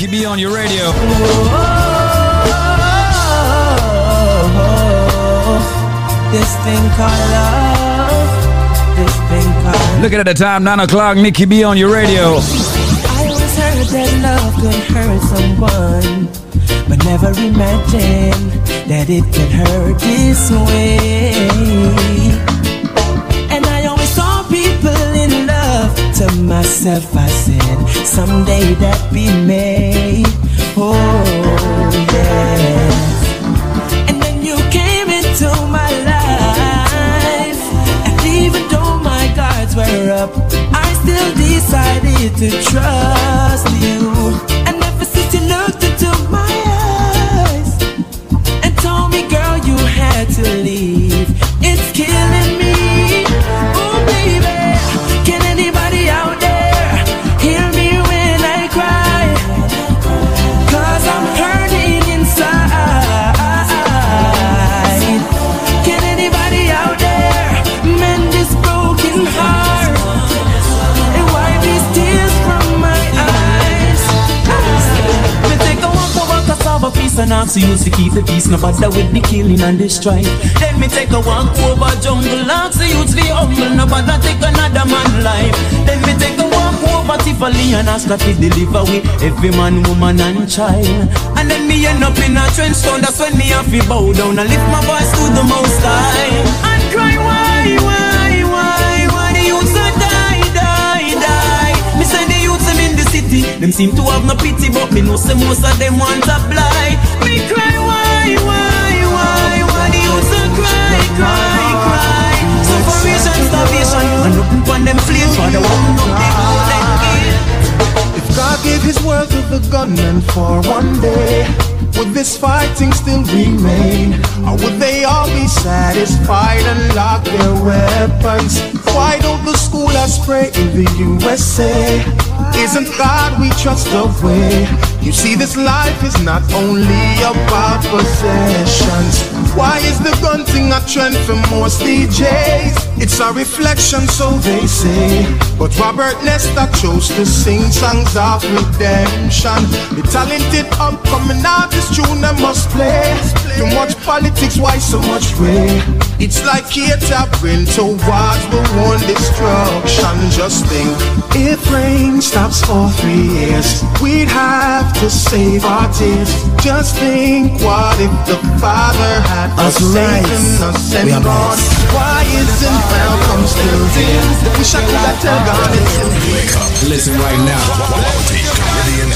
9 o'clock, Nicky B on your radio. This thing called love. This thing called. Look at the time, 9 o'clock, Nicky B on your radio. I always heard that love could hurt someone, but never imagined that it could hurt this way. And I always saw people in love. To myself, I said, someday that be me. Oh, yes. And then you came into my life. And even though my guards were up, I still decided to trust you. And ever since you looked into my eyes and told me, girl, you had to leave, and ask you to keep the peace. No bother with the killing and the strife. Then me take a walk over jungle, ask you to be humble. No bother take another man life. Then me take a walk over Tivoli and ask her to deliver with every man, woman and child. And then me end up in a trench town. That's when me have to bow down and lift my voice to the most high and cry why, why, why, why the youths a die, die, die. Me say the youths them in the city, them seem to have no pity, but me know say most of them want a blight. Starvation, and them flames for the one golden gate. If God gave his word to the gunmen for one day, would this fighting still remain? Or would they all be satisfied and lock their weapons? Why don't the schoolers pray in the USA? Isn't God we trust the way? You see, this life is not only about possessions. Why is the gun thing a trend for most DJs? It's a reflection, so they say. But Robert Nesta chose to sing songs of redemption. The talented upcoming artist tune them must play. Too much politics, why so much way? It's like catering towards the one destruction. Just think, if rain stops for three years, we'd have to save our tears. Just think, what if the Father had Us forsaken rise. us We and are gone? blessed. Why isn't Malcolm still here? Wish I could have tell God it's in Wake up. Listen right now. Quality Caribbean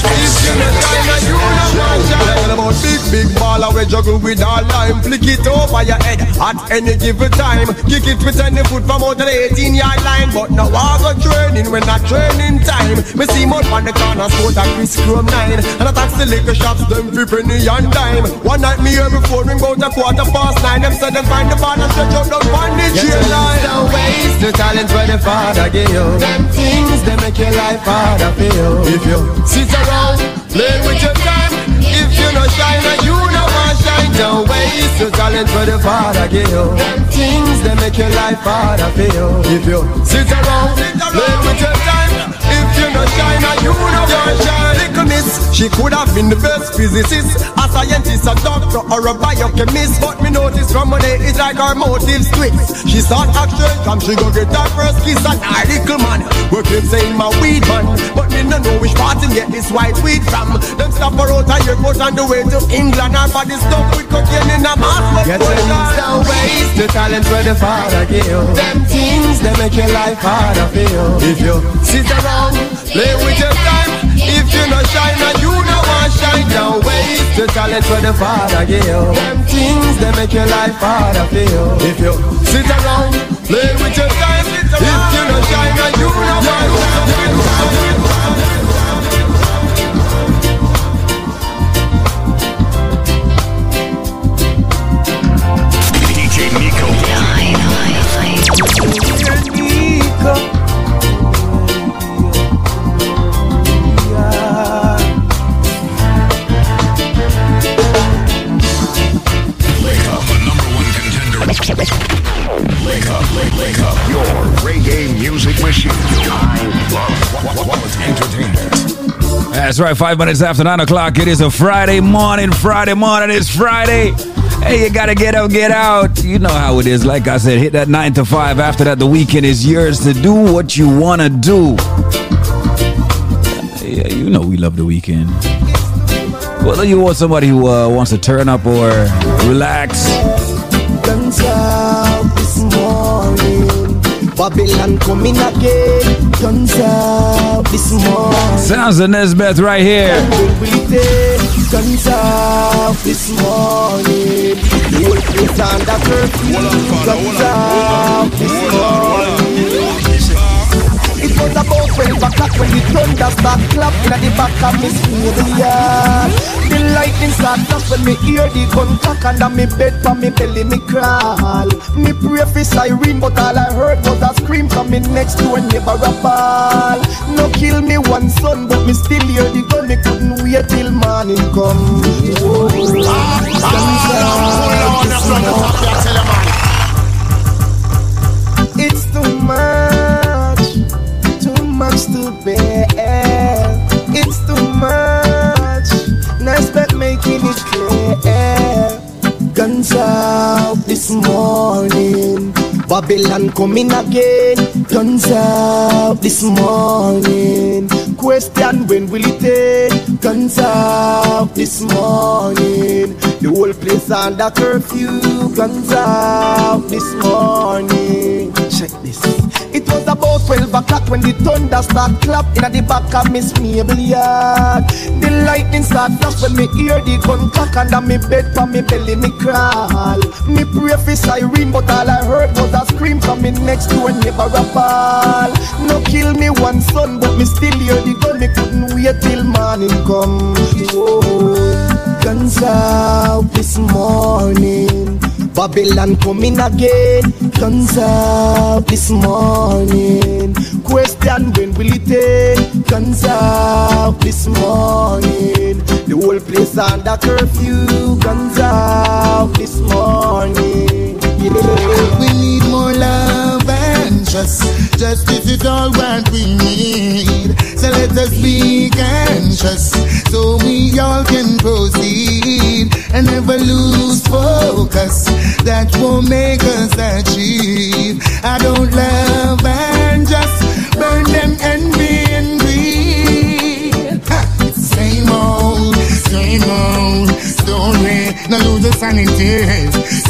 Tell about big, big baller we juggle with all lime. Flick it over your head at any given time. Kick it with any foot from out of the 18 yard line. But now I go training when not training time. Me see more on the corner sport at Chris Chrome 9 And I tax the liquor shops them for penny and dime. One night me me phone ring about a quarter past nine. Them say them find the father stretch out down on the jail line. Don't waste. The talent where the father give you. Them things they make your life harder for you. If you sit around, play with your time you no shine and you no want shine. Don't waste the talent where the father give. You Them things they make your life harder for you. If you sit around, play with your time. If you no shine and you no want shine. Little miss, she could have been the best physicist scientist, a doctor or a biochemist. But me notice from one day it's like her motives twist. She start action from she go get her first kiss. And I little man, work him saying my weed man. But me no know which part him get this white weed from. Them stop her out of airport on the way to England Her body stuck with cocaine in a mask Get things don't waste the talent where the father give. Them things they make your life harder for you. If you sit around, play with your time. If you no shine and you no want shine waste the challenge where the father give you Them things they make your life harder for you. If you sit around, play with your time If you no shine and you no want shine DJ Nico. Wake up. Your reggae music machine. I love quality That's right, five minutes after nine o'clock. It is a Friday morning. Friday morning is Friday. Hey, you gotta get up, get out. You know how it is. Like I said, hit that nine to five. After that, the weekend is yours to do what you wanna do. Yeah, you know we love the weekend. Whether you want somebody who uh, wants to turn up or relax. Babylon coming again. Guns out this morning. Sounds of Nesbeth right here. Out this morning. The place under curfew. Out this morning. It was about 12 o'clock when the thunder start clapping at the back of me the yard. The lightning start flash when me hear the gun crack under me bed for me belly me crawl. Me pray for siren but all I heard was a scream from me next door neighbor a ball. No kill me one son but me still hear the gun me couldn't wait till morning come. Guns out this. It's too much, too much to bear. It's too much. Nice but making it clear. Guns out this morning. Babylon coming again. Guns out this morning. Question when will it end? Guns out this morning. The whole place under curfew. Guns out this morning. Check this. It was about 12 o'clock when the thunder start clap in the back of Miss Mabel yard. The lightning start flash when me hear the gun crack under me bed for me belly me crawl. Me pray for siren but all I heard was a scream from me next door neighbor a ball. No kill me one son but me still hear the gun me couldn't wait till morning come. Whoa. Guns out this morning. Babylon coming again. Guns out this morning. Question when will it end? Guns out this morning. The whole place under curfew. Guns out this morning. Yeah. We need more love and trust. Justice is all what we need. So let us be conscious so we all can proceed and never lose focus. That won't make us achieve. I don't love and just burn them envy and greed. Same old, same old story. No lose the sanity.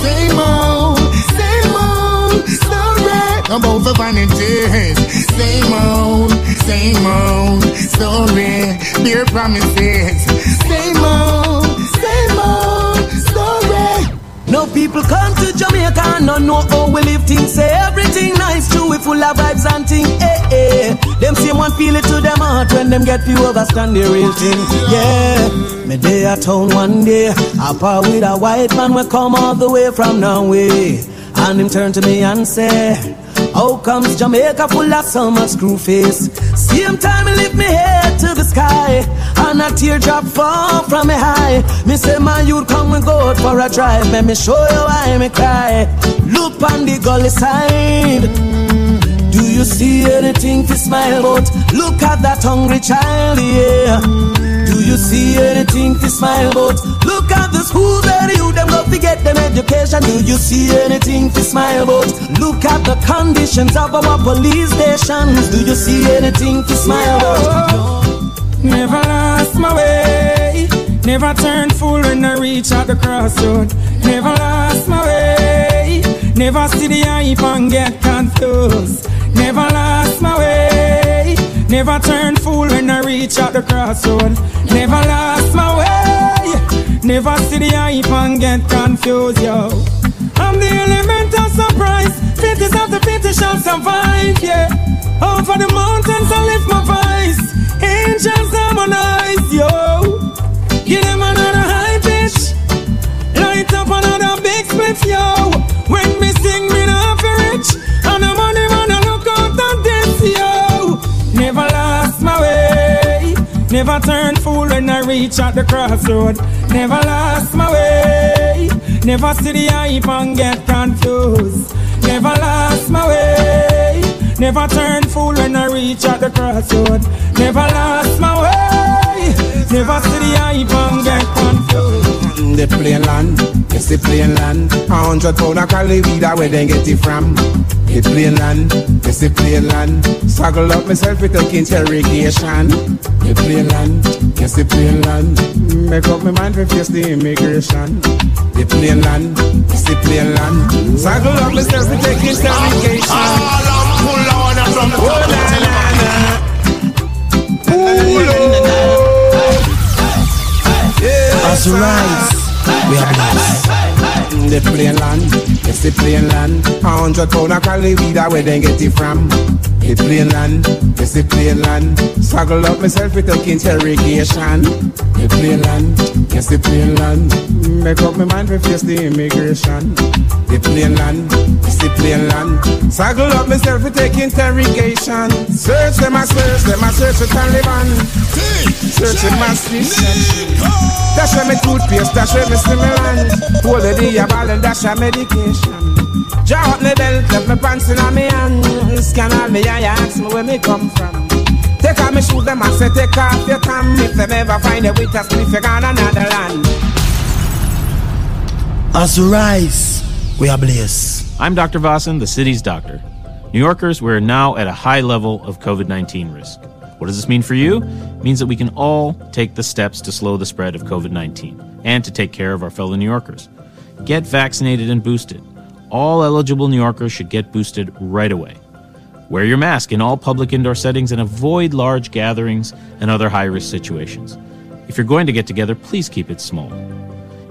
Same old, same old story about the vanities. Same old, same old story. Beer promises. Same old, same old. No people come to Jamaica and don't know how we live things. Say everything nice, true, we full of vibes and thing. Eh, eh. Them same one feel it to them heart when them get few understand the real thing. Yeah, me day at town one day, I part with a white man we come all the way from Norway, and him turn to me and say. How comes Jamaica full of summer screw face? Same time I lift me head to the sky And a teardrop fall from me high Me say man you'd come and go out for a drive Let me show you why me cry Look on the gully side Do you see anything to smile about? Look at that hungry child, yeah Do you see anything to smile about? Look at the schools that you to get them education. Do you see anything to smile about? Look at the conditions of our police stations. Do you see anything to smile about? Never lost my way. Never turned fool when I reach at the crossroad. Never lost my way. Never see the hype and get confused. Never lost my way. Never turn fool when I reach at the crossroad. Never lost my way. Never see the hype and get confused, yo. I'm the element of surprise. Fittest of the fittest shall survive, yeah. Over the mountains I lift my voice. Angels harmonize, yo. Give them another high pitch. Light up another big split, yo. Never turn fool when I reach at the crossroad. Never lost my way. Never see the hype and get confused. Never lost my way. Never turn fool when I reach at the crossroad. Never lost my way. Never see the hype and get confused. the plain land, yes the plain land. A hundred pound of cali weed where they get it from. The plain land, yes the plain land. Struggle up myself with a interrogation. The plain land, yes the plain land. Make up my mind to face the immigration. The plain land, yes the plain land. Struggle up myself with a interrogation. All I'm pull on from the top. Ooh, na, na, na. Ooh, as rise, we are blessed. The plain land, it's the plain land. A hundred pound of Cali weed, where they get it from. The plain land, it's the plain land. Struggle up myself with a interrogation. The plain land, it's the plain land. Make up my mind to face the immigration. The plain land, it's the plain land. Struggle up myself with take interrogation. Search them, I search them, I search for Taliban. Searching my station. Dash me toothpaste, dash me stimulant. Hold the day a ball and dash a medication. Draw up me belt, left me pants in a me hand. Scan all me eye, ask me where me come from. Take off me shoes, them I say take off your tam. If them ever find a with us, if you gone another land. As we rise, we are blessed. I'm Dr. Vasan, the city's doctor. New Yorkers, we're now at a high level of COVID 19 risk. What does this mean for you? It means that we can all take the steps to slow the spread of COVID 19 and to take care of our fellow New Yorkers. Get vaccinated and boosted. All eligible New Yorkers should get boosted right away. Wear your mask in all public indoor settings and avoid large gatherings and other high risk situations. If you're going to get together, please keep it small.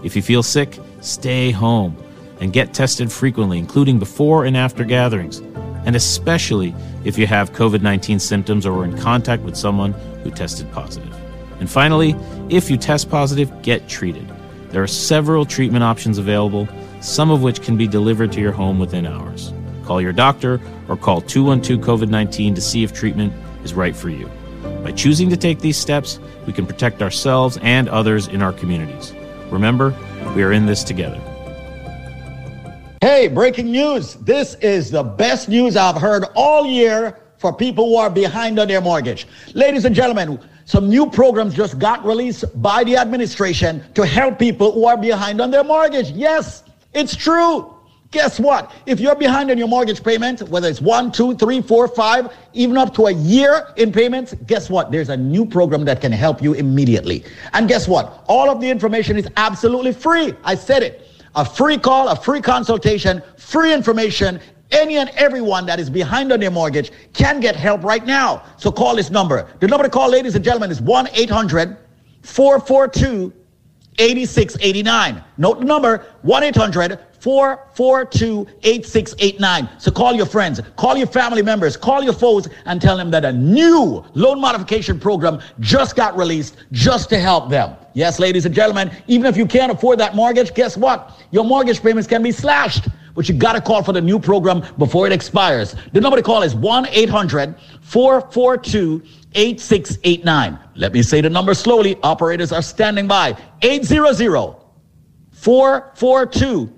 If you feel sick, stay home and get tested frequently, including before and after gatherings, and especially if you have COVID 19 symptoms or were in contact with someone who tested positive. And finally, if you test positive, get treated. There are several treatment options available, some of which can be delivered to your home within hours. Call your doctor or call 212 COVID 19 to see if treatment is right for you. By choosing to take these steps, we can protect ourselves and others in our communities. Remember, we are in this together. Hey, breaking news. This is the best news I've heard all year for people who are behind on their mortgage. Ladies and gentlemen, some new programs just got released by the administration to help people who are behind on their mortgage. Yes, it's true. Guess what? If you're behind on your mortgage payment, whether it's one, two, three, four, five, even up to a year in payments, guess what? There's a new program that can help you immediately. And guess what? All of the information is absolutely free. I said it. A free call, a free consultation, free information. Any and everyone that is behind on their mortgage can get help right now. So call this number. The number to call, ladies and gentlemen, is 1 800 442 8689. Note the number 1 800 442 8689. So call your friends, call your family members, call your foes, and tell them that a new loan modification program just got released just to help them. Yes, ladies and gentlemen, even if you can't afford that mortgage, guess what? Your mortgage payments can be slashed. But you got to call for the new program before it expires. The number to call is 1 800 442 8689. Let me say the number slowly. Operators are standing by. 800 442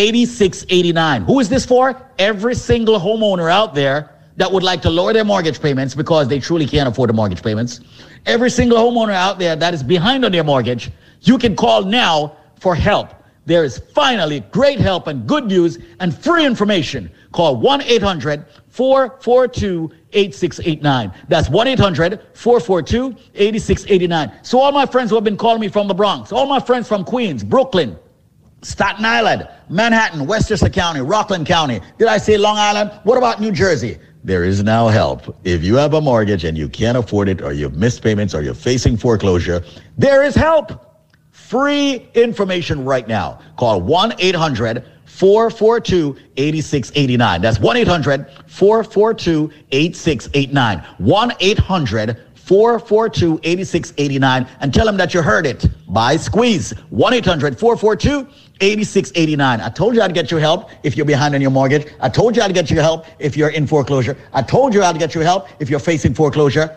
8689. Who is this for? Every single homeowner out there that would like to lower their mortgage payments because they truly can't afford the mortgage payments. Every single homeowner out there that is behind on their mortgage, you can call now for help. There is finally great help and good news and free information. Call 1 800 442 8689. That's 1 800 442 8689. So, all my friends who have been calling me from the Bronx, all my friends from Queens, Brooklyn, Staten Island, Manhattan, Westchester County, Rockland County. Did I say Long Island? What about New Jersey? There is now help. If you have a mortgage and you can't afford it, or you've missed payments, or you're facing foreclosure, there is help. Free information right now. Call 1 800 442 8689. That's 1 800 442 8689. 1 800 442 8689 and tell them that you heard it by Squeeze. 1 800 442 8689. I told you I'd get you help if you're behind on your mortgage. I told you I'd get you help if you're in foreclosure. I told you I'd get you help if you're facing foreclosure.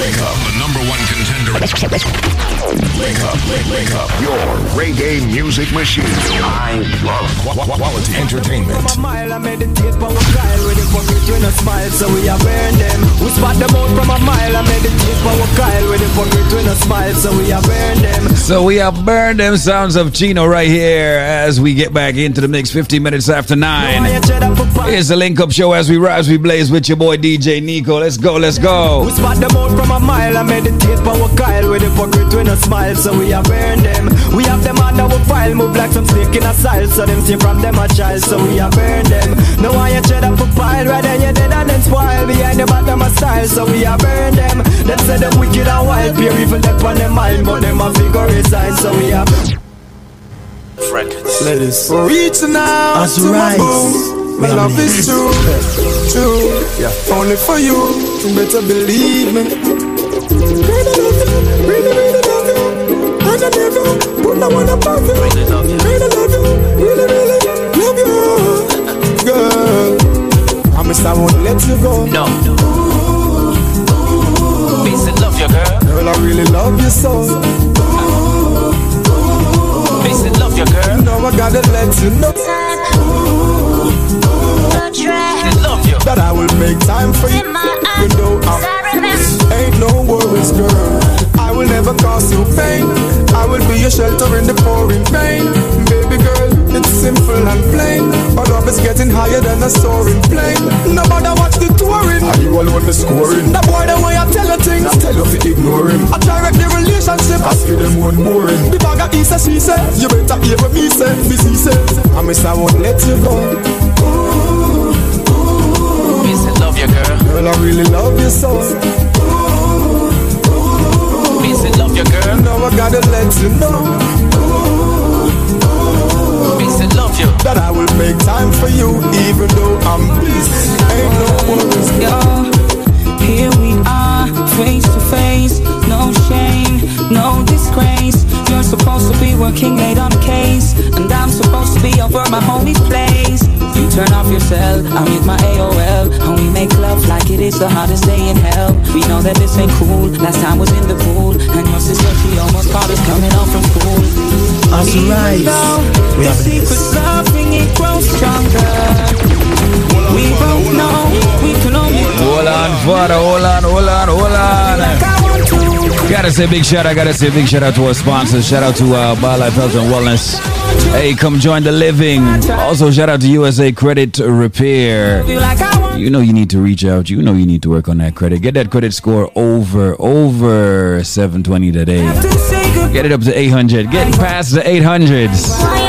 The number one contender. Wake up, wake, wake up. Your reggae music machine. I love qu- quality entertainment. From a mile I meditate for a Kyle with the pocket when smile so we are burn them We spot them out from a mile I meditate for a Kyle with the pocket when smile so we are burn them So we have burned them sounds of Chino right here as we get back into the mix 15 minutes after 9. Here's the link up show as we rise, we blaze with your boy DJ Nico. Let's go, let's go. We spot them out from a mile I meditate for a Kyle with the pocket when smile so we are burn them We have them under our file move like some snake in a style so them see from them a child so we are burn them No why you tread up a pile right then you dead and then spoil behind the bottom of style so we are burn them Them say them wicked and wild pure evil left on them mind but them a figure resign so we are Ladies, we're reaching out As to my rise, bone. My we are love is true, true. Yeah, only for you. You better believe me. One say big shout out, I gotta say big shout out to our sponsors. Shout out to uh, BioLife Health and Wellness. Hey, come join the living. Also, shout out to USA Credit Repair. You know you need to reach out. You know you need to work on that credit. Get that credit score over, over 720 today. Get it up to 800. Get past the 800s.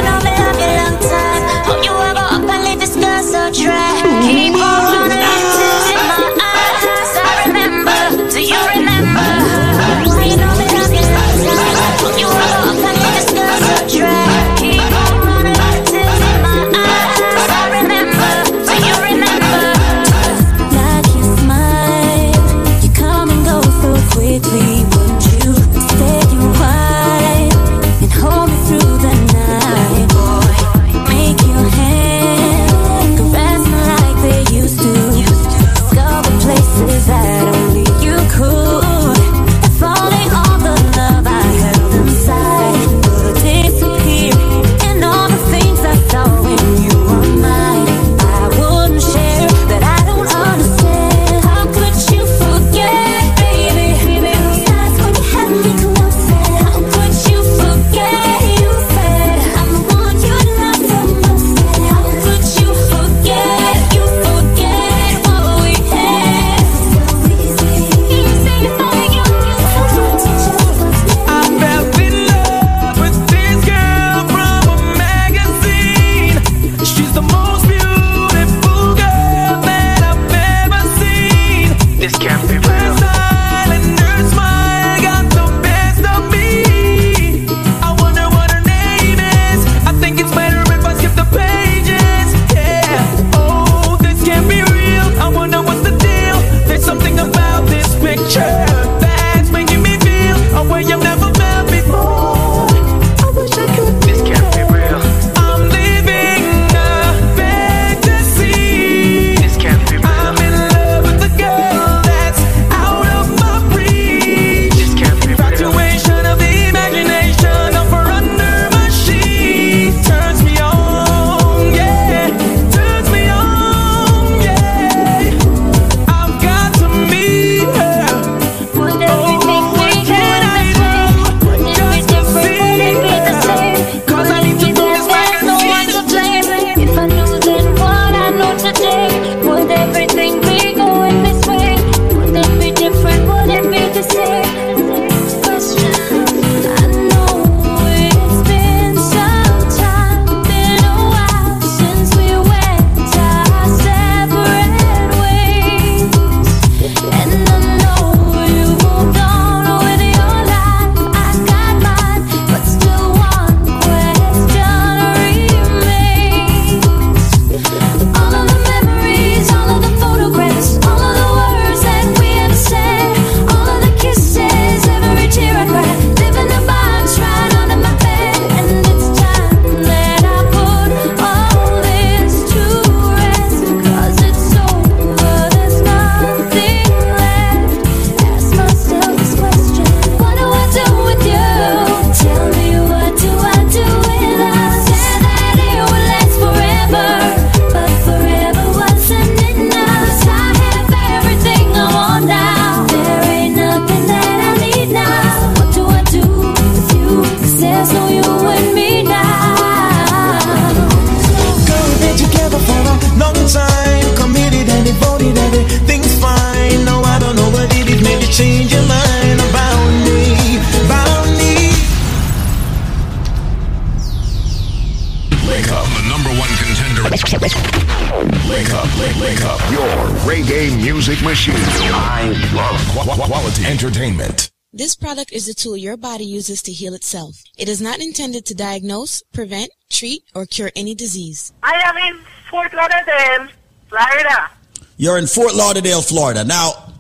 Music machine. I love qu- qu- quality entertainment. This product is a tool your body uses to heal itself. It is not intended to diagnose, prevent, treat, or cure any disease. I am in Fort Lauderdale, Florida. You're in Fort Lauderdale, Florida. Now,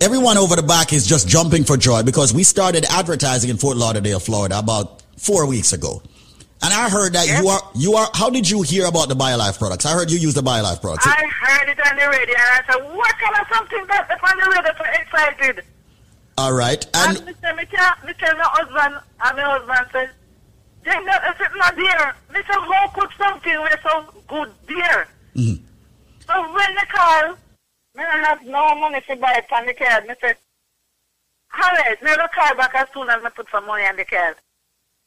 everyone over the back is just jumping for joy because we started advertising in Fort Lauderdale, Florida about four weeks ago. And I heard that you are, you are, how did you hear about the BioLife products? I heard you use the BioLife products. I heard it on the radio and I said, what kind of something that up on the radio so excited? All right. And And me say, me can't, me tell my husband, and my husband said, then that is not there. Say, how could something be so good there? Mhm. So when they call, me I have no money to buy it on the card. Say, alright, me will call back as soon as me put some money on the card.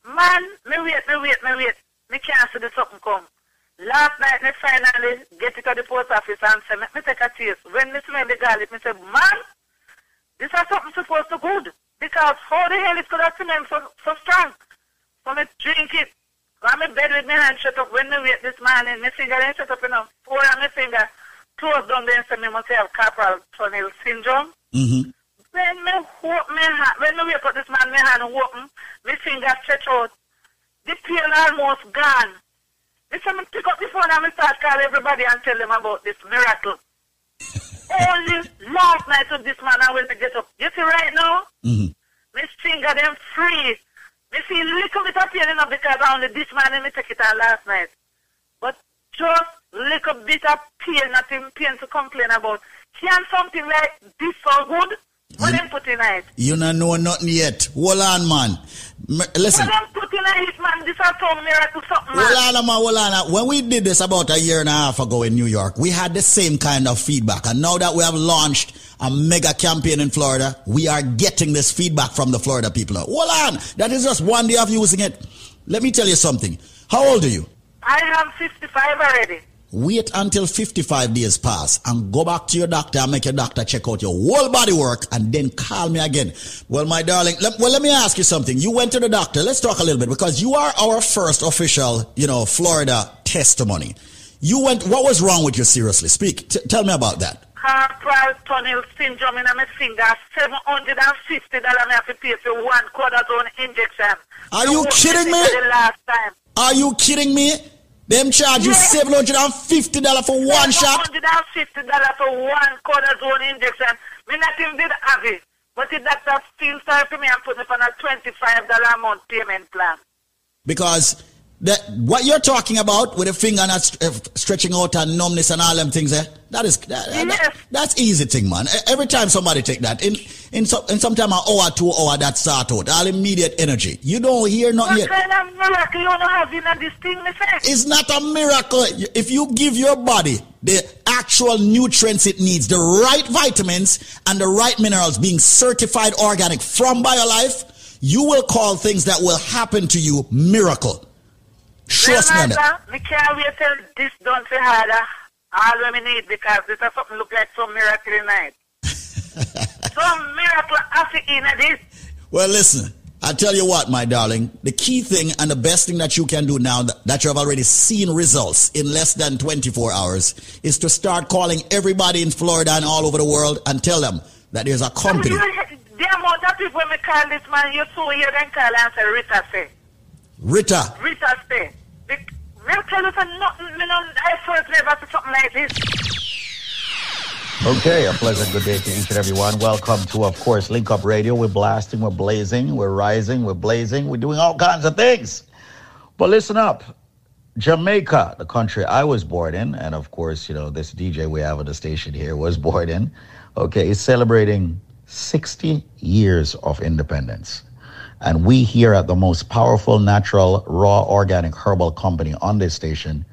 Man, me wait, me wait, me wait. Me can't see the something come. Last night, me finally get it to the post office and say, me, me take a taste. When me smell the garlic, me say, man, this is something supposed to good. Because how the hell it could have smelled so, so strong? So me drink it. I'm in bed with my hand shut up. When me wait this morning, my finger ain't shut up enough. Four on my finger, closed down there and say me must have carpal tunnel syndrome. Mm-hmm. When me hope me hand, when me wake up this man, my hand open, my finger stretch out. The pain almost gone. Me say me pick up the phone and me start call everybody and tell them about this miracle. Only last night of this man I will get up. You see right now, Mm-hmm. me finger them free. Me feel little bit of pain enough because only this man and me take it on last night. But just little bit of pain, nothing pain to complain about. Can something like this so good? What them put in it? you don't know nothing yet. Hold on, man. M- Listen. What them put in it, man? This miracle something, man. Hold on, man, hold on. When we did this about a year and a half ago in New York, we had the same kind of feedback. And now that we have launched a mega campaign in Florida, we are getting this feedback from the Florida people. Hold on. That is just one day of using it. Let me tell you something. How old are you? I am 55 already. Wait until 55 days pass and go back to your doctor and make your doctor check out your whole body work and then call me again. Well, my darling, let, well, let me ask you something. You went to the doctor. Let's talk a little bit because you are our first official, you know, Florida testimony. You went, what was wrong with you? Seriously, speak. T- tell me about that. Carpal tunnel syndrome in my finger. Seven hundred and fifty dollars I have to pay for one cortisone injection. Are you kidding me? The last time. Are you kidding me? Them charge you $750 for one shot? Seven hundred and fifty dollars for one cortisone injection. Me not even did have it, but the doctor still for me and put me on a twenty-five dollar a month payment plan. Because that what you're talking about with the finger not st- uh, stretching out and numbness and all them things, eh? That is that, that- that's easy thing, man. Every time somebody take that in in some in sometime an hour, two hour, that start out all immediate energy. You don't hear nothing What yet. kind of miracle you wanna have in this thing. It's not a miracle if you give your body the actual nutrients it needs, the right vitamins and the right minerals, being certified organic from BioLife. You will call things that will happen to you miracle. Trust me. Me can't wait till this done for harder. All me need because this is something look like some miracle it. some miracle after in this. Well, listen, I tell you what, my darling, the key thing and the best thing that you can do now that, that you have already seen results in less than 24 hours is to start calling everybody in Florida and all over the world and tell them that there's a company. The amount of people when me call this man, you so hear them call and say Rita say. Rita, Rita say. Me me tell you for nothing, me no, I first never see something like this. Okay, a pleasant good day to each and everyone. Welcome to, of course, Link Up Radio. We're blasting, we're blazing, we're rising, we're blazing, we're doing all kinds of things. But listen up. Jamaica, the country I was born in, and of course, you know, this DJ we have on the station here was born in, okay, is celebrating 60 years of independence. And we here at the most powerful natural, raw, organic herbal company on this station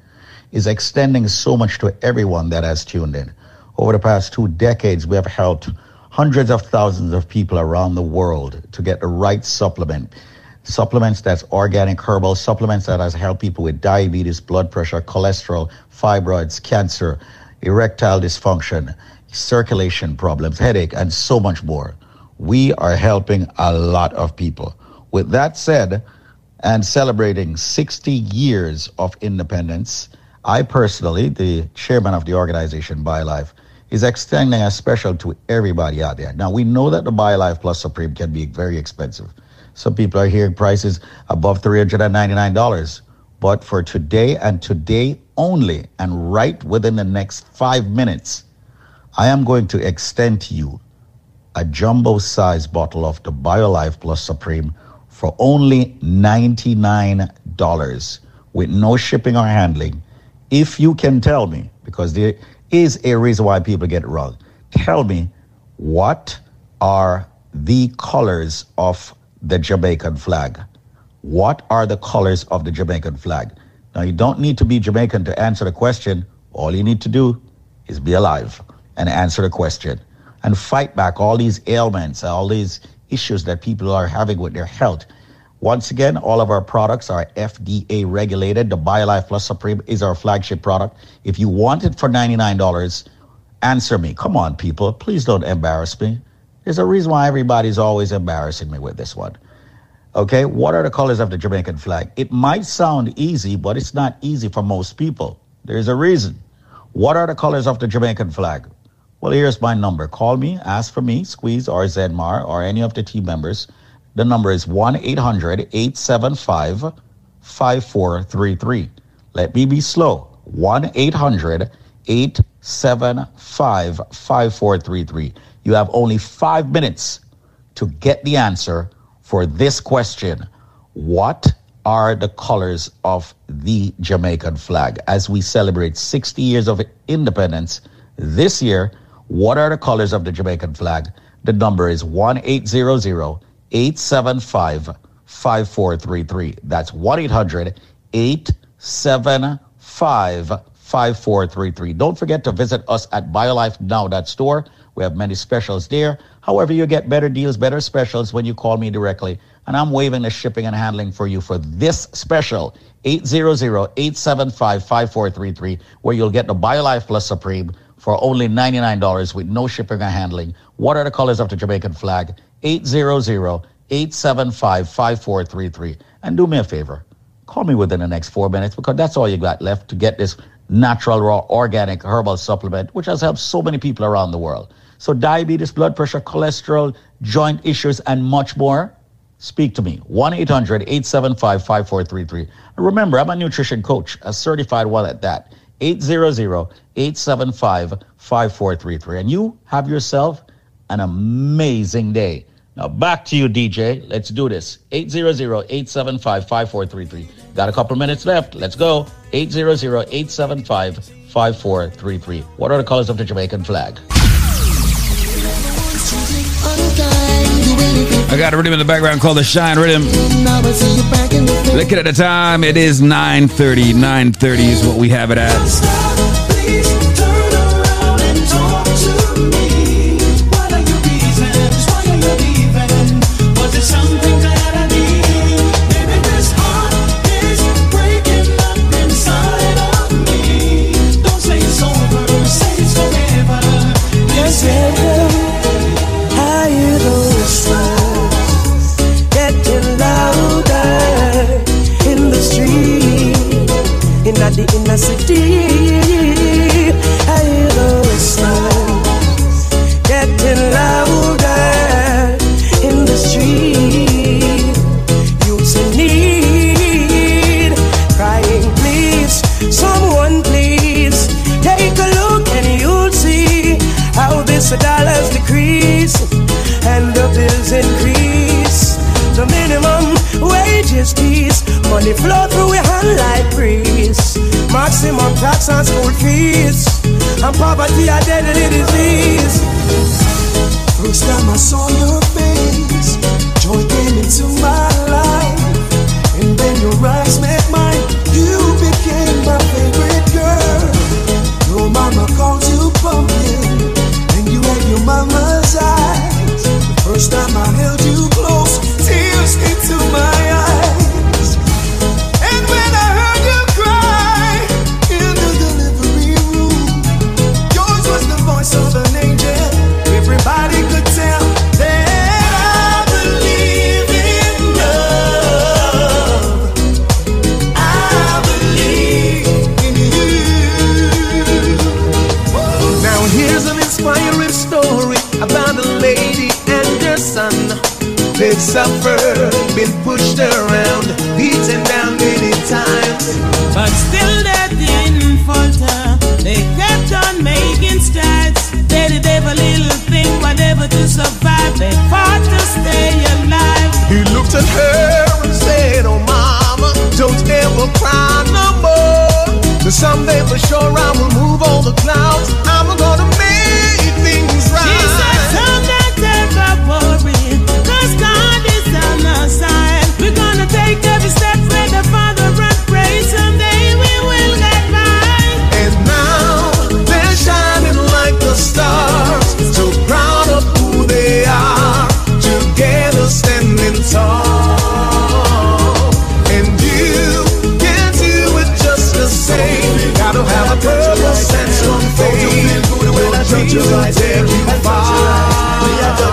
is extending so much to everyone that has tuned in. Over the past two decades, we have helped hundreds of thousands of people around the world to get the right supplement. Supplements that's organic herbal, supplements that has helped people with diabetes, blood pressure, cholesterol, fibroids, cancer, erectile dysfunction, circulation problems, headache, and so much more. We are helping a lot of people. With that said, and celebrating 60 years of independence, I personally, the chairman of the organization BioLife, is extending a special to everybody out there. Now we know that the BioLife Plus Supreme can be very expensive. Some people are hearing prices above $399. But for today and today only, and right within the next five minutes, I am going to extend to you a jumbo size bottle of the BioLife Plus Supreme for only $99 with no shipping or handling. If you can tell me, because there is a reason why people get it wrong, tell me what are the colors of the Jamaican flag? What are the colors of the Jamaican flag? Now, you don't need to be Jamaican to answer the question. All you need to do is be alive and answer the question and fight back all these ailments, all these issues that people are having with their health. Once again, all of our products are FDA regulated. The BioLife Plus Supreme is our flagship product. If you want it for $99, answer me. Come on, people. Please don't embarrass me. There's a reason why everybody's always embarrassing me with this one. Okay, what are the colors of the Jamaican flag? It might sound easy, but it's not easy for most people. There's a reason. What are the colors of the Jamaican flag? Well, here's my number. Call me, ask for me, Squeeze or Zenmar or any of the team members. The number is 1 800 875 5433. Let me be slow. 1 800 875 5433. You have only five minutes to get the answer for this question What are the colors of the Jamaican flag? As we celebrate 60 years of independence this year, what are the colors of the Jamaican flag? The number is 1 800 875 5433. That's 1 800 875 5433. Don't forget to visit us at biolifenow.store. We have many specials there. However, you get better deals, better specials when you call me directly. And I'm waiving the shipping and handling for you for this special 800-875-5433 where you'll get the BioLife Plus Supreme for only $99 with no shipping or handling. What are the colors of the Jamaican flag? 800-875-5433. And do me a favor. Call me within the next four minutes because that's all you got left to get this natural, raw, organic herbal supplement, which has helped so many people around the world. So diabetes, blood pressure, cholesterol, joint issues, and much more, speak to me. 1-800-875-5433. Remember, I'm a nutrition coach, a certified one at that. 800-875-5433. And you have yourself an amazing day. Now back to you, DJ. Let's do this. 800-875-5433. Got a couple minutes left. Let's go. 800-875-5433. What are the colors of the Jamaican flag? I got a rhythm in the background called the Shine Rhythm. Looking at the time, it is 9.30. 9.30 is what we have it at. Whispers getting louder in the street. In need, crying, please, someone please take a look and you'll see how this dollars decrease and the bills increase. The minimum wages money flow through your hand like. Maximum tax on school fees, and poverty a deadly disease. First time I saw your face, joy came into my life. And then your eyes met mine, you became my favorite girl. Your mama called you pushed around, beaten down many times. But still they didn't falter. They kept on making strides. They did every little thing, whatever to survive. They fought to stay alive. He looked at her and said, Oh, mama, don't ever cry no more. Someday for sure I will move all the clouds.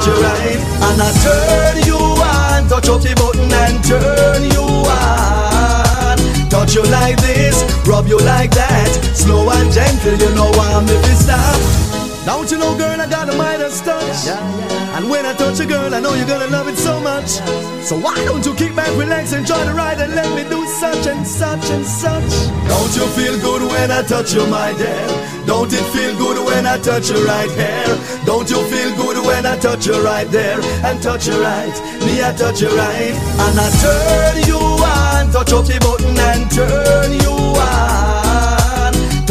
Touch you right And I turn you on. Touch up the button and turn you on. Touch you like this Rub you like that. Slow and gentle You know I'm if you stop Don't you know girl I got a Midas touch? And when I touch a girl I know you're gonna love it so much. So why don't you kick back, relax, enjoy the ride And let me do such and such and such? Don't you feel good when I touch you my dear? Don't it feel good when I touch your right hair Don't you feel good when I touch you right there? And touch you right, me I touch you right. And I turn you on Touch up the button and turn you on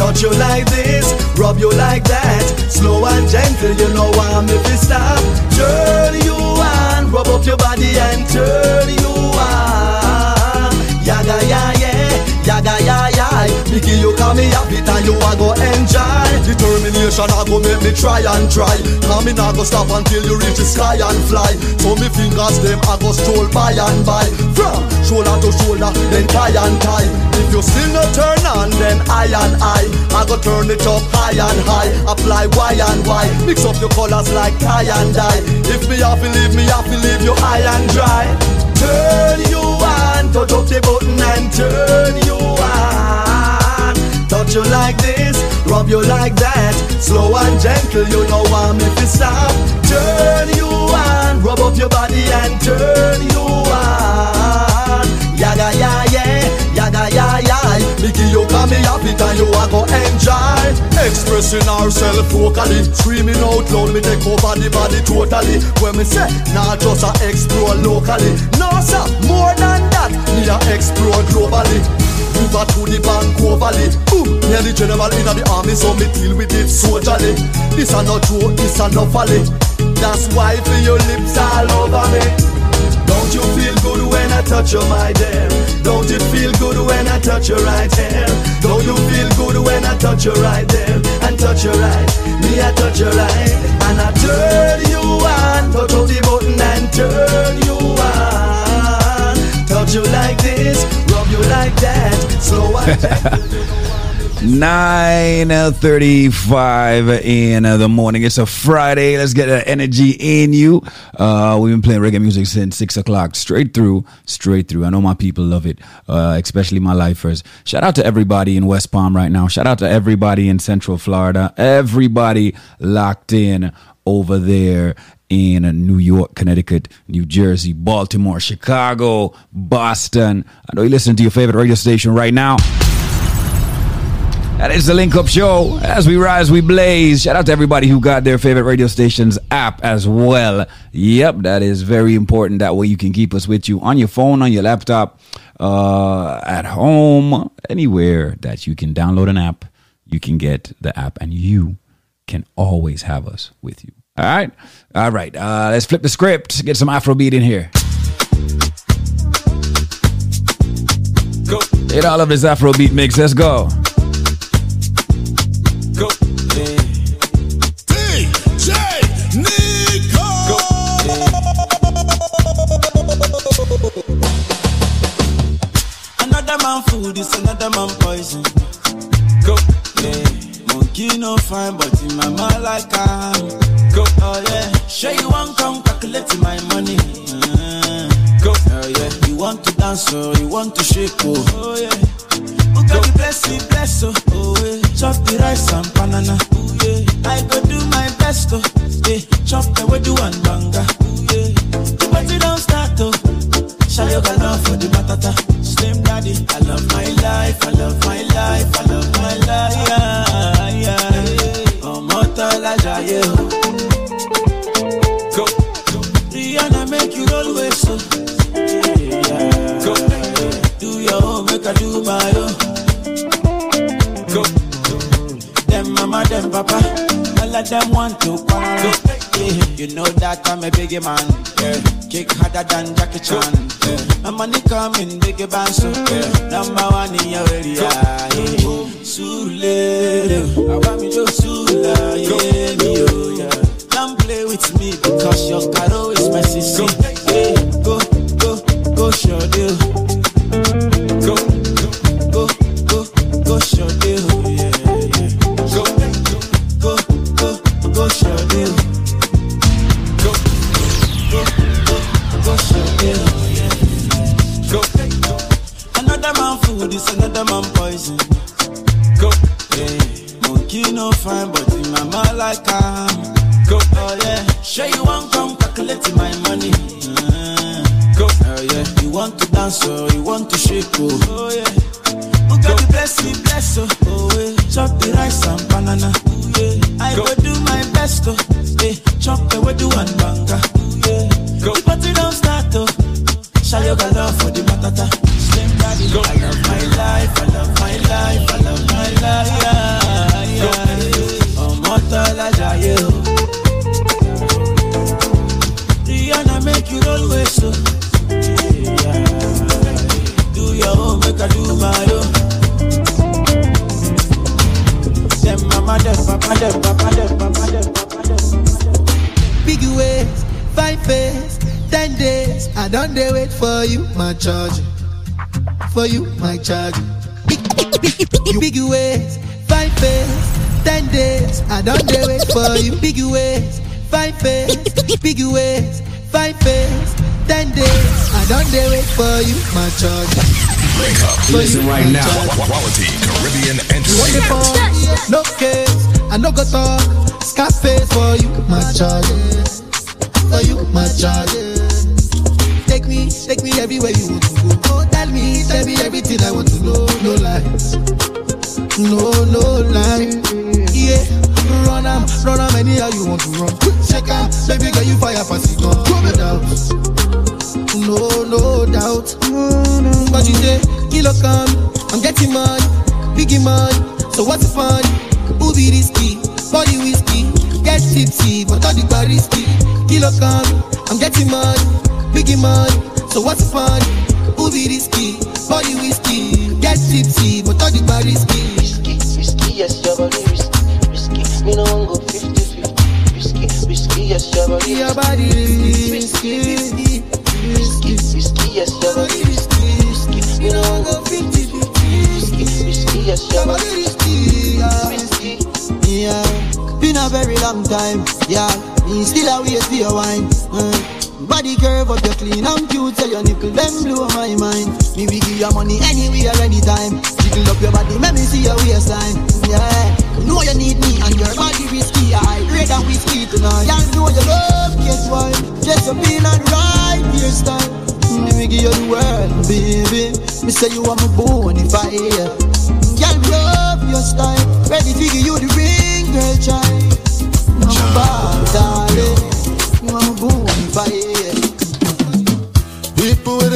Touch you like this, rub you like that. Slow and gentle, you know I'm if you stop Turn you on, rub up your body and turn you on. Yaga ya yeah, yaga ya ya Mickey you call me happy and you a go enjoy. Determination a go make me try and try. Cause me not go stop until you reach the sky and fly. So me fingers them a go stroll by and by. From shoulder to shoulder then tie and tie. If you still not turn on then I and I I go turn it up high and high. Apply Y and Y Mix up your colors like tie and dye. If me have to leave me have to leave you high and dry. Turn you on Touch up the button and turn you on. Touch you like this, rub you like that. Slow and gentle, you know I'm if you stop Turn you on, rub up your body and turn you on. Yaga ya yeah, yaga ya ya Mickey you call me happy and you a go enjoy. Expressing ourselves vocally Screaming out loud, me take over the body totally. When me say, not just a explore locally. No sir, more than that, me a explore globally. River to the bank overly Boom, the general in the army So me deal with it soldierly. This a no joke, this a no folly. That's why for your lips all over me. Don't you feel good when I touch you, my dear? Don't it feel good when I touch your right hair? Don't you feel good when I touch your right there? And touch your right, me I touch your right And I turn you on Touch up the button and turn you on Touch you like this, rub you like that Slow and gentle 9.35 in the morning. It's a Friday. Let's get that energy in you. Uh, we've been playing reggae music since 6 o'clock. Straight through, straight through. I know my people love it, uh, especially my lifers. Shout out to everybody in West Palm right now. Shout out to everybody in Central Florida. Everybody locked in over there in New York, Connecticut, New Jersey, Baltimore, Chicago, Boston. I know you listen to your favorite radio station right now. That is the Link Up Show. As we rise, we blaze. Shout out to everybody who got their favorite radio station's app as well. Yep, that is very important. That way you can keep us with you on your phone, on your laptop, uh, at home, anywhere that you can download an app. You can get the app and you can always have us with you. All right. All right. Uh, let's flip the script. Get some Afrobeat in here. Go. Hit all of this Afrobeat mix. Let's. Go. Another man food is another man poison. Go, yeah. Monkey no fine, but in my mind like I'm. Go, oh yeah. Sure you want come calculate my money. Uh, go, oh yeah. You want to dance or you want to shake oh, oh yeah. Who got the blessing, bless oh, oh yeah. Chop the rice and banana, oh yeah. I go do my best oh, yeah. Chop the wedu and banga, oh yeah. The party don't start oh. Shy yoga love for the matata. Slim daddy, I love my life, I love my life, I love my life. Yeah, yeah. Ọmọ tọ́lá jayé o. Go. Rihanna make you roll with so. Yeah, Go. Do your own, make I do my own. Go. Them mama, them papa, all of them want to quarrel. Yeah, you know that I'm a biggie man. Yeah. Kick harder than Jackie Chan. Yeah. Money coming, biggie band so yeah. Number one in your area. Sule, I want me to Sula, yeah, me oh yeah. Don't play with me because your caro is my sissy. Yeah, go, go, go, show deal. Another man poison. Go, yeah. Monkey no fine, but in my mouth like I'm. Go, oh yeah. Sure you want come calculate my money. Uh, go, oh yeah. You want to dance or you want to shake oh, oh yeah. Who got the bless me, bless oh, oh yeah. Chop the rice and banana, ooh, yeah. I go. do my best oh, yeah. Chop the way do and banga, ooh, yeah. Go. The party don't start oh. Shall you got love for the matata? Slim daddy, go. I love my life, I love my life, I For you, my charge. Big, ways, five face, ten days. I don't dare wait for you. Big ways, five face, big ways, five face, ten days. I don't dare wait for you, my charge. Wake up. For Listen you, right now. charge. Quality Caribbean You want the entertainment. No case. I no go talk. Scarface for you, my charge. For you, my charge. Take me, take me everywhere you want to go. Oh, tell me, tell me everything I want to know. No lies. No, no lies. Yeah. Run am, run am anyhow you want to run. Check am, baby girl you fire pass it on. No doubt. No, no doubt. But you say, kilo come, I'm getting money, biggie money. So what's the fun? Who be risky? Body whiskey, get tipsy, but all the bar risky. Kilo come, I'm getting money, biggie money. So what's the fun? Who be risky? Body whiskey, get tipsy, but all the bar risky. Risky, risky, yes, your body risky, risky. Me no go 50-50. Risky, risky, yes, your body Your body risky, risky, risky, risky, yes, your body risky, risky. Me no go 50-50. Risky, risky, yes, your body risky, risky. Yeah, been a very long time. Yeah, me still a for your wine. Uh, body curve up, you clean and cute, so your nipple them blow my mind. Me we give you money anywhere, anytime. Jiggle up your body, let me see your waistline. Yeah, you know you need me and your body risky. I red and whiskey tonight. Yeah, know you love, guess why? Just a being on right hairstyle. Mm, me give you the world, baby. Me say you are my bonfire. Girl, me love your style. Ready to give you the ring, girl, child. I'm a bad darling. Are my bonfire.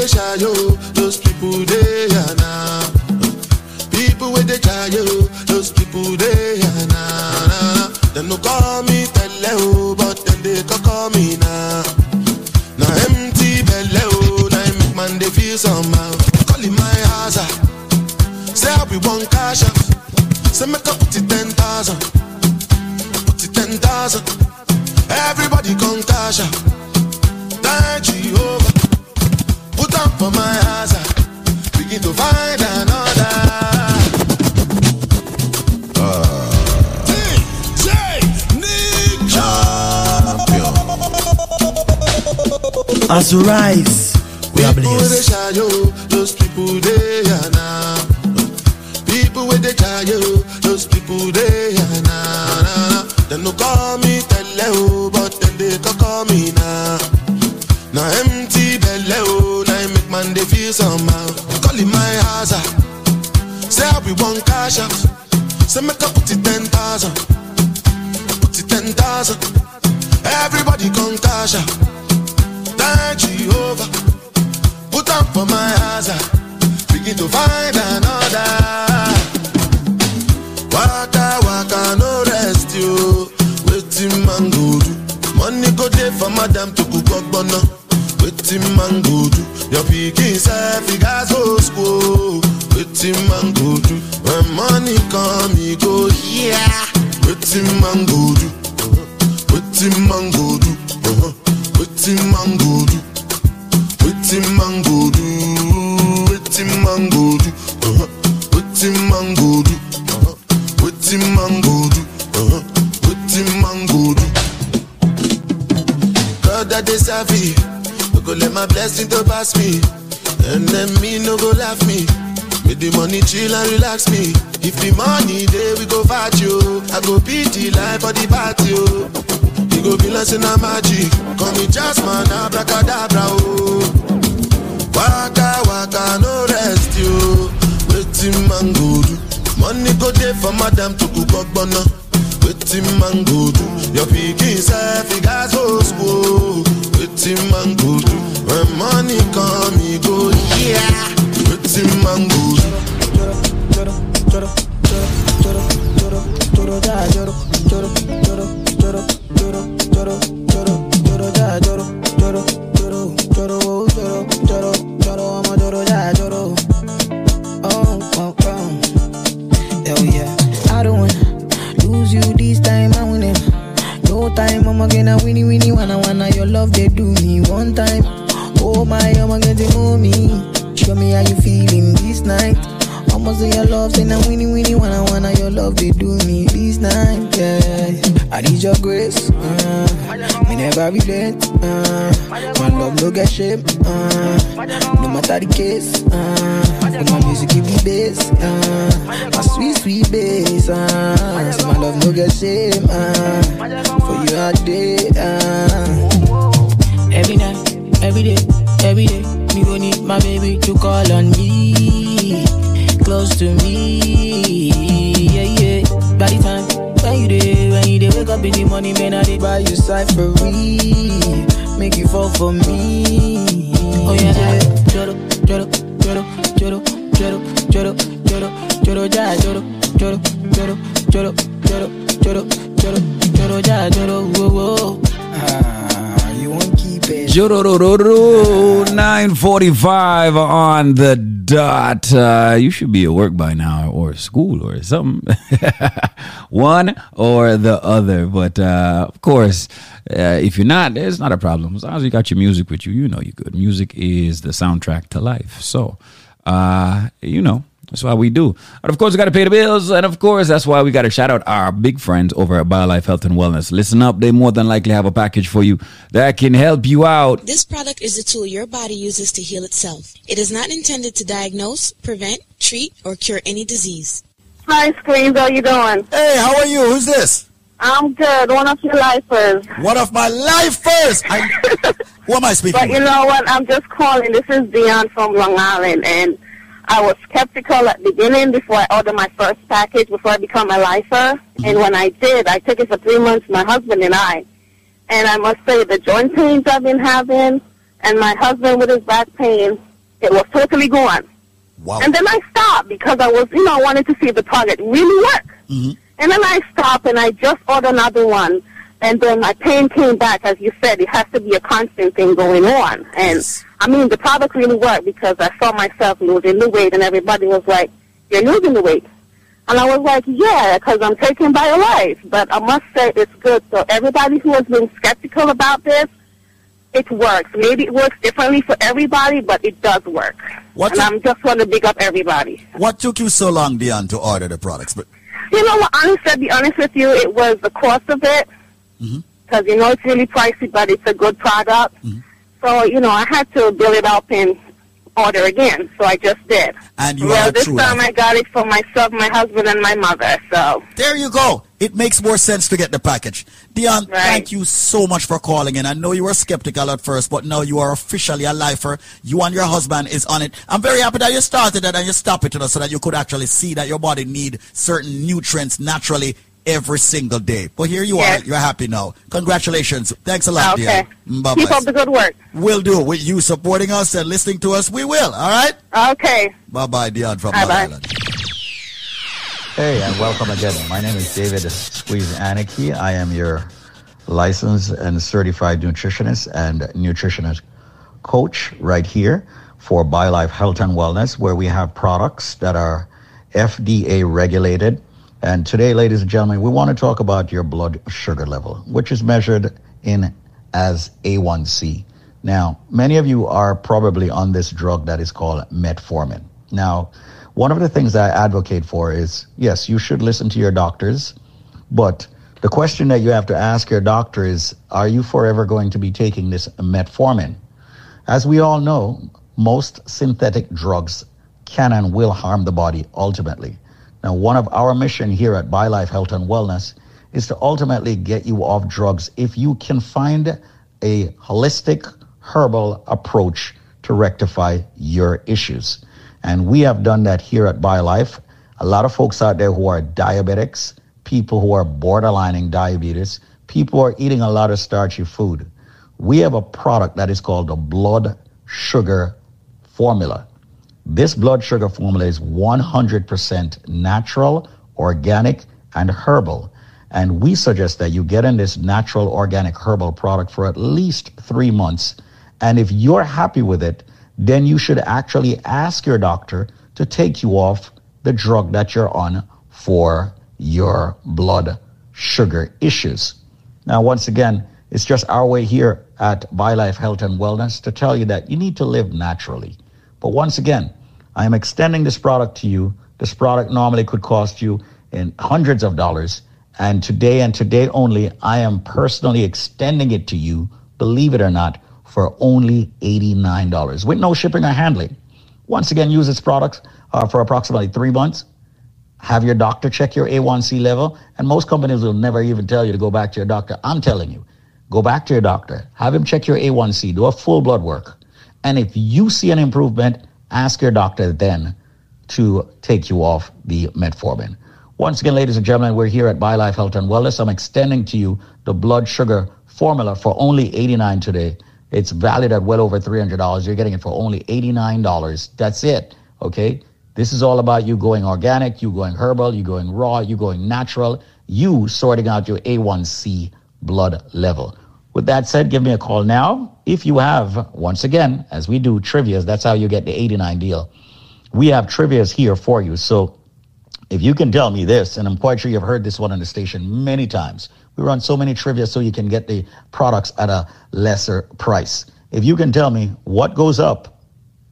Shy yo, those people they are now. People with the shy yo, those people they are now. now. Them no call me tele oh, but then they can call me now. Now empty belly oh, now make man they feel somehow. Calling my house ah. say I be one cash out. Say make up it ten thousand, put it ten thousand. Everybody come cash out. Thank Jehovah. Find another. DJ uh, Nick As we rise, we are People with the blessed. those people they are now. People with the yo, those people they are now. Them no call me tele oh, but then they can call me now. Now empty belly oh, now make man they somehow. Ah. Say I be one cash out. Say make I put it ten thousand. Put it ten thousand. Everybody come cash out. Thank Jehovah. Put up for my ah. Begin to find another. Waka waka no rest you. Waiting man go do. Money go there for madam to cook up bono. Waiting man go do. Your pikin self he gas go school. Waiting man go do. When money come he go yeah. Waiting man go do. Waiting man go do. Waiting man go do. Waiting man go do. Waiting man go do. Waiting man go do. Waiting man go do. Waiting man go do. God that they savvy. Go let my blessing to pass me. And then me no go laugh me. With the money chill and relax me. If the money there we go fight you. I go beat the life for the party. You go be like na magic. Call me Jasmine, abracadabra. Oh. Waka waka no rest you. Waiting man go do. Money go there for madam to cook up Waiting man go do. Your pikin self he gas go school. Waiting man go do. When money come he go yeah. Waiting man go do. Hell Time, I'm gonna get a winnie winnie wanna wanna your love they do me one time. Oh my, I'm gonna move me. Show me how you feeling this night. Almost say your love, say now winnie winnie wanna wanna your love they do me this night. Yeah, I need your grace. Uh, me never relent. Uh, my love no get shame. Uh, no matter the case. Uh, my music give me bass. Uh, my sweet sweet bass. Uh, so my love no get shame. Uh, for you all day. Uh, every night, every day, every day. Me go need my baby to call on me, close to me. Yeah, yeah. By the time when you day, when you day, wake up in the morning, man, I did buy you cyphery, make you fall for me. Oh yeah, joro, joro, joro, joro, joro, joro, joro, joro, ja, joro, joro, joro, joro, joro, joro, joro, joro, ja, joro, whoa, whoa. Ah, you won't keep it. Jororororo, 945 on the dot. Uh, you should be at work by now or school or something. One or the other. But uh, of course, uh, if you're not, it's not a problem. As long as you got your music with you, you know you're good. Music is the soundtrack to life. So, uh, you know, that's why we do. And of course, we got to pay the bills. And of course, that's why we got to shout out our big friends over at BioLife Health and Wellness. Listen up. They more than likely have a package for you that can help you out. This product is a tool your body uses to heal itself. It is not intended to diagnose, prevent, treat, or cure any disease. Hi, Screens. How you doing? Hey, how are you? Who's this? I'm good. One of your lifers. One of my lifers. I, who am I speaking? But you know what? I'm just calling. This is Dion from Long Island, and I was skeptical at the beginning before I ordered my first package before I become a lifer. Mm-hmm. And when I did, I took it for three months, my husband and I. And I must say, the joint pains I've been having, and my husband with his back pain, it was totally gone. Wow. And then I stopped because I was, you know, I wanted to see if the product really worked. Mm-hmm. And then I stopped and I just ordered another one. And then my pain came back. As you said, it has to be a constant thing going on. And I mean, the product really worked because I saw myself losing the weight and everybody was like, you're losing the weight. And I was like, yeah, because I'm taking BioLife. But I must say it's good. So everybody who has been skeptical about this, it works. Maybe it works differently for everybody, but it does work. What and I'm just want to big up everybody. What took you so long, Dion, to order the products? But You know what? Honestly, to be honest with you, it was the cost of it. Mm-hmm. Because, you know, it's really pricey, but it's a good product. Mm-hmm. So, you know, I had to build it up and order again. So I just did. And you well, this time I got it for myself, my husband, and my mother. So there you go. it makes more sense to get the package. Dion, thank you so much for calling in. I know you were skeptical at first, but now you are officially a lifer. You and your husband is on it. I'm very happy that you started it and you stopped it you know, so that you could actually see that your body need certain nutrients naturally every single day. But here you Yes. are. You're happy now. Congratulations. Thanks a lot, Okay. Dion. Mm, bye Keep up the good work. We'll do. With you supporting us and listening to us, we will. All right? Okay. Bye bye, Dion from Bye-bye. Long Island. Hey, and welcome again. My name is David Squeeze Anarchy. I am your licensed and certified nutritionist and nutritionist coach right here for BioLife Health and Wellness, where we have products that are FDA regulated. And today, ladies and gentlemen, we want to talk about your blood sugar level, which is measured in as A1C. Now, many of you are probably on this drug that is called metformin. Now, one of the things I advocate for is yes, you should listen to your doctors, but the question that you have to ask your doctor is are you forever going to be taking this metformin? As we all know, most synthetic drugs can and will harm the body ultimately. Now, one of our mission here at BioLife Health and Wellness is to ultimately get you off drugs if you can find a holistic herbal approach to rectify your issues. And we have done that here at BioLife. A lot of folks out there who are diabetics, people who are borderlining diabetes, people who are eating a lot of starchy food. We have a product that is called the blood sugar formula. This blood sugar formula is 100% natural, organic, and herbal. And we suggest that you get in this natural, organic, herbal product for at least three months. And if you're happy with it, then you should actually ask your doctor to take you off the drug that you're on for your blood sugar issues. Now, once again, it's just our way here at BioLife Health and Wellness to tell you that you need to live naturally. But once again, I am extending this product to you. This product normally could cost you in hundreds of dollars. And today and today only, I am personally extending it to you, believe it or not, for only $89 with no shipping or handling. Once again, use this product uh, for approximately three months. Have your doctor check your A1C level. And most companies will never even tell you to go back to your doctor. I'm telling you, go back to your doctor, have him check your A1C, do a full blood work. And if you see an improvement, ask your doctor then to take you off the metformin. Once again, ladies and gentlemen, we're here at BioLife Health and Wellness. I'm extending to you the blood sugar formula for only 89 today. It's valued at well over $300. You're getting it for only $89. That's it. Okay. This is all about you going organic, you going herbal, you going raw, you going natural, you sorting out your A1C blood level. With that said, give me a call now. If you have, once again, as we do trivias, that's how you get the 89 deal. We have trivias here for you. So if you can tell me this, and I'm quite sure you've heard this one on the station many times, we run so many trivia so you can get the products at a lesser price. If you can tell me what goes up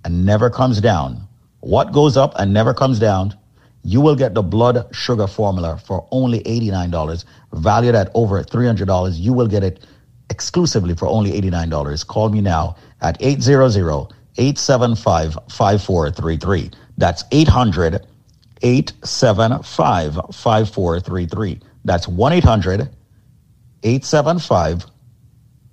and never comes down, what goes up and never comes down, you will get the blood sugar formula for only $89, valued at over $300. You will get it exclusively for only $89. Call me now at 800-875-5433. That's 800 875 5433. That's 1 800 875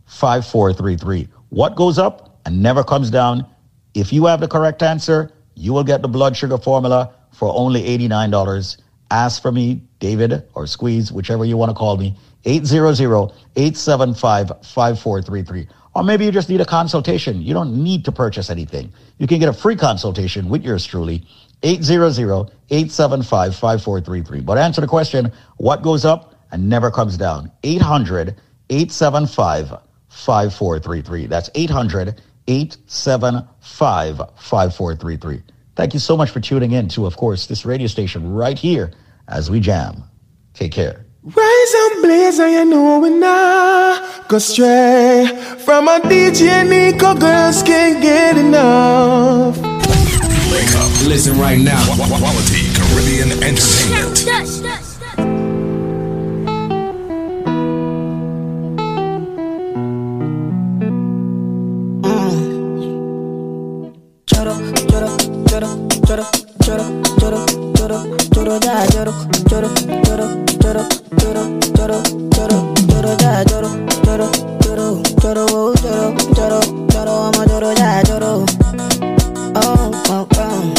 5433. What goes up and never comes down? If you have the correct answer, you will get the blood sugar formula for only $89. Ask for me, David or Squeeze, whichever you want to call me, 800-875-5433. Or maybe you just need a consultation. You don't need to purchase anything. You can get a free consultation with yours truly, 800-875-5433. But answer the question, what goes up and never comes down? 800-875-5433. That's 800-875-5433. Thank you so much for tuning in to, of course, this radio station right here as we jam. Take care. Rise and blaze and you know we not go stray From a DJ Nico girls can't get enough Wake up. Listen right now. Quality Caribbean Entertainment. Choro, choro, choro, choro, Choro, choro, choro, choro, ya choro, choro, choro, choro, oh, choro, lloro, lloro, vamos, lloro, ya. Oh, oh, oh.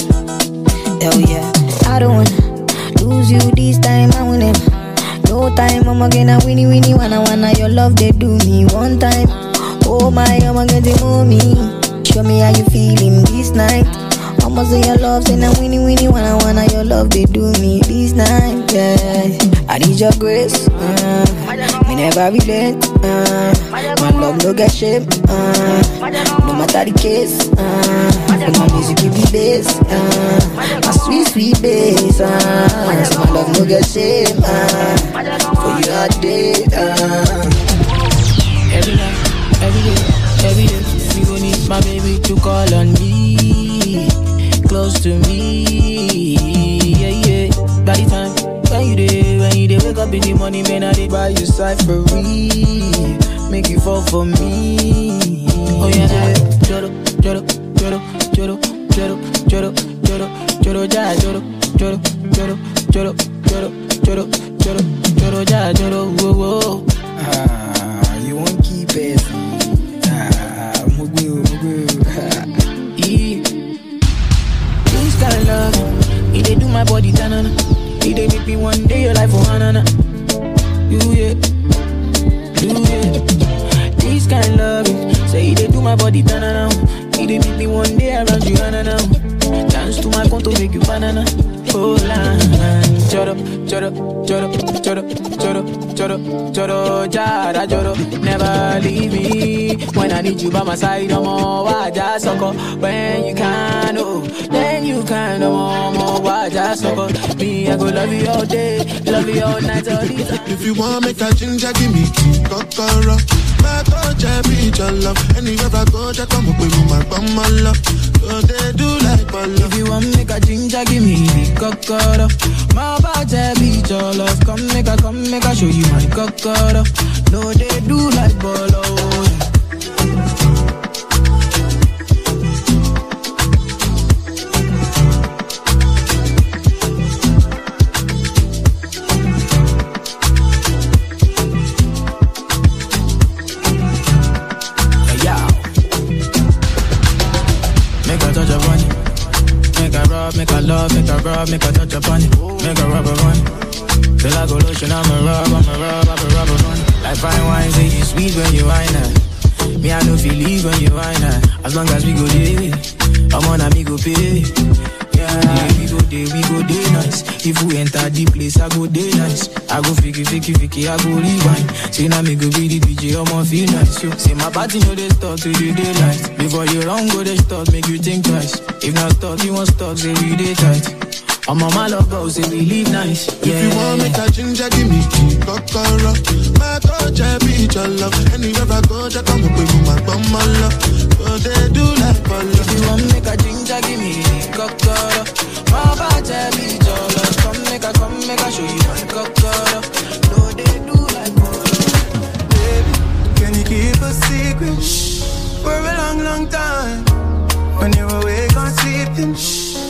Hell yeah. I don't wanna lose you this time, I win it. No time, I'm again a winnie winnie wanna wanna your love they do me one time. Oh my, I'ma move me. Show me how you feeling this night. I'ma your love, say now winnie winnie wanna wanna your love they do me this night. Yeah, I need your grace. Uh, me never relent. Uh, my love no get shame. Uh, no matter the case. Uh, my music give me bass. Uh, my sweet sweet bass. Uh, so my love no get shame. Uh, for you all day. Uh. Every night, every day, every day, we gon' need my baby to call on me, close to me, yeah yeah. By the time when you dey, when you dey wake up in the morning, man, I dey buy you cyphery, make you fall for me. Oh yeah, yeah. Joro, joro, joro, joro, joro, joro, joro, joro, ja, joro, joro, joro, joro, joro, joro, joro, joro, ja, joro, whoa, whoa. Ah, you won't keep it. Ah, mugu, mugu. Love, it dey do my body tanana. It dey make me one day your life for hanana. You yeah, you yeah. This kind love, eh. say it dey do my body tanana. It dey make me one day around you hanana. Dance to my conto make you banana. Oh la, choro, choro, choro, choro, choro, choro, choro, jara, choro. Never leave me when I need you by my side. I'm all waja soko. When you can, oh, then you can. I'm all waja soko. Me, I go love you all day, love you all night, all the time. If you want make a ginger, give me kokoro. My má tó jẹ bí love. anywhere I go jẹ́ come mo pé my máa gbọ́n mọ́ lọ tó do like bọ́lọ. if you wan make a ginger give me the kọ́kọ́rọ́ má bá jẹ bí love. come make I come make I show you my kọ́kọ́rọ́ no they do like bọ́lọ. Oh. Love, make a touch upon it. Make a rub upon it. Feel like a lotion, I'm a rub, I'm a rub, I'm a rub upon it. Like fine wine, say you sweet when you wine it. Eh. Me, I know feel leave when you wine it. Eh. As long as we go there, I'm on a me go pay. Yeah, we go there, we go there nice. If we enter the place, I go there nice. I go fiki, fiki, fiki, I go rewind. Say now me go be the DJ, I'ma feel nice. Yo, say my party know they start to the daylight. Before you run, go they start, make you think twice. If not stop, you want stop, say we day tight. My love, girls, we live nice. Yeah. If you want make a ginger, give me key, kokoro. My touch, I be your love. Anywhere I go, just come up with my bum, my love. So they do like my love. If you want make a ginger, give me the kokoro. My body be your love. Come make a, come make a show you my kokoro. No, they do like Baby, can you keep a secret for a long, long time? When you're awake or sleeping, say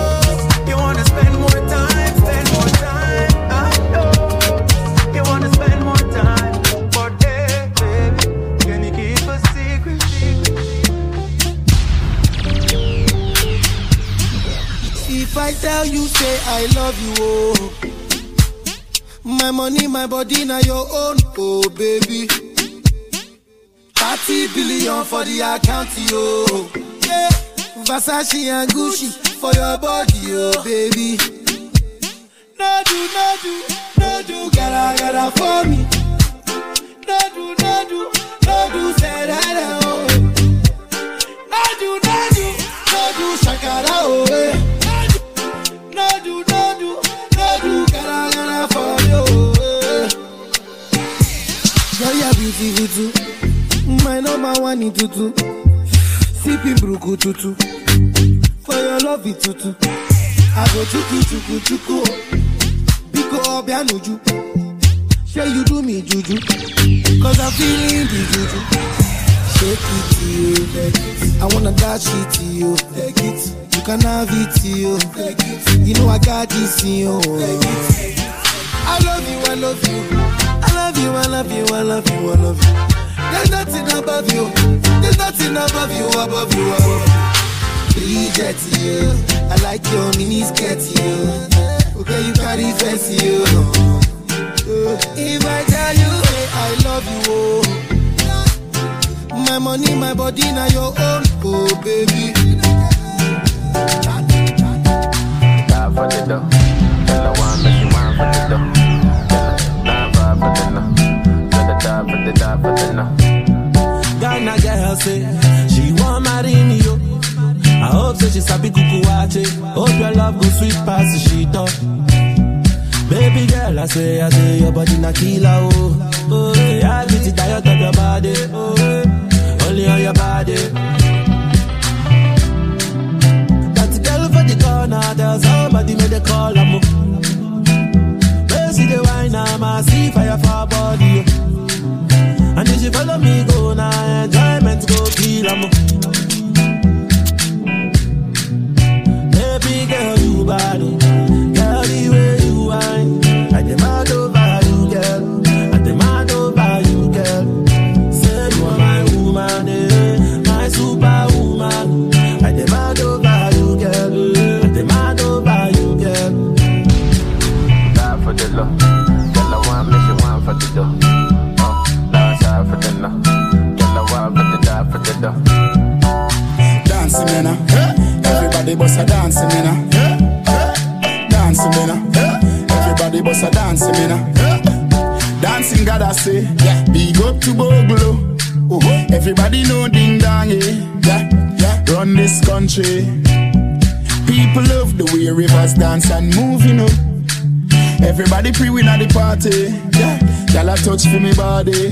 I tell you, say I love you, oh. My money, my body, now your own, oh baby. 30 billion for the account, yo. Yeah, Versace and Gucci for your body, oh baby. No do, no do, no gotta, gotta for me. No do, no do, say that, oh. No do, no shakara, oh. eh tutu oh, eh. my number one in tutu. Sipping buruku for your love in tutu. I go chuku chuku chuku. Biko ọbẹ anuju ṣe you do me juju. Cause i'm feeling the juju. Shake it to you i wanna dash it to you. You can have it to you. You know I got this you. I love you, I love you. I love you, I love you, I love you, I love you. There's nothing above you. There's nothing above you, above you, above you. Reject you. I like your mini skirt you. Okay, you carry fancy you. Uh, if I tell you, hey, I love you, oh. My money, my body, now your own, oh baby. Ghana girl say she want. I hope say she. Hope your love go sweet past. Baby girl, I say, I say your body na killer oh. Oh, yeah, I get it tired of your body. Oh, only on your body. There's somebody made a call. I'm see the wine, I'm a see fire for body. oh. And if she follow me, go now, enjoyment go kill 'em. Baby girl, you bad, oh. Dancing me now. Ah. Everybody bust a dancing me now. Ah. Dancing me now. Ah. Everybody bust a dancing now. Dancing God I say. Big up to Boglo. Oh, everybody know ding dong, yeah. yeah. Run this country. People love the way rivers dance and move, you know. Everybody pre win at the party. Yeah, y'all touch for me body.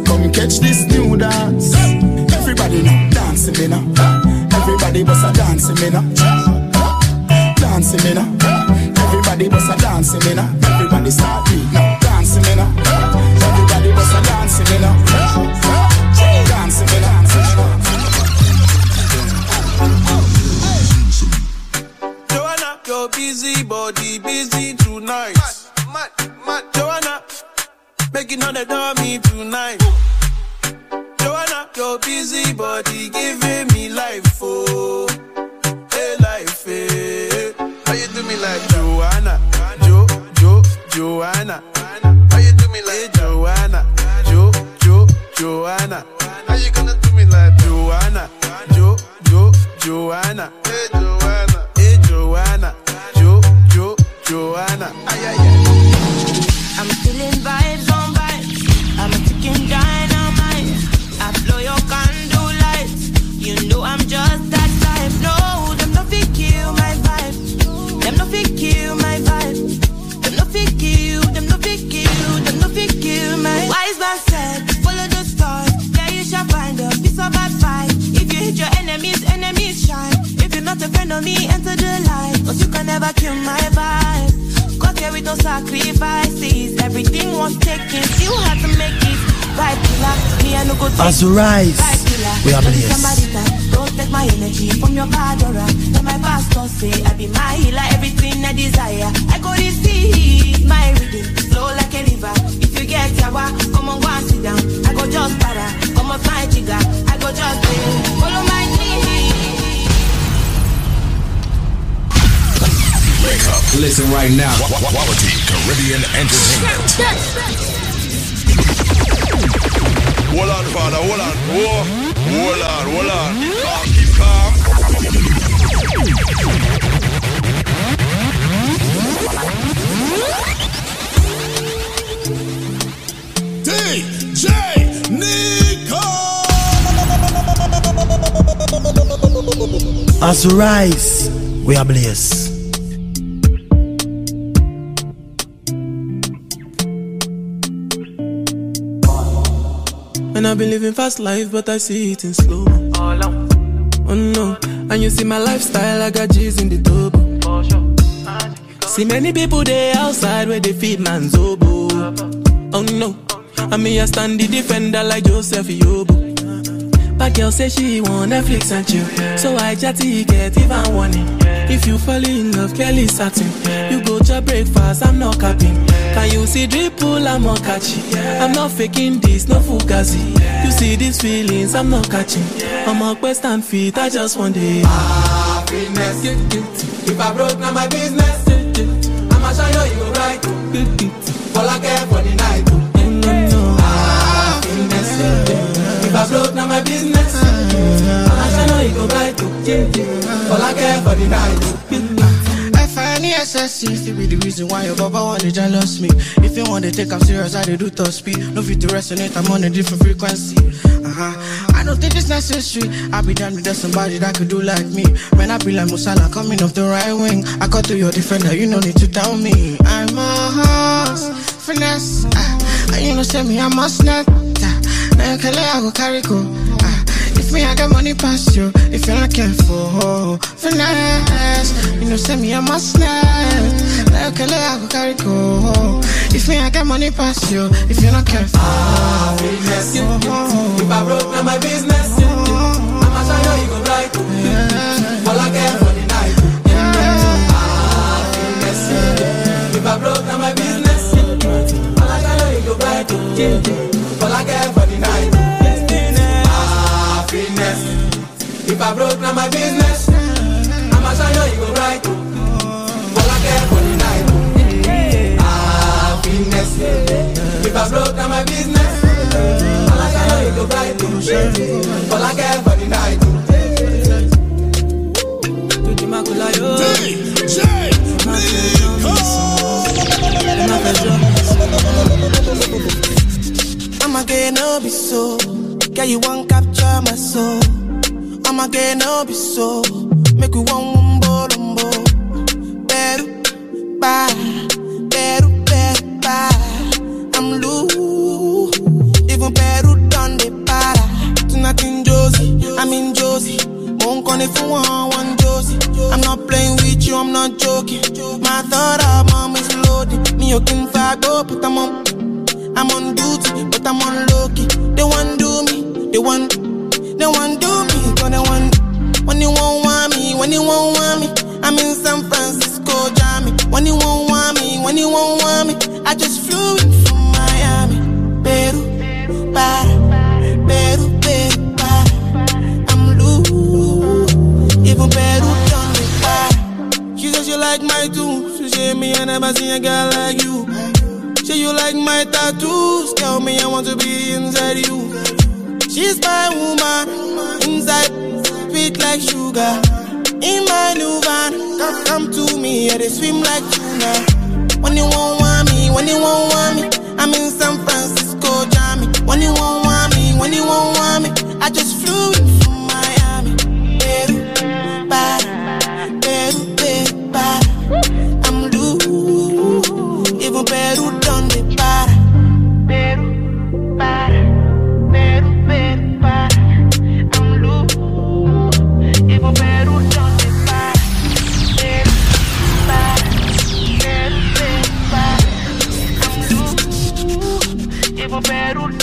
Come catch this new dance. Everybody now dancing me now. Everybody bust a dancing me now. Dancing me now. Everybody bust a dancing me now. Everybody start beat now. Dancing me now. Everybody bust a dancing me now. Dancing me now. Joanna, your busy body busy tonight. Mad, Mad, mad, Joanna, making all the dummy tonight. Joanna, your busy body giving me life, oh, hey life, hey. How you do me like Joanna, Jo, Jo, Joanna? How you do me like Joanna, Jo, Jo, Joanna? How you gonna do me like Joanna, Jo, Jo, Joanna? Hey Joanna, hey Joanna, Jo, Jo, Joanna? Ay ay ay. I'm feeling vibes just that type. No, them no fit kill my vibe. Them no fit kill my vibe. Them no fit kill. Them no fit kill. Them no fit kill my. Wise man said, follow the stars. Yeah, you shall find a piece of advice. If you hit your enemies, enemies shine. If you're not a friend of me, enter the light. Cause you can never kill my vibe. Got here with no sacrifices. Everything was taken, still had to make it. Vibe killer, me I no go take As rise, Vibe killer, we are blessed. Somebody that don't take my energy from your padora. Then my pastor say I be my healer, everything I desire. I go receive my reading, flow like a river. If you get yawa, come on go and sit down. I go just para, come on my jigger. I go just pay, follow my lead. Wake up Listen right now. Quality Caribbean entertainment. Hold on, father, hold on. Whoa. Hold on, hold on. Keep calm, keep calm. DJ Nico. As we rise, we are blessed. I've been living fast life, but I see it in slow. Oh no, and you see my lifestyle, I got G's in the tub. See many people there outside where they feed man's oboe. Oh no, and me I stand the defender like Joseph Yobo. But girl say she want Netflix and chill, so I chatty get even warning. If you fall in love, Kelly satin. You go to breakfast, I'm not capping. Can you see dripple? I'm not catching. I'm not faking this, no fugazi. You see these feelings, I'm not catching. I'm a quest and feet, I just want it. Happiness. If I broke, now my business. I'ma show you, you go right. All I care for the night. Happiness. If I broke, now my business. I for the night. Be the reason why your baba want to jealous me. If you want to take I'm serious, I do top speed. No fit to resonate, I'm on a different frequency. Uh-huh. I don't think it's necessary. I be damned if there's somebody that could do like me. Man, I be like Musala coming off the right wing. I cut to your defender, you no need to down me. I'm a finesse. Uh, you know say me, I must not uh, Now you can let I go carry go me, I got money past you. If you're not careful, finesse. You know, send me a must snap. Like a I go carry go. If me, I got money past you. If you're not careful, ah, Happiness. If I broke, now my business. Oh, oh, oh. I'ma show you, you go right. All I care for the night. Happiness. Ah, if I broke, now my business. I'ma show you, you go right. All If I broke, now my business. I'ma show you, you go right. All I care for the night. Happiness. If I broke, now my business. I'ma show you, you go right. All I care for the night. I'ma get no be so. Girl, you won't capture my soul. I'ma get no be so. Make you one wumbo lumbo. Better, bye. Better, better, bye. I'm loose. Even better done the para. Tonight in Josie, I'm in Josie. Won't call if you want one Josie. I'm not playing with you, I'm not joking. My thought of mom is loaded. Me, you can go, but I'm on. I'm on duty, but I'm on low key. They want do me, they want, they want do When you won't want me, when you won't want me, I'm in San Francisco, Jammy. When you won't want me, when you won't want me, I just flew in from Miami. Peru, para, Peru, Peru, para. I'm loose, even Peru done me para. She said she like my tunes, she said me I never seen a girl like you. Say you like my tattoos, tell me I want to be inside you. She's my woman, inside sweet like sugar. In my new van, come, come to me, yeah, they swim like tuna. When you won't want me, when you won't want me, I'm in San Francisco, Jammy. When you won't want me, when you won't want me, I just flew in even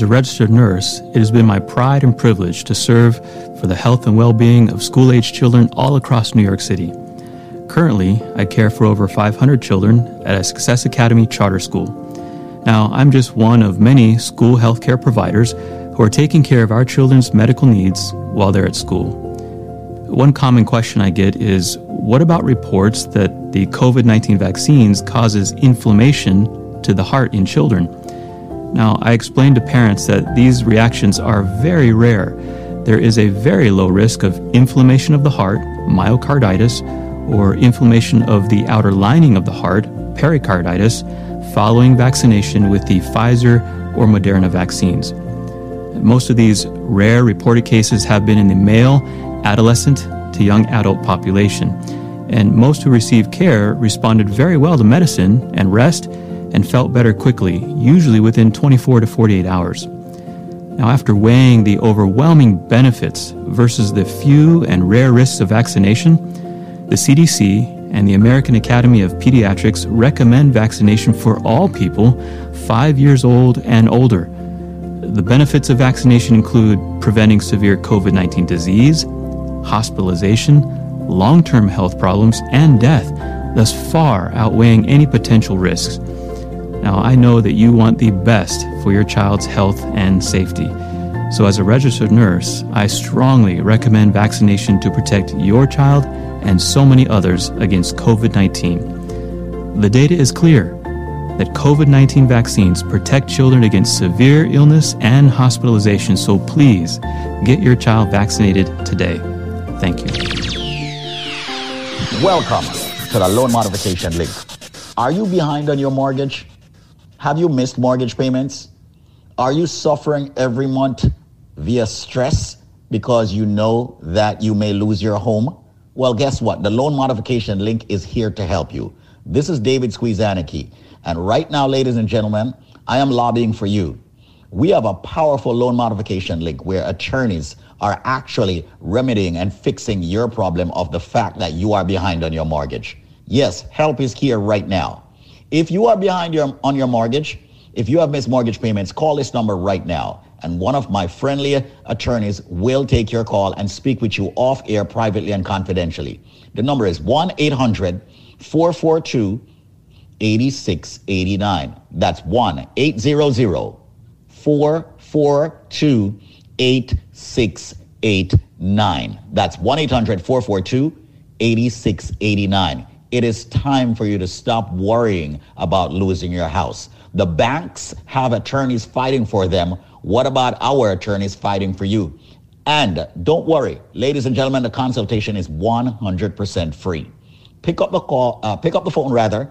as a registered nurse, it has been my pride and privilege to serve for the health and well being of school age children all across New York City. Currently, I care for over 500 children at a Success Academy charter school. Now, I'm just one of many school healthcare providers who are taking care of our children's medical needs while they're at school. One common question I get is what about reports that the COVID 19 vaccines causes inflammation to the heart in children? Now, I explained to parents that these reactions are very rare. There is a very low risk of inflammation of the heart, myocarditis, or inflammation of the outer lining of the heart, pericarditis, following vaccination with the Pfizer or Moderna vaccines. Most of these rare reported cases have been in the male, adolescent to young adult population. And most who received care responded very well to medicine and rest and felt better quickly, usually within 24 to 48 hours. Now, after weighing the overwhelming benefits versus the few and rare risks of vaccination, the CDC and the American Academy of Pediatrics recommend vaccination for all people 5 years old and older. The benefits of vaccination include preventing severe COVID 19 disease, hospitalization, long term health problems, and death, thus far outweighing any potential risks. Now, I know that you want the best for your child's health and safety. So, as a registered nurse, I strongly recommend vaccination to protect your child and so many others against COVID 19. The data is clear that COVID 19 vaccines protect children against severe illness and hospitalization, so please get your child vaccinated today. Thank you. Welcome to the loan modification link. Are you behind on your mortgage? Have you missed mortgage payments? Are you suffering every month via stress because you know that you may lose your home? Well, guess what? The loan modification link is here to help you. This is David Squeezaniki. And right now, ladies and gentlemen, I am lobbying for you. We have a powerful loan modification link where attorneys are actually remedying and fixing your problem of the fact that you are behind on your mortgage. Yes, help is here right now. If you are behind your, on your mortgage, if you have missed mortgage payments, call this number right now. And one of my friendly attorneys will take your call and speak with you off air privately and confidentially. The number is 1 800 442 8689. That's 1 800 442 8689. That's 1 800 442 8689. It is time for you to stop worrying about losing your house. The banks have attorneys fighting for them. What about our attorneys fighting for you? And don't worry, ladies and gentlemen, the consultation is 100% free. Pick up the call, uh, pick up the phone rather,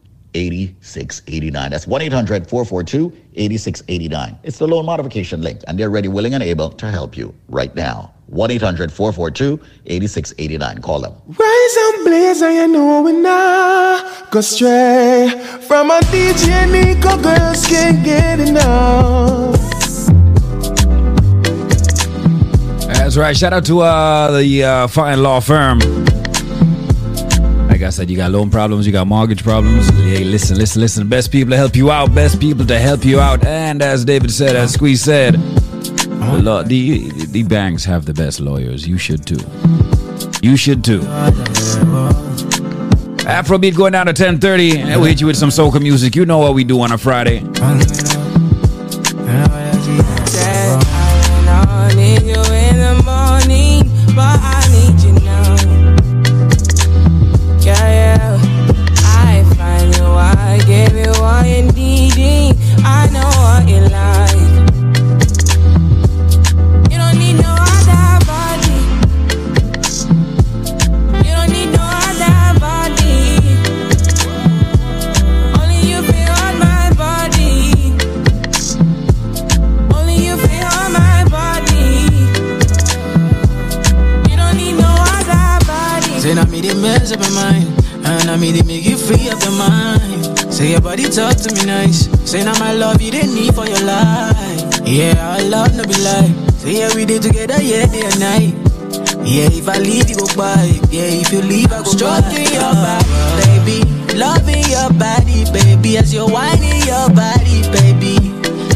8689. That's 1 800 442 8689. It's the loan modification link, and they're ready, willing, and able to help you right now. 1 800 442 8689. Call them. Rise and blaze, and you know we not go stray from a DJ Nico. Girls can't get enough. That's right. Shout out to uh, the uh, fine law firm. Like I said, you got loan problems, you got mortgage problems. Hey, listen, listen, listen. Best people to help you out. Best people to help you out. And as David said, as Squeeze said, uh-huh. the, law, the, the banks have the best lawyers. You should too. You should too. Afrobeat going down to 10:30, and we'll hit you with some soca music. You know what we do on a Friday. Say your body talk to me nice Say now my love you didn't need for your life Yeah, our love no be lie Say yeah we did together, yeah, day and night Yeah, if I leave you go by Yeah, if you leave I go Stroking by. your body, baby. Loving your body, baby. As you're whining your body, baby.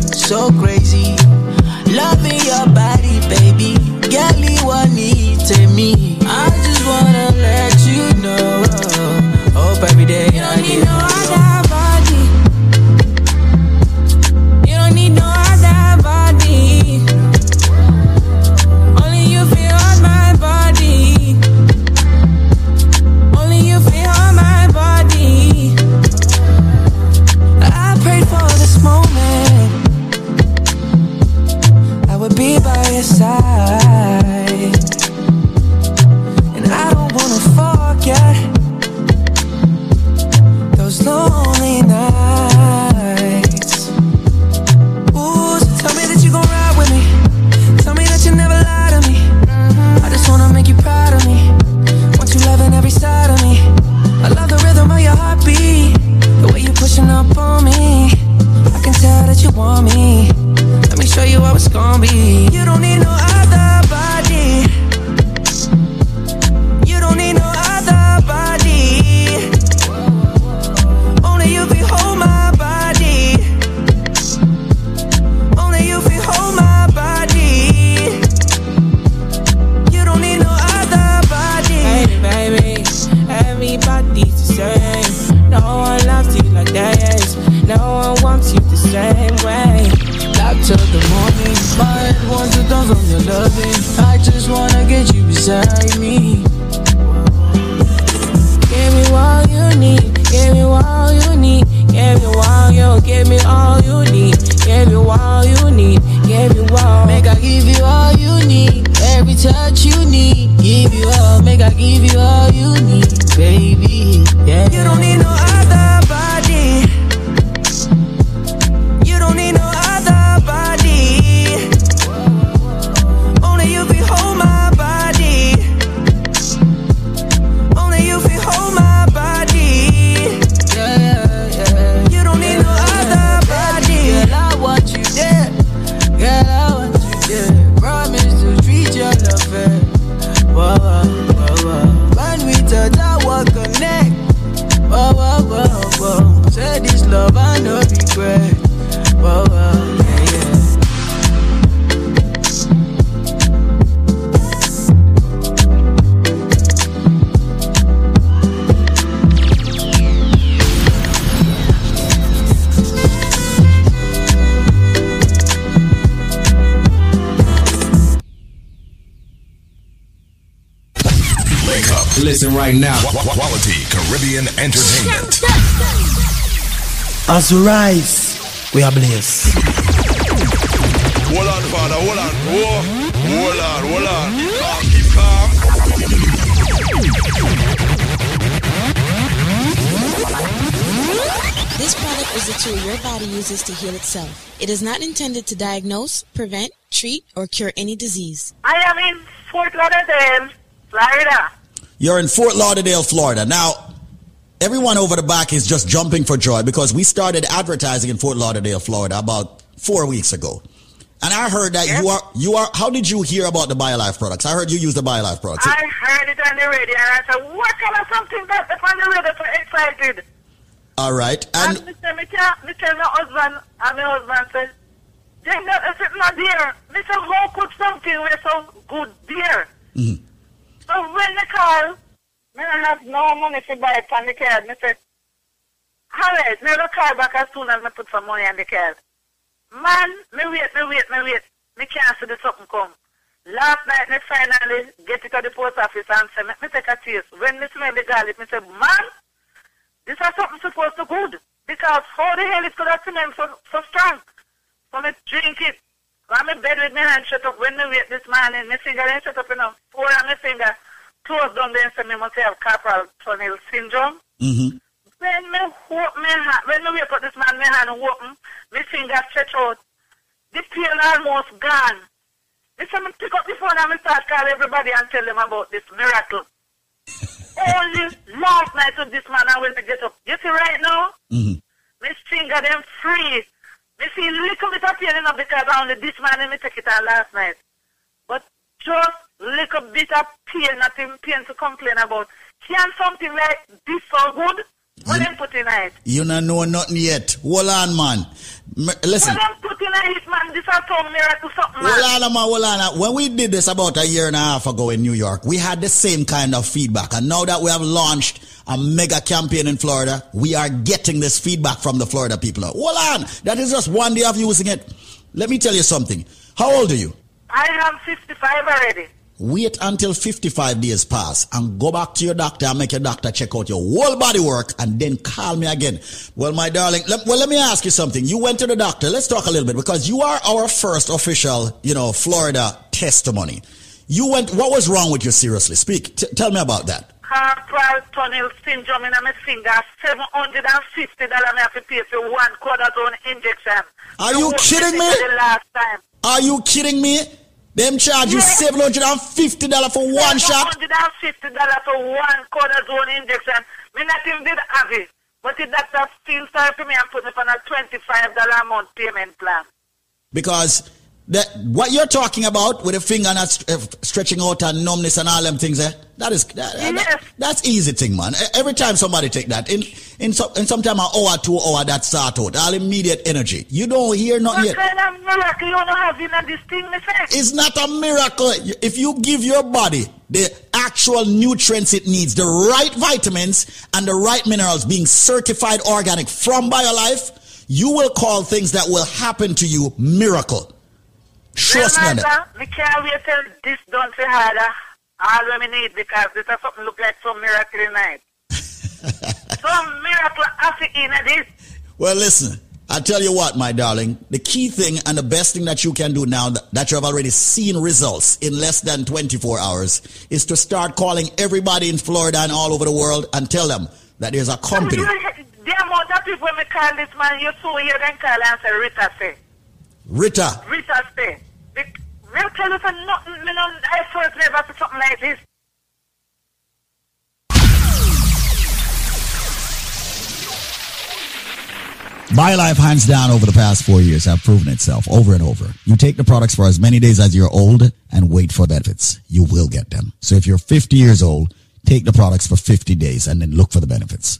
So crazy. Loving your body, baby. Girl, you want need to me. I just wanna let you know. Hope every day You I don't need no other beside me. Give me all you need, give me all you need, give me all you, give me all you need, give me all you need, give me all. Make I give you all you need, every touch you need, give you all, make I give you all you need, baby. As we rise, we are blessed. Hold on, father, hold on. Whoa. Hold on, hold on. Calm, keep calm. This product is a tool your body uses to heal itself. It is not intended to diagnose, prevent, treat, or cure any disease. I am in Fort Lauderdale, Florida. You're in Fort Lauderdale, Florida. Now, everyone over the back is just jumping for joy because we started advertising in Fort Lauderdale, Florida about four weeks ago. And I heard that you are, you are, how did you hear about the BioLife products? I heard you use the BioLife products. I heard it on the radio and I said, what kind of something that's on the radio so excited? All right. And, And me say, me tell, me tell my husband, and my husband said, then that is not there. Say, how could something be so good there? Mhm. So when they call, me don't have no money to buy it on the card. Me say, alright, me will call back as soon as me put some money on the card. Man, me wait, me wait, me wait. Me can't see the something come. Last night, me finally get it to the post office and say, me, me take a taste. When me smell the garlic, me say, man, this is something supposed to good. Because how the hell is could have smell so, so strong? So me drink it. When me bed with my hand shut up, when me wait this morning, my finger then shut up enough. Four on my finger, close down there and say me must have carpal tunnel syndrome. Mhm. When me open my hand, when me wake up this man, my hand open, my finger stretch out. The pain almost gone. This time I pick up the phone and I start call everybody and tell them about this miracle. Only last night of this man I will get up. You see right now, Mhm. my finger them free. Me see little bit of pain enough because only this man and me take it out last night. But just little bit of pain, nothing pain to complain about. Can something like this so good? What them put in it? you don't know nothing yet. Hold on, man. M- listen. What them put in it, man? This is some miracle something, man. Hold on, man, hold on. When we did this about a year and a half ago in New York, we had the same kind of feedback. And now that we have launched a mega campaign in Florida, we are getting this feedback from the Florida people. Hold on. That is just one day of using it. Let me tell you something. How old are you? I am 55 already. Wait until 55 days pass and go back to your doctor and make your doctor check out your whole body work and then call me again. Well, my darling, let, well, let me ask you something. You went to the doctor. Let's talk a little bit because you are our first official, you know, Florida testimony. You went, what was wrong with you? Seriously, speak. T- tell me about that. Carpal tunnel syndrome in my finger. $750 I have to pay for one cortisone injection. Are you kidding me? The last time. Are you kidding me? Them charge you $750 for one shot? $750 for one zone injection. Me not even did have it. But the doctor feel sorry for me and put me on a $25 a month payment plan. Because that what you're talking about with a finger not st- uh, stretching out and numbness and all them things there, that is that, that- that's easy thing, man. Every time somebody take that in in some in sometime an hour, two hour, that start out all immediate energy. You don't hear nothing What yet. kind of miracle you don't have in this thing. It's not a miracle. If you give your body the actual nutrients it needs, the right vitamins and the right minerals being certified organic from BioLife, you will call things that will happen to you miracle. Trust me. Master, me can't wait till this done for harder. All what need because this is something look like some miracle tonight. some miracle after in this. Well, listen, I tell you what, my darling, the key thing and the best thing that you can do now that, that you have already seen results in less than 24 hours is to start calling everybody in Florida and all over the world and tell them that there's a company. The amount of people when me call this man, you two here then call and say Rita say. Rita, Rita me tell you for nothing, me no, I first never see something like this. BioLife hands down over the past four years have proven itself over and over. You take the products for as many days as you're old and wait for benefits. You will get them. So if you're 50 years old, take the products for 50 days and then look for the benefits.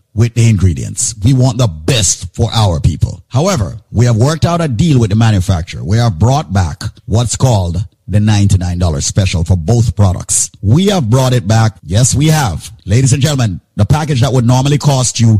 with the ingredients. We want the best for our people. However, we have worked out a deal with the manufacturer. We have brought back what's called the $99 special for both products. We have brought it back. Yes, we have. Ladies and gentlemen, the package that would normally cost you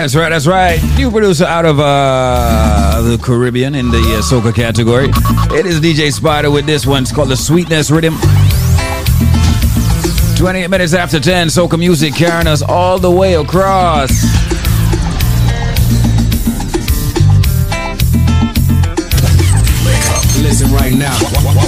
That's right, that's right. New producer out of uh, the Caribbean in the uh, soca category. It is DJ Spider with this one. It's called The Sweetness Rhythm. 28 minutes after 10, soca music carrying us all the way across. listen right now.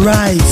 right.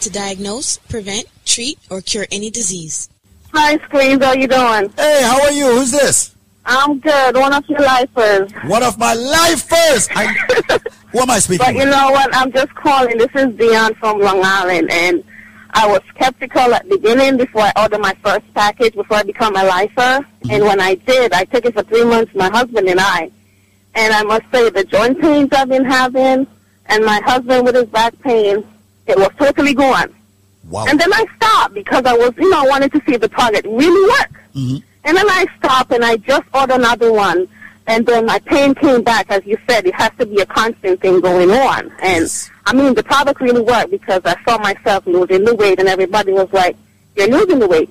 Not to diagnose, prevent, treat, or cure any disease. Hi, Squeeze. How you doing? Hey, how are you? Who's this? I'm good. One of your lifers. One of my lifers. I, who am I speaking But you know what? I'm just calling. This is Dion from Long Island, and I was skeptical at the beginning before I ordered my first package before I become a lifer. Mm-hmm. And when I did, I took it for three months, my husband and I. And I must say, the joint pains I've been having, and my husband with his back pain, it was totally gone. Wow. And then I stopped because I was, you know, I wanted to see if the product really worked. Mm-hmm. And then I stopped and I just ordered another one. And then my pain came back. As you said, it has to be a constant thing going on. And I mean, the product really worked because I saw myself losing the weight and everybody was like, you're losing the weight.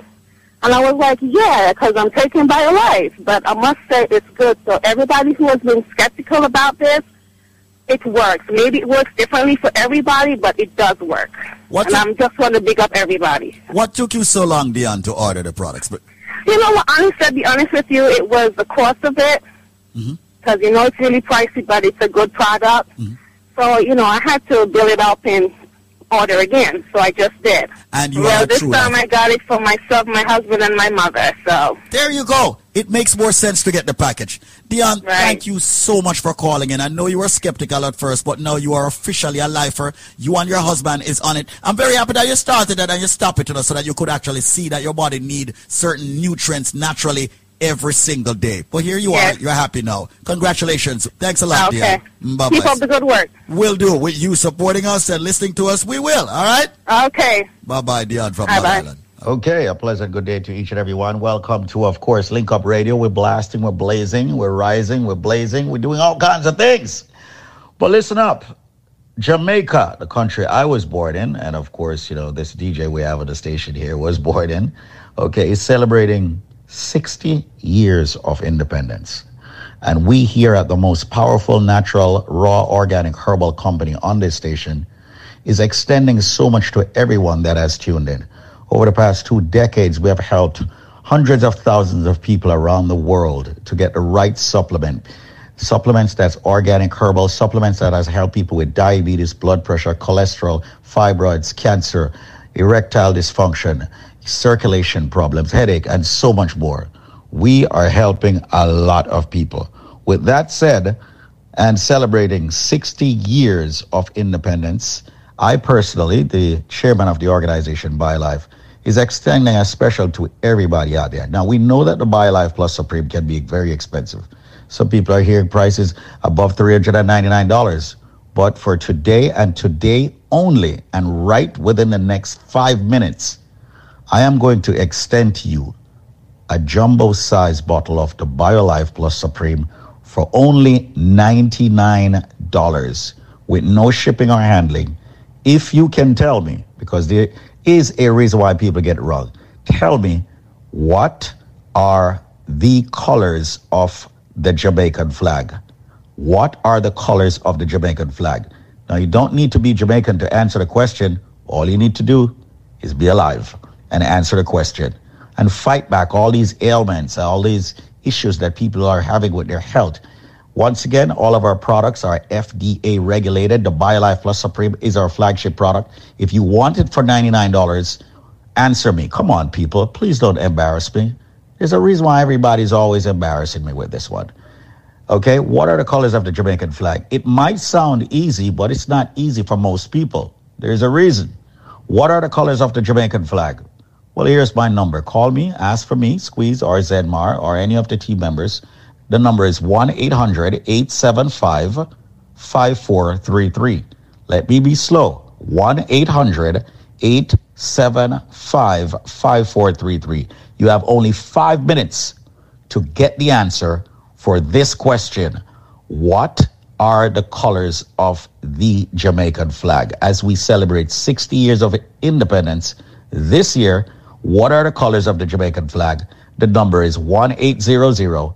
And I was like, yeah, because I'm taking BioLife. But I must say it's good. So everybody who has been skeptical about this, it works. Maybe it works differently for everybody, but it does work. What and I'm just want to big up everybody. What took you so long, Dion, to order the products? But You know what? Honestly, to be honest with you, it was the cost of it. Mm-hmm. Because, you know, it's really pricey, but it's a good product. Mm-hmm. So, you know, I had to build it up and order again. So I just did. And you well, this true time. I got it for myself, my husband, and my mother. So There you go. It makes more sense to get the package. Dion, thank you so much for calling in. I know you were skeptical at first, but now you are officially a lifer. You and your husband is on it. I'm very happy that you started it and you stopped it you know, so that you could actually see that your body need certain nutrients naturally every single day. But here you Yes. are. You're happy now. Congratulations. Thanks a lot, Okay. Dion. Mm, bye keep up the good work. We'll do. With you supporting us and listening to us, we will. All right? Okay. Bye bye, Dion from Bye-bye. Island. Okay, a pleasant good day to each and every one. Welcome to, of course, Link Up Radio. We're blasting, we're blazing, we're rising, we're blazing, we're doing all kinds of things. But listen up. Jamaica, the country I was born in, and of course, you know, this DJ we have at the station here was born in, okay, is celebrating 60 years of independence. And we here at the most powerful natural, raw, organic herbal company on this station is extending so much to everyone that has tuned in. Over the past two decades, we have helped hundreds of thousands of people around the world to get the right supplement. Supplements that's organic herbal, supplements that has helped people with diabetes, blood pressure, cholesterol, fibroids, cancer, erectile dysfunction, circulation problems, headache, and so much more. We are helping a lot of people. With that said, and celebrating 60 years of independence, I personally, the chairman of the organization BioLife, is extending a special to everybody out there. Now, we know that the BioLife Plus Supreme can be very expensive. Some people are hearing prices above $399. But for today and today only, and right within the next five minutes, I am going to extend to you a jumbo size bottle of the BioLife Plus Supreme for only $99 with no shipping or handling. If you can tell me, because there is a reason why people get it wrong, tell me what are the colors of the Jamaican flag? What are the colors of the Jamaican flag? Now, you don't need to be Jamaican to answer the question. All you need to do is be alive and answer the question and fight back all these ailments, all these issues that people are having with their health. Once again, all of our products are FDA regulated. The BioLife Plus Supreme is our flagship product. If you want it for $99, answer me. Come on, people. Please don't embarrass me. There's a reason why everybody's always embarrassing me with this one. Okay, what are the colors of the Jamaican flag? It might sound easy, but it's not easy for most people. There's a reason. What are the colors of the Jamaican flag? Well, here's my number. Call me, ask for me, Squeeze or Zedmar or any of the team members. The number is 1 800 875 5433. Let me be slow. 1 800 875 5433. You have only five minutes to get the answer for this question What are the colors of the Jamaican flag? As we celebrate 60 years of independence this year, what are the colors of the Jamaican flag? The number is 1 800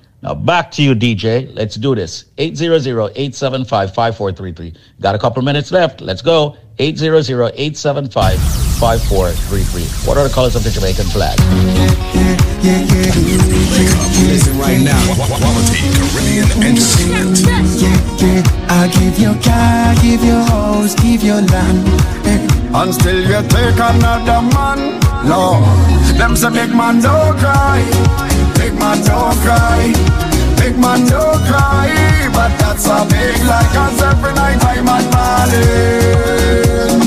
Now back to you, DJ. Let's do this. 800-875-5433. Got a couple minutes left. Let's go. 800-875-5433. What are the colors of the Jamaican flag? Listen right now. I give car, give house, give land. And still you take another man. Big man don't cry. Big man don't cry. Big man don't cry. But that's a big lie. Cause every night I'm at Marlin.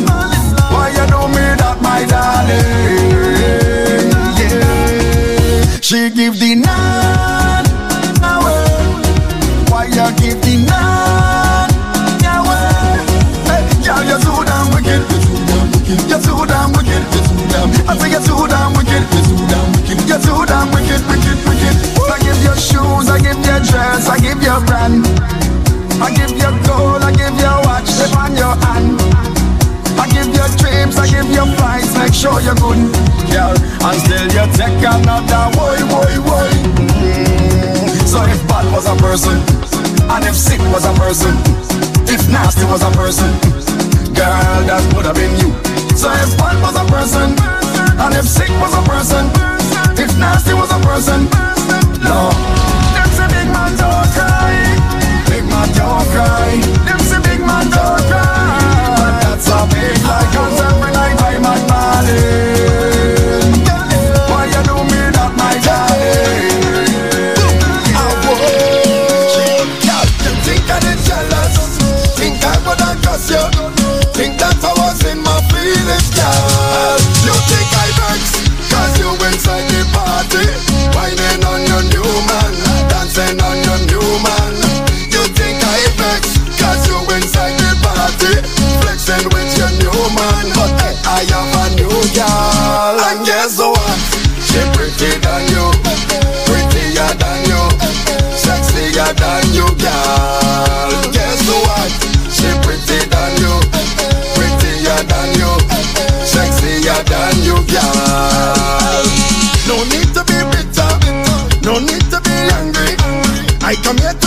Why you do me that, my darling? Yeah. She give the nine You're too damn wicked. I say you're too damn wicked. You're too damn wicked, wicked, wicked. I give you shoes, I give you dress, I give you brand. I give you gold, I give you watch, live on your hand. I give you dreams, I give you flights, make sure you're good, girl. And still you take another boy, boy, boy. So if bad was a person, and if sick was a person, if nasty was a person, girl, that would have been you. So if bad was a person, and if sick was a person, if nasty was a person, no. Them say big man don't cry, big man don't cry. Girl And guess what? She pretty than you. Prettier than you. Sexier than you, girl. Guess what? She pretty than you. Prettier than you. Sexier than you, girl. No need to be bitter. No need to be angry. I come here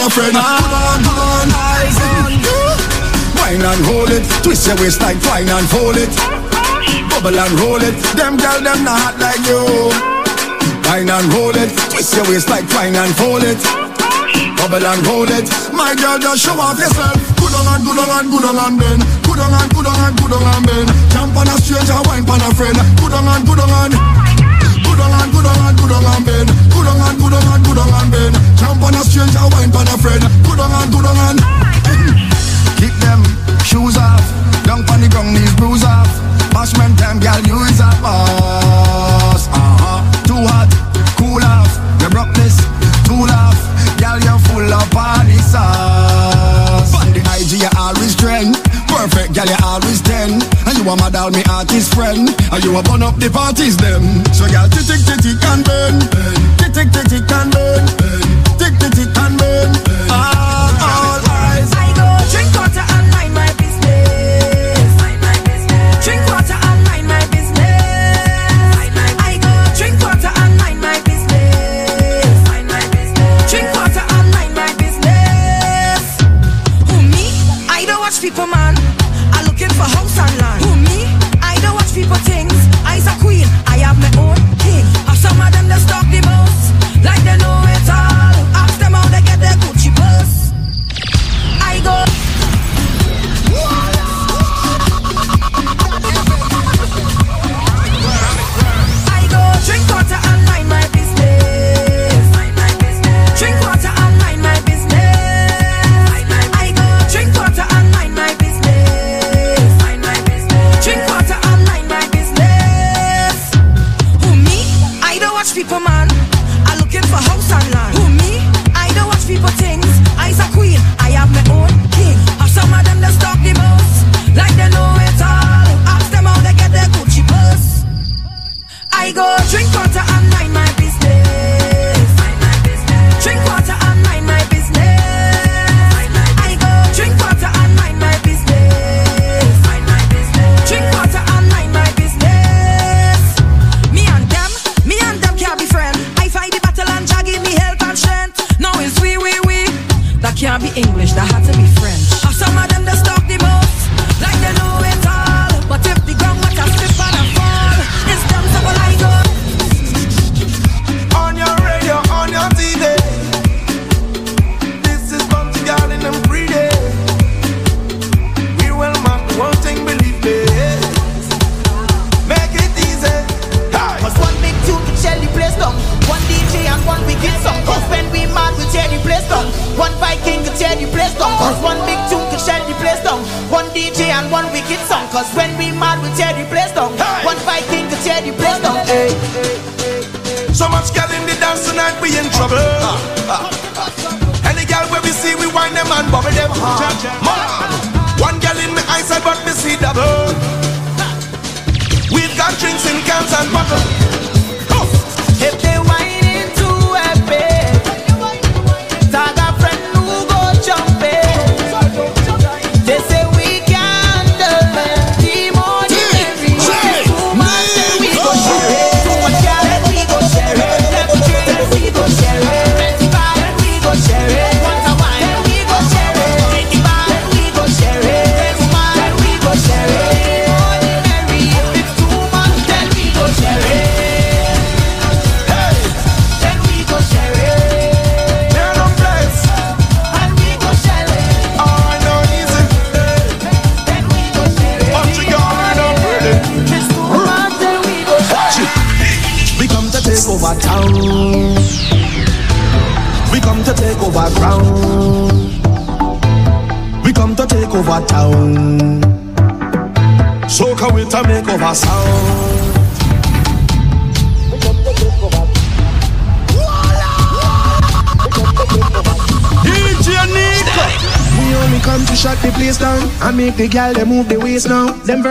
and friend. Wine and roll it, twist your waist like wine and fold it. Bubble and roll it, them girl them not hot like you. Wine and roll it, twist your waist like wine and fold it. Bubble and roll it, my girl just show off yourself. Good on and good on and good on and bend. Good on and good on and good on and bend. Jump on a stranger, wine on a friend. Good on and good on and. Good on and good on and good on and bend. Good on and good on and good on and bend. Jump on a stranger, wine on a friend. Go down and go down and. Kick them shoes off. Down on the ground, these bruise off. Bashman time, girl, you is a boss. Uh huh. Too hot, cool off. You broke this, too laugh. Girl, you're full of party sauce. On the IG, you always trend. Perfect, girl, you always ten. And you a model, me artist friend. And you a burn up the parties, them. So, girl, tick, tick, tick, and burn. Tick, tick, tick, and burn again.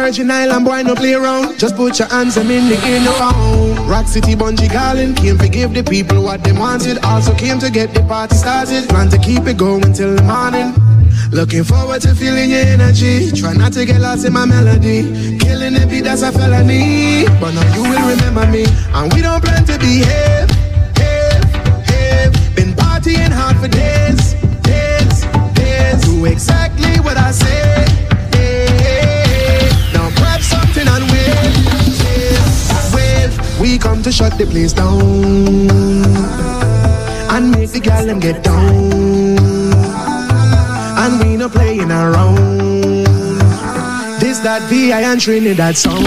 Original and boy no play around. Just put your hands them in the air now. Rock City Bunji Garlin came to give the people what they wanted. Also came to get the party started. Plan to keep it going till the morning. Looking forward to feeling your energy. Try not to get lost in my melody. Killing the that's a felony. But now you will remember me. And we don't plan to be here. Shut the place down and make the gal them get down. And we no playing around. This that VI and Trinidad song.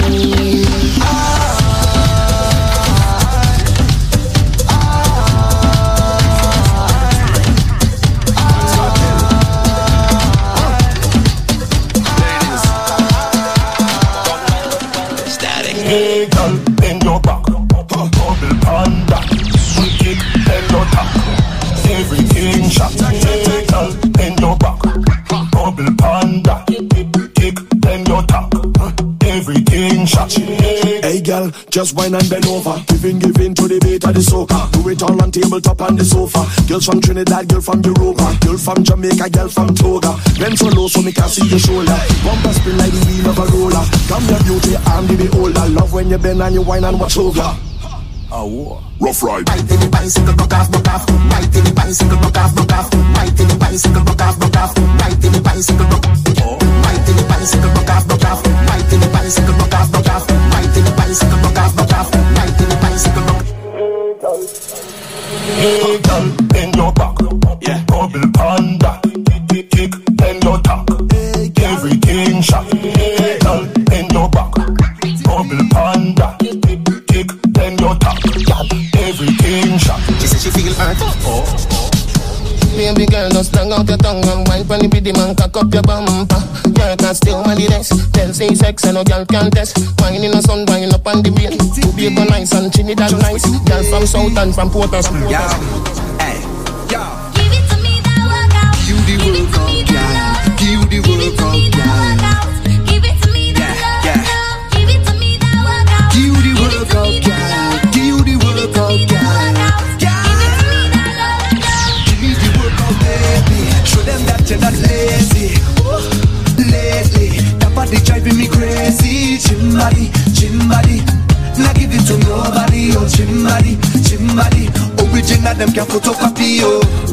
Just wine and bend over. Giving, giving to the beat of the soca. Do it all on tabletop on the sofa. Girls from Trinidad, girl from Europa. Girl from Jamaica, girl from Toga. Bend so low so me can see your shoulder. Bumper spin like the wheel of a roller. Come your beauty, I'm the beholder. Love when you bend and you wine and watch over. Oh, rough ride. Right in the bicycle, buck off, buck off. Right in the bicycle, buck off, buck off. Right in the bicycle, buck off, buck off. Right in the bicycle, buck oh. Right in the bicycle, buck off, buck off. Right in the bicycle, buck off, buck off. Right in the bicycle, buck off, buck off. Hey, girl, bend your back. Yeah. Bubble panda. Kick, kick, bend your top. Everything shot. Hey, girl, bend your back. Bubble panda. Kick, bend your top. Everything shot. She said she feel hurt. Oh. Baby girl, just strong out your tongue and wine when you be the man, cock up your bumper. Girl can't still my the next. Tell say sex and no girl can test. Wine in the sun, wine up on the beat. To be go nice and Trinidad nice. From South and from Port of Yo, hey, yo. Them can photocopy, oh.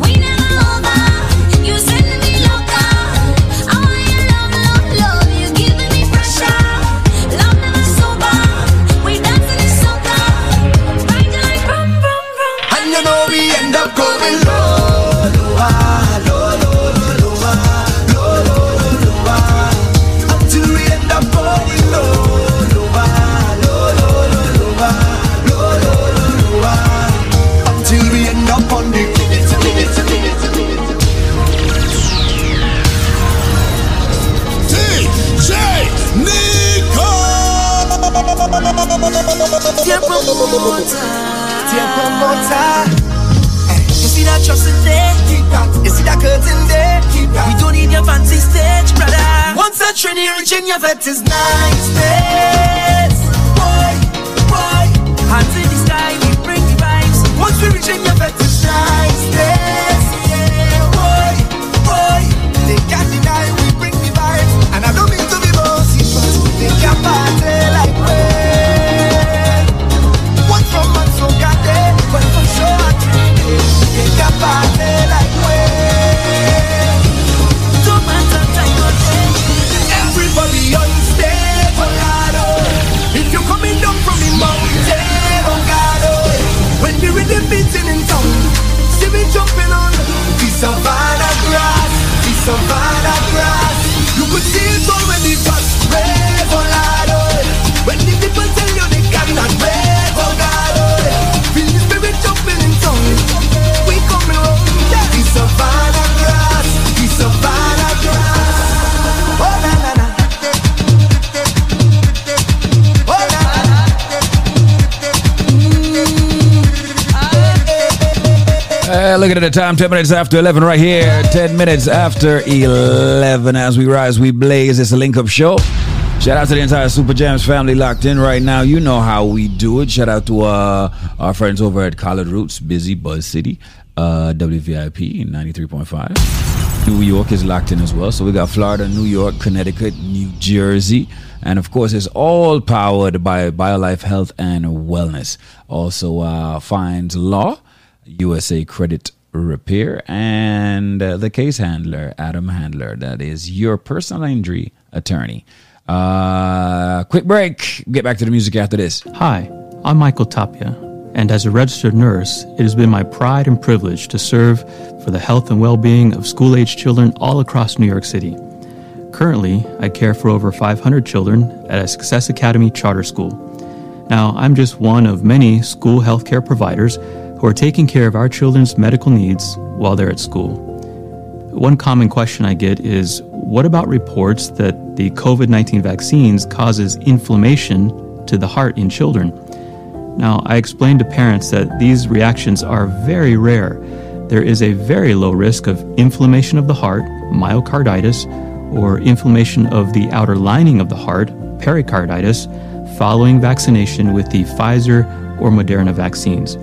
In your nice, place. Looking at the time, 10 minutes after 11 right here. 10 minutes after 11 as we rise, we blaze. It's a link up show. Shout out to the entire Super Jams family locked in right now. You know how we do it. Shout out to uh, our friends over at Collard Roots, Busy Buzz City, uh, WVIP 93.5. New York is locked in as well. So we got Florida, New York, Connecticut, New Jersey. And of course, it's all powered by BioLife Health and Wellness. Also, uh, Finds Law, USA Credit Repair, and uh, the case handler, Adam Handler. That is your personal injury attorney. Uh, quick break. Get back to the music after this. Hi, I'm Michael Tapia, and as a registered nurse, it has been my pride and privilege to serve for the health and well being of school age children all across New York City. Currently, I care for over 500 children at a Success Academy charter school. Now, I'm just one of many school healthcare providers who are taking care of our children's medical needs while they're at school. One common question I get is what about reports that the COVID-19 vaccines causes inflammation to the heart in children? Now, I explained to parents that these reactions are very rare. There is a very low risk of inflammation of the heart, myocarditis, or inflammation of the outer lining of the heart, pericarditis, following vaccination with the Pfizer or Moderna vaccines.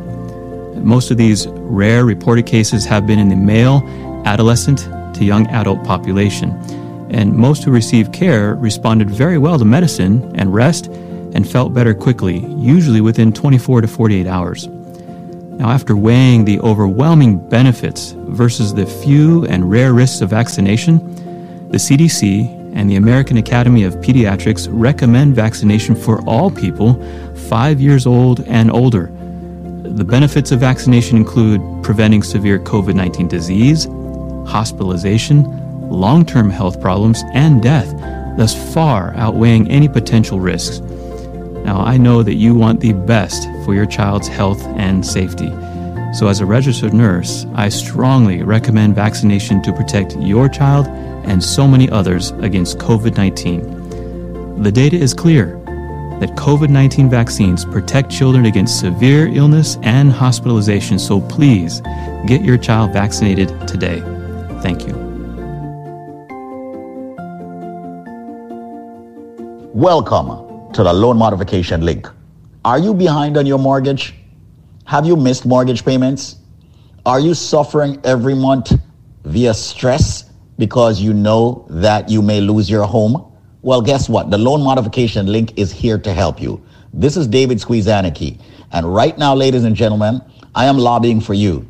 Most of these rare reported cases have been in the male, adolescent to young adult population, and most who received care responded very well to medicine and rest and felt better quickly, usually within 24 to 48 hours. Now, after weighing the overwhelming benefits versus the few and rare risks of vaccination, the CDC and the American Academy of Pediatrics recommend vaccination for all people 5 years old and older. The benefits of vaccination include preventing severe COVID 19 disease, hospitalization, long term health problems, and death, thus far outweighing any potential risks. Now, I know that you want the best for your child's health and safety. So, as a registered nurse, I strongly recommend vaccination to protect your child and so many others against COVID 19. The data is clear that COVID 19 vaccines protect children against severe illness and hospitalization, so please get your child vaccinated today. Thank you. Welcome to the loan modification link. Are you behind on your mortgage? Have you missed mortgage payments? Are you suffering every month via stress because you know that you may lose your home? Well, guess what? The loan modification link is here to help you. This is David Squeezaniki. And right now, ladies and gentlemen, I am lobbying for you.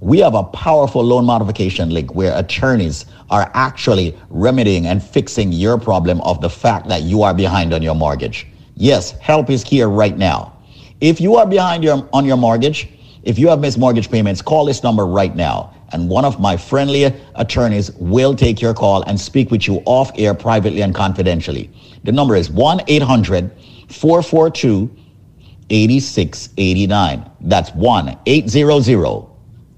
We have a powerful loan modification link where attorneys are actually remedying and fixing your problem of the fact that you are behind on your mortgage. Yes, help is here right now. If you are behind your, on your mortgage, if you have missed mortgage payments, call this number right now. And one of my friendly attorneys will take your call and speak with you off air privately and confidentially. The number is 1 800 442 8689. That's 1 800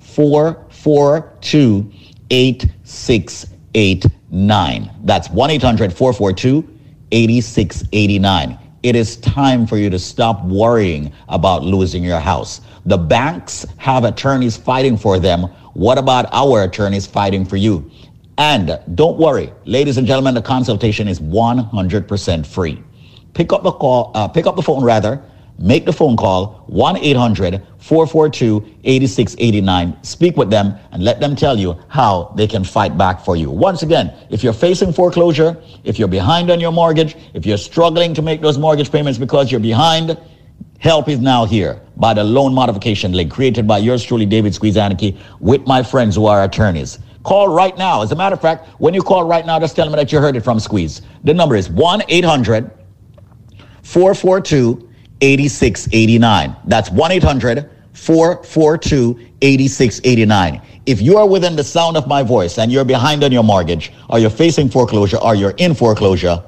442 8689. That's 1 800 442 8689. It is time for you to stop worrying about losing your house. The banks have attorneys fighting for them. What about our attorneys fighting for you? And don't worry, ladies and gentlemen, the consultation is 100% free. Pick up the call, uh, pick up the phone rather, make the phone call 1-800-442-8689 speak with them and let them tell you how they can fight back for you once again if you're facing foreclosure if you're behind on your mortgage if you're struggling to make those mortgage payments because you're behind help is now here by the loan modification link created by yours truly david Squeeze squeezaniki with my friends who are attorneys call right now as a matter of fact when you call right now just tell them that you heard it from squeeze the number is 1-800 442 8689. That's 1 800 442 8689. If you are within the sound of my voice and you're behind on your mortgage, or you're facing foreclosure, or you're in foreclosure,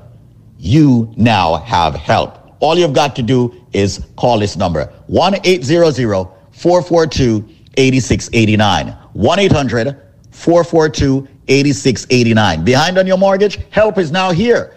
you now have help. All you've got to do is call this number 1 800 442 8689. 1 800 442 8689. Behind on your mortgage, help is now here.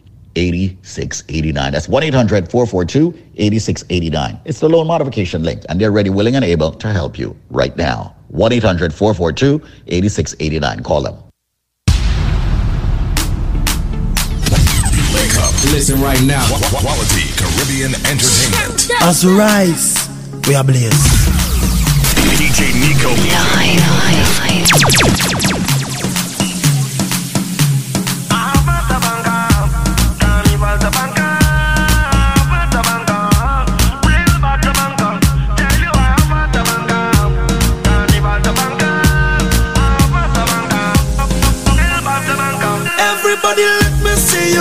8689. That's 1 800 442 8689. It's the loan modification link, and they're ready, willing, and able to help you right now. 1 800 442 8689. Call them. Wake up. Listen right now. Quality Caribbean entertainment. As we rise, we are blessed. DJ Nico. Everybody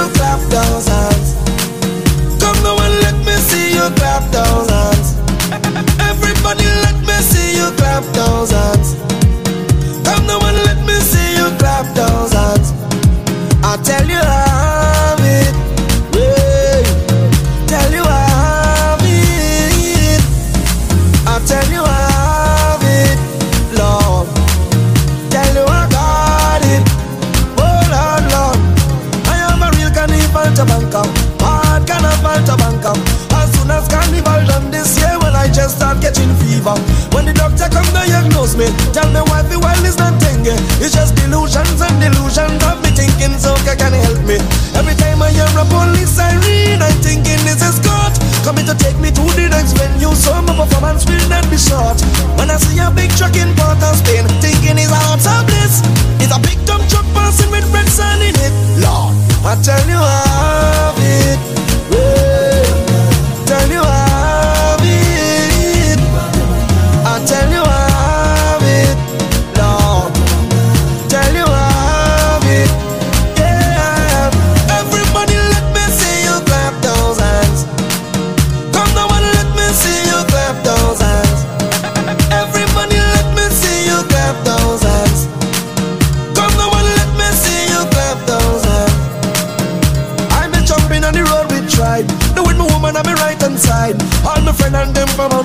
you clap those hands. Come now and let me see you clap those hands. Everybody let me see you clap those hands. Come now and let me see you clap those hands. I tell you how is not thinking. It's just delusions and delusions of me thinking so can you help me? Every time I hear a police siren, I'm thinking it's a Scott coming to take me to the next venue. So my performance will not be short. When I see a big truck in Port of Spain, thinking it's out of bliss. It's a big dump truck passing with red sun in it. Lord, I tell you how it.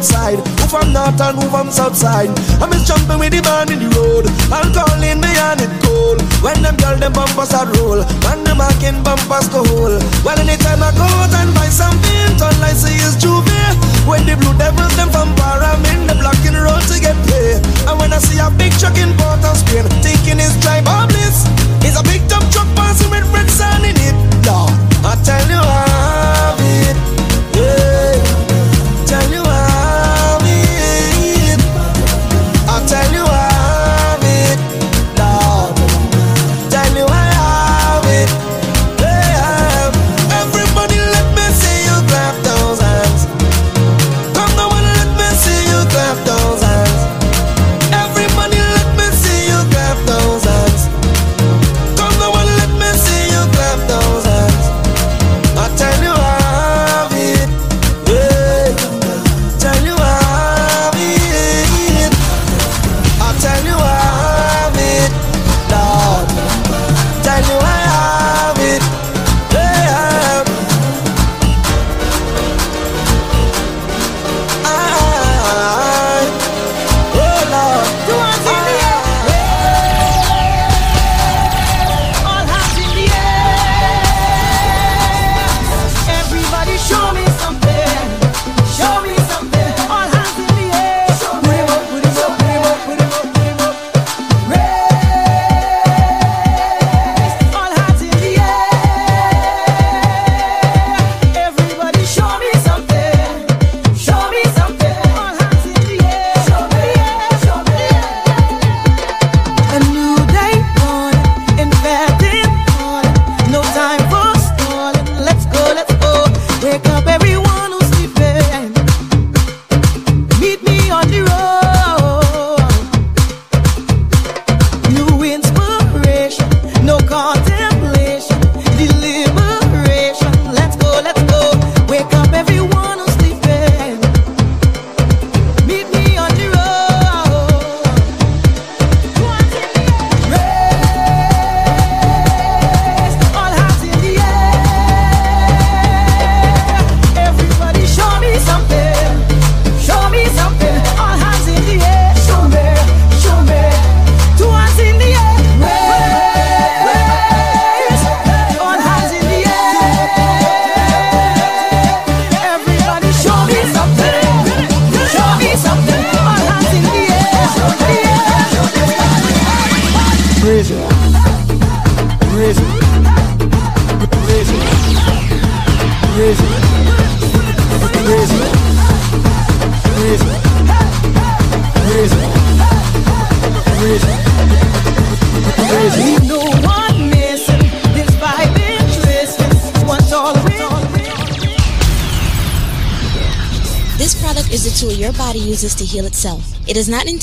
Outside. Who from north and who from south side. I'm just jumping with the man in the road. I'm calling me and it cold. When them girl them bumpers are roll. Man them marking bumpers go hole. Well anytime I go out and buy something, turn like say it's J'ouvert. When the blue devils them from bar, I'm in the blocking road to get paid. And when I see a big truck in Port of Spain, thinking it's tribe bliss. It's a big dump truck passing with red sun in it. Lord, I tell you how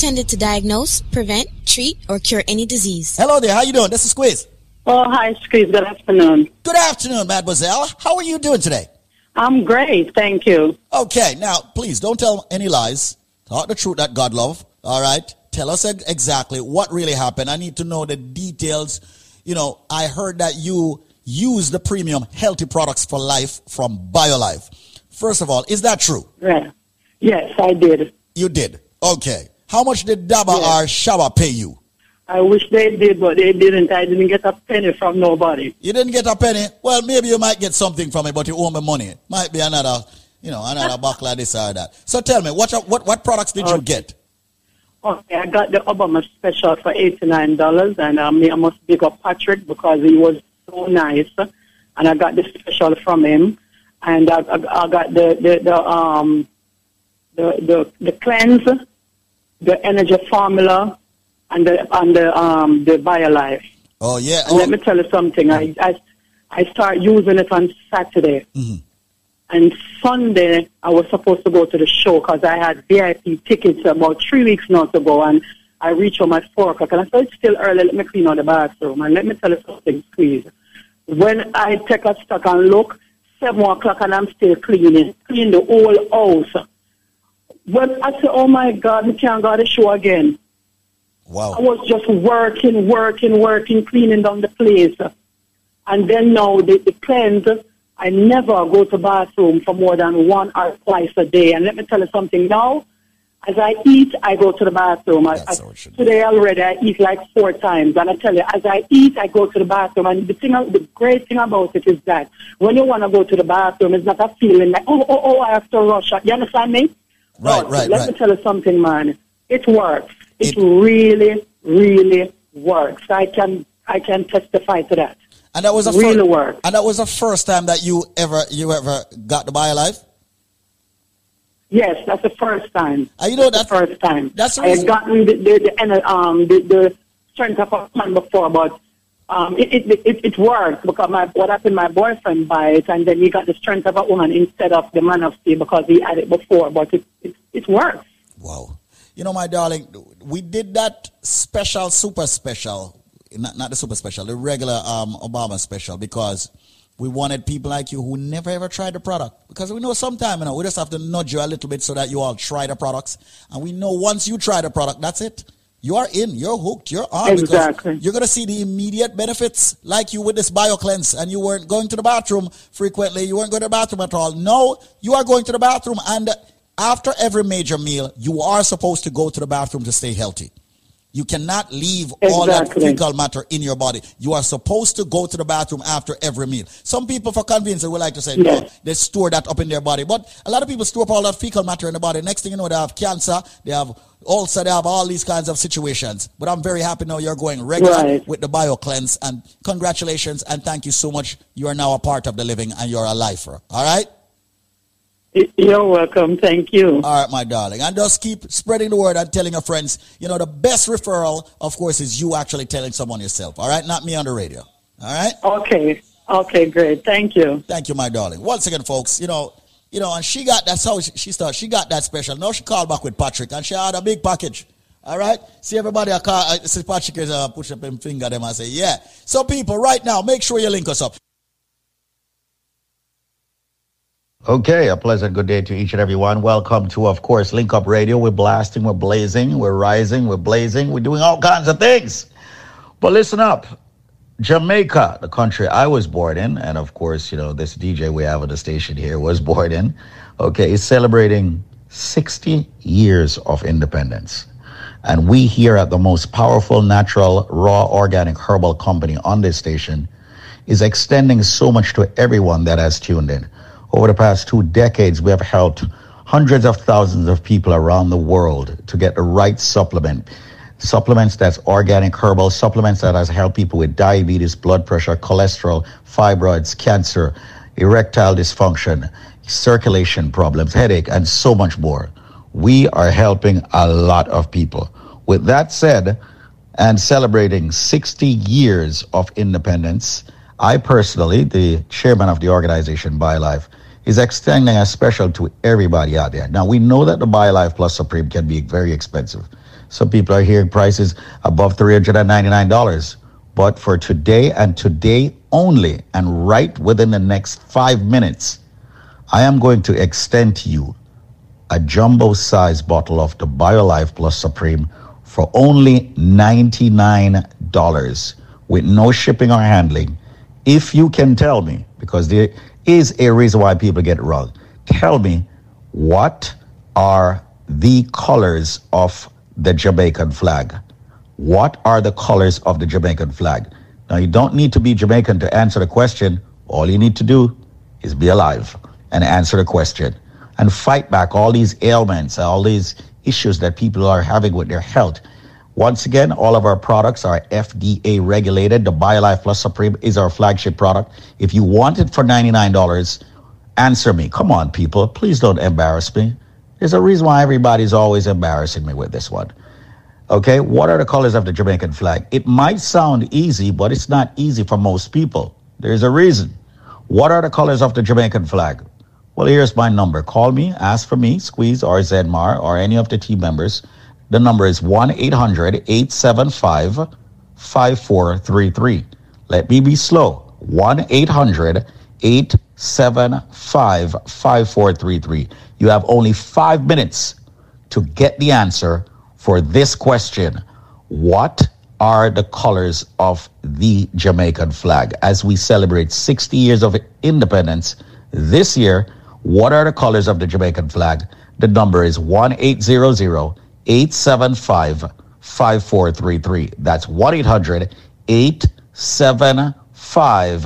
intended to diagnose, prevent, treat, or cure any disease. Hello there. How you doing? This is Squeeze. Oh, hi, Squeeze. Good afternoon. Good afternoon, mademoiselle. How are you doing today? I'm great, thank you. Okay, now please don't tell any lies. Talk the truth that God love. All right. Tell us ex- exactly what really happened. I need to know the details. You know, I heard that you use the premium healthy products for life from BioLife. First of all, is that true? Right. Yes, I did. You did. Okay. How much did Daba or Shaba pay you? I wish they did, but they didn't. I didn't get a penny from nobody. You didn't get a penny. Well, maybe you might get something from it, but you owe me money. Might be another, you know, another buckle like this or that. So tell me, what what what products did you get? Okay, I got the Obama special for eighty-nine dollars, and um, I must big up Patrick because he was so nice, and I got the special from him, and I, I, I got the the, the um the the the cleanse, the energy formula, and the and the um the BioLife. Oh yeah. And let me tell you something. I I I start using it on Saturday. And Sunday, I was supposed to go to the show because I had VIP tickets about three weeks not ago, and I reached home at four o'clock. And I said, it's still early. Let me clean out the bathroom. And let me tell you something, please. When I take a stock and look, seven o'clock, and I'm still cleaning, clean the whole house. When I said, oh my God, we can't go to the show again. Wow. I was just working, working, working, cleaning down the place. And then now the, the cleanse, I never go to bathroom for more than one or twice a day. And let me tell you something now. As I eat, I go to the bathroom. I, I, today already, I eat like four times. And I tell you, as I eat, I go to the bathroom. And the thing, the great thing about it is that when you want to go to the bathroom, it's not a feeling like, oh, oh, oh, I have to rush. You understand me? Right, But right, Let right. me tell you something, man. It works. It, really, really works. I can, I can testify to that. And that was the really first, works. And that was the first time that you ever you ever got the BioLife. Yes, that's the first time. Uh, you know that's the first time. That's the I had gotten the the, the, um, the, the strength of a man before, but um, it, it, it it worked because my what happened? My boyfriend buy it, and then he got the strength of a woman instead of the man of steel because he had it before. But it it, it works. Wow. You know, my darling, we did that special, super special, not, not the super special, the regular um, Obama special, because we wanted people like you who never ever tried the product. Because we know sometime, you know, we just have to nudge you a little bit so that you all try the products. And we know once you try the product, that's it. You are in, you're hooked, you're on. Exactly. Because you're going to see the immediate benefits like you with this BioCleanse and you weren't going to the bathroom frequently. You weren't going to the bathroom at all. No, you are going to the bathroom and after every major meal, you are supposed to go to the bathroom to stay healthy. You cannot leave all that fecal matter in your body. You are supposed to go to the bathroom after every meal. Some people, for convenience, would like to say, no, oh, they store that up in their body. But a lot of people store up all that fecal matter in the body. Next thing you know, they have cancer, they have ulcer, they have all these kinds of situations. But I'm very happy now you're going regular Right. with the bio cleanse And congratulations and thank you so much. You are now a part of the living and you're a lifer. All right? You're welcome. Thank you. All right, my darling. And just keep spreading the word and telling your friends. You know, the best referral, of course, is you actually telling someone yourself. All right? Not me on the radio. All right? Okay. Okay, great. Thank you. Thank you, my darling. Once again, folks, you know, you know, and she got that's how she, started. She got that special. Now she called back with Patrick and she had a big package. All right. See everybody. I call. I see Patrick is uh, push up him finger them and say, yeah. So people, right now, make sure you link us up. Okay, a pleasant good day to each and everyone. Welcome to, of course, Link Up Radio. We're blasting, we're blazing, we're rising, we're blazing, we're doing all kinds of things. But listen up. Jamaica, the country I was born in, and of course, you know, this DJ we have on the station here was born in, okay, is celebrating 60 years of independence. And we here at the most powerful natural, raw, organic herbal company on this station is extending so much to everyone that has tuned in. Over the past two decades, we have helped hundreds of thousands of people around the world to get the right supplement. Supplements that's organic herbal, supplements that has helped people with diabetes, blood pressure, cholesterol, fibroids, cancer, erectile dysfunction, circulation problems, headache, and so much more. We are helping a lot of people. With that said, and celebrating 60 years of independence, I personally, the chairman of the organization BioLife, is extending a special to everybody out there. Now, we know that the BioLife Plus Supreme can be very expensive. Some people are hearing prices above $399. But for today and today only, and right within the next five minutes, I am going to extend to you a jumbo size bottle of the BioLife Plus Supreme for only $99 with no shipping or handling. If you can tell me, because there is a reason why people get it wrong, tell me what are the colors of the Jamaican flag? What are the colors of the Jamaican flag? Now, you don't need to be Jamaican to answer the question. All you need to do is be alive and answer the question and fight back all these ailments, all these issues that people are having with their health. Once again, all of our products are FDA regulated. The BioLife Plus Supreme is our flagship product. If you want it for $99, answer me. Come on, people. Please don't embarrass me. There's a reason why everybody's always embarrassing me with this one. Okay, what are the colors of the Jamaican flag? It might sound easy, but it's not easy for most people. There's a reason. What are the colors of the Jamaican flag? Well, here's my number. Call me, ask for me, Squeeze or Zedmar or any of the team members. The number is 1 800 875 5433. Let me be slow. 1 800 875 5433. You have only five minutes to get the answer for this question What are the colors of the Jamaican flag? As we celebrate 60 years of independence this year, what are the colors of the Jamaican flag? The number is 1 800 875 5433. That's 1 800 875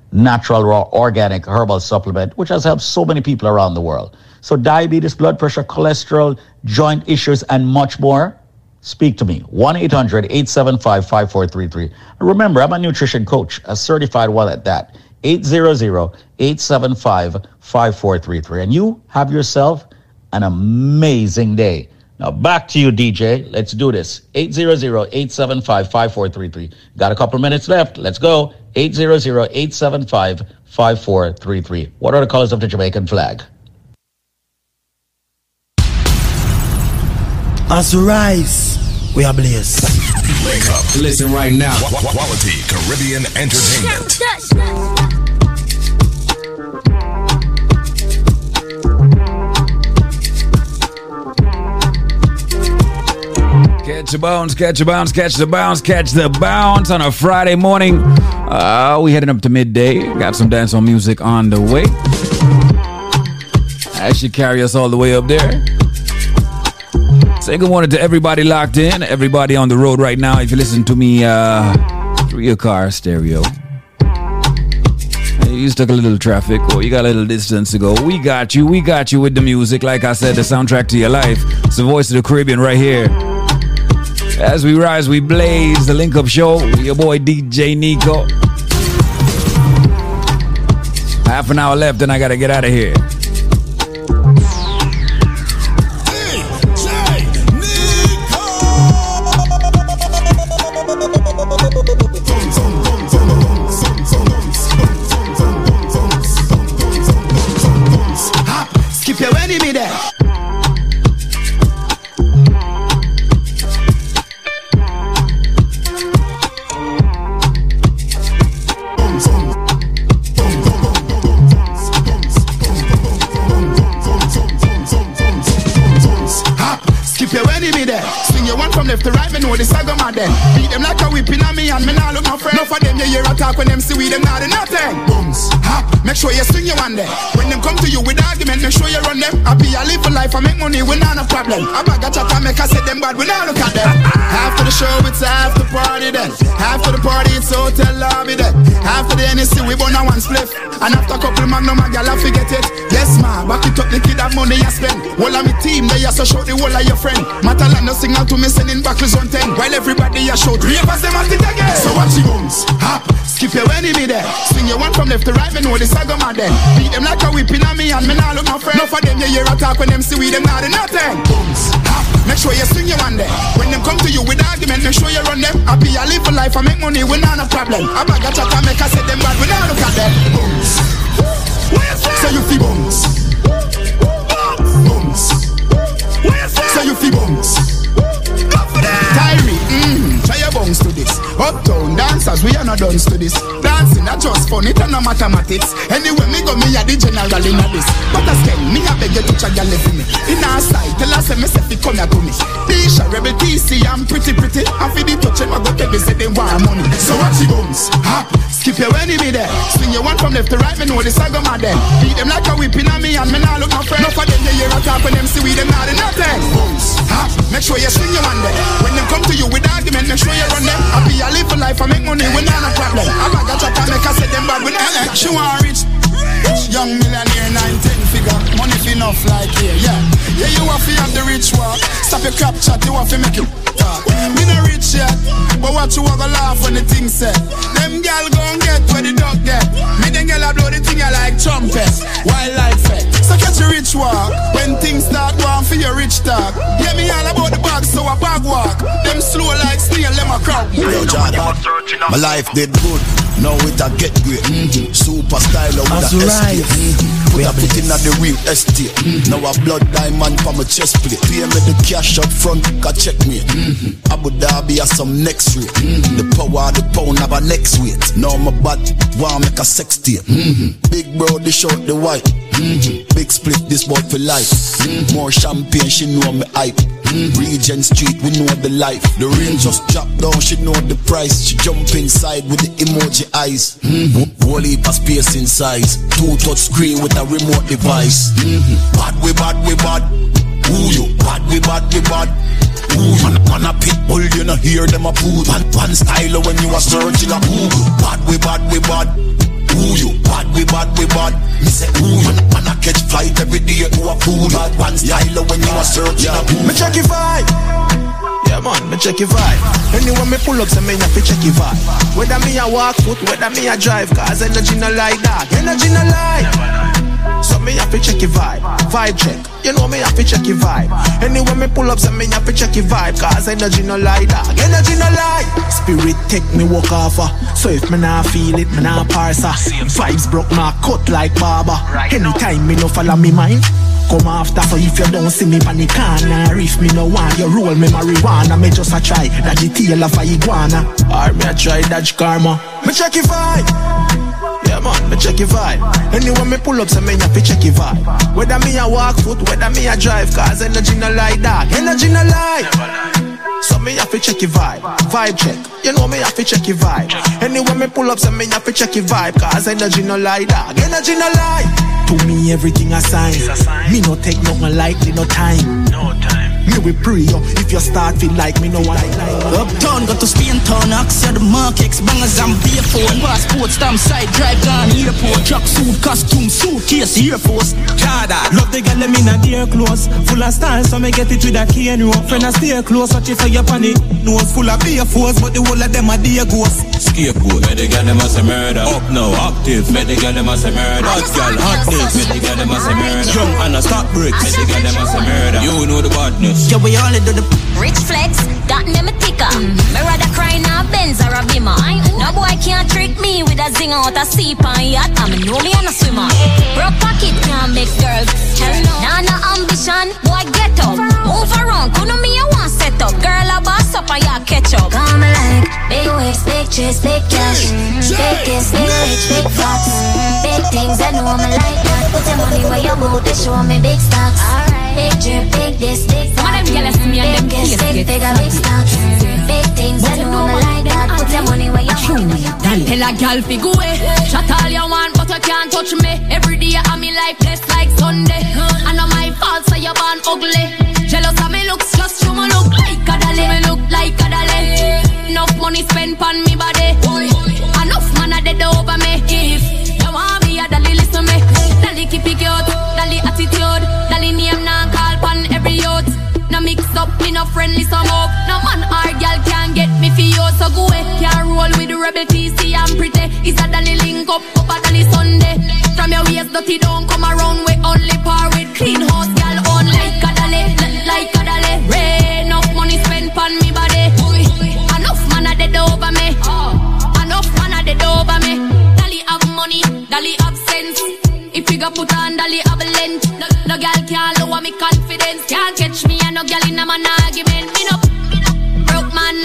natural, raw, organic herbal supplement, which has helped so many people around the world. So, diabetes, blood pressure, cholesterol, joint issues, and much more, speak to me. 1 800 875 5433. Remember, I'm a nutrition coach, a certified one at that. 800 875 5433. And you have yourself an amazing day. Now, back to you, DJ. Let's do this. 800 875 5433. Got a couple minutes left. Let's go. 800 875 5433. What are the colors of the Jamaican flag? As we rise, we are blessed. Wake up. Listen right now. Quality Caribbean Entertainment. Catch the bounce, catch the bounce, catch the bounce, catch the bounce on a Friday morning. Uh, we heading up to midday. Got some dancehall music on the way. That should carry us all the way up there. Say good morning to everybody locked in, everybody on the road right now. If you listen to me uh, through your car stereo, you stuck a little traffic or you got a little distance to go. We got you. We got you with the music. Like I said, the soundtrack to your life. It's the voice of the Caribbean right here. As we rise, we blaze. The link up show. Your boy DJ Nico. Half an hour left, and I gotta get out of here. You hear a talk when them see we them not hop, make sure you swing your one there. When them come to you with argument, make sure you run them. I be a live for life, I make money, we not no problem. I bag a chat and make I say them bad, we not look at them. after the show, it's after the party. then. After the party, it's hotel lobby then. After the NSC, we burn a one spliff. And after a couple magnum, a gal, I forget it. Yes, ma, back it up, the kid have money, I spend. All of me team, they are so show the whole of your friend. Matter like no signal to me, sending back on 10. While everybody a three of us, them at it again. So watch you bones, hop, skip your enemy there. Swing your one from left to right, me know this I go mad then. Beat them like a whipping on me, and me now look my friend. No for them, you hear a talk when them see we, them not in nothing. Hop, make sure you swing your one there. When them come to you with argument, make sure you run them. I live for life, I make money, we not a problem. I bag a chat, I make I say them bad, we not look at them. Bones, so you feel bones. Bones. So you feel bones. Tyree, mm, try your bones to this. Uptown dancers, we are not done to this. Dancing, not just fun, it and no mathematics. Anyway, me go, me a the general in a this. But I still, me a beg you to try your left me. In our side, tell us, me say, come here to me. Tisha, Rebel TC, I'm pretty, pretty. I feel the touch, them, I go me, say, they want money. So watch your bones, hop, skip your enemy there. Swing your one from left to right, me know this, I go mad then. Beat them like a whipping on me, and me nah look no friend. No for them, you hear a talk when them see we, them not in nothing. Bones, hop, make sure you swing your one there. When them come to you with argument, make sure you run them. I live for life, I make money, we not a problem. I bag a chat, I make I say them bad, we not She want rich. Young millionaire, 19 figure, money fi enough like here, yeah. Yeah, you have to have the rich walk. Stop your crap chat, you have to make it talk. Me no rich yet, but watch you walk a laugh when the thing said. Them gal gon' get where the dog get. Me then gal a blow the thing I like trumpet, wildlife fet. Eh. So catch your rich walk when things start going for your rich talk. Yeah, me all about the bag, so I bag walk. Them slow like snail, them a crowd. Yo, John, my life did good. Now it a get great. Mm-hmm. Super styler with That's a right. escape. Mm-hmm. Put a bit in the real estate. Mm-hmm. Now a blood diamond for my chest plate. Pay me the cash up front, can check me. Mm-hmm. Abu Dhabi has some next rate. Mm-hmm. The power of the pound have a next weight. Now my bad want make a sex tape. Mm-hmm. Big bro, they short the white. Mm-hmm. Big split, this boy for life. Mm-hmm. More champagne, she know me hype. Mm-hmm. Regent Street, we know the life. The rain just dropped down, she know the price. She jump inside with the emoji eyes. Mm-hmm. Whole heap space in size. Two touch screen with a remote device. Bad we bad we bad. Ooh you bad we bad we bad. Ooh, man, man a pit bull, you know hear them a poo. One, style when you a searching a Google. Bad we bad we bad. Ooh you bad we bad we bad. Me say ooh man, man a catch flight every day to a pool. Bad one style when you a searching a Google. Me check your vibe. Yeah man, me check your vibe. Anyway me pull up, say me have to check your vibe. Whether me a walk foot, whether me a drive, cause energy no like that. Energy no like. So me have to check your vibe, vibe check. You know me have to check your vibe. Anyway me pull up, say me have to check your vibe, cause energy no like that. Energy no like. Spirit take me walk off. uh. So if me nah feel it, me nah parse. uh. Vibes broke my cut like barber. Anytime me no follow me mind. Come after so if you don't see me pan the corner If me no want you roll me marijuana Me just a try that the tail of a iguana Or me a try dodge karma Me check your vibe Yeah man, me check your vibe Anyway me pull up so me have to check your vibe Whether me a walk foot, whether me a drive Cause energy no like that, energy no like so me have to check your vibe, vibe check. You know me have to check your vibe. Anyway me pull up, so me have to check your vibe. Cause energy no lie, dog. Energy no lie. To me everything a sign. Me no take no nothing lightly, no time. No time. Me we pray yo. If you start feel like me no one like Uptown, got to Spain town, axe the markets, bangers and beer phone, passport, stamp side, drive gone, airport, truck suit, costume, suitcase, Air Force. Chada, love the girl them in a dear clothes, full of style, so me get it with a key and rope. Friend I stay close, watch it for your panic. Nose full of beer force, but the whole of them are dear ghosts. Scapegoat, where the girl them a say murder. Up now, active, where the girl them a say murder. Hot girl, hot this, where the girl them a say murder. Jump and a stop bricks, where the girl them a say murder. You know the badness. Yeah, we only do the Rich flex, got me me ticker. Me rather cry in a Benz or a Beamer. No boy can't trick me with a zing out a seep and yacht. I me know me and a swimmer. Broke pocket can't make girls. Hell no. Nah, no ambition, boy get up. Move around, couldn't me you want set up. Girl a boss up and ya catch up. Come like big waves, big chest, big cash, big kiss, big rich, big flats, big things. I know I'm like that. Put your money where your mouth is, show me big stocks picture, pick this stick. Some of them jealous me and. Big big stocks. I don't like that. Put money where your money where your money. Tell a gal fi go away. Shut all you want, but you can't touch me. Every day I'm in life blessed like Sunday. I know my fault, so you born ugly. Jealous of me looks, just you me look like a dolly. Me look like a dolly. Enough money spent on me body. Enough man a dead over me. no friendly some up. No man or girl can get me for you, so go away. Can't roll with the rebel TC and pretty. Is that than the link up, upper than the Sunday. From your waist dirty don't come around We only par with clean house girl on like Adale, like a Ray, enough money spent pon me body. Enough man a dead over me. Enough man a dead over me. Dali have money, Dali have sense. If you go put on Dali have length, no, no girl can't lower me confidence, can't catch me no girl in a man argument. Me no broke man.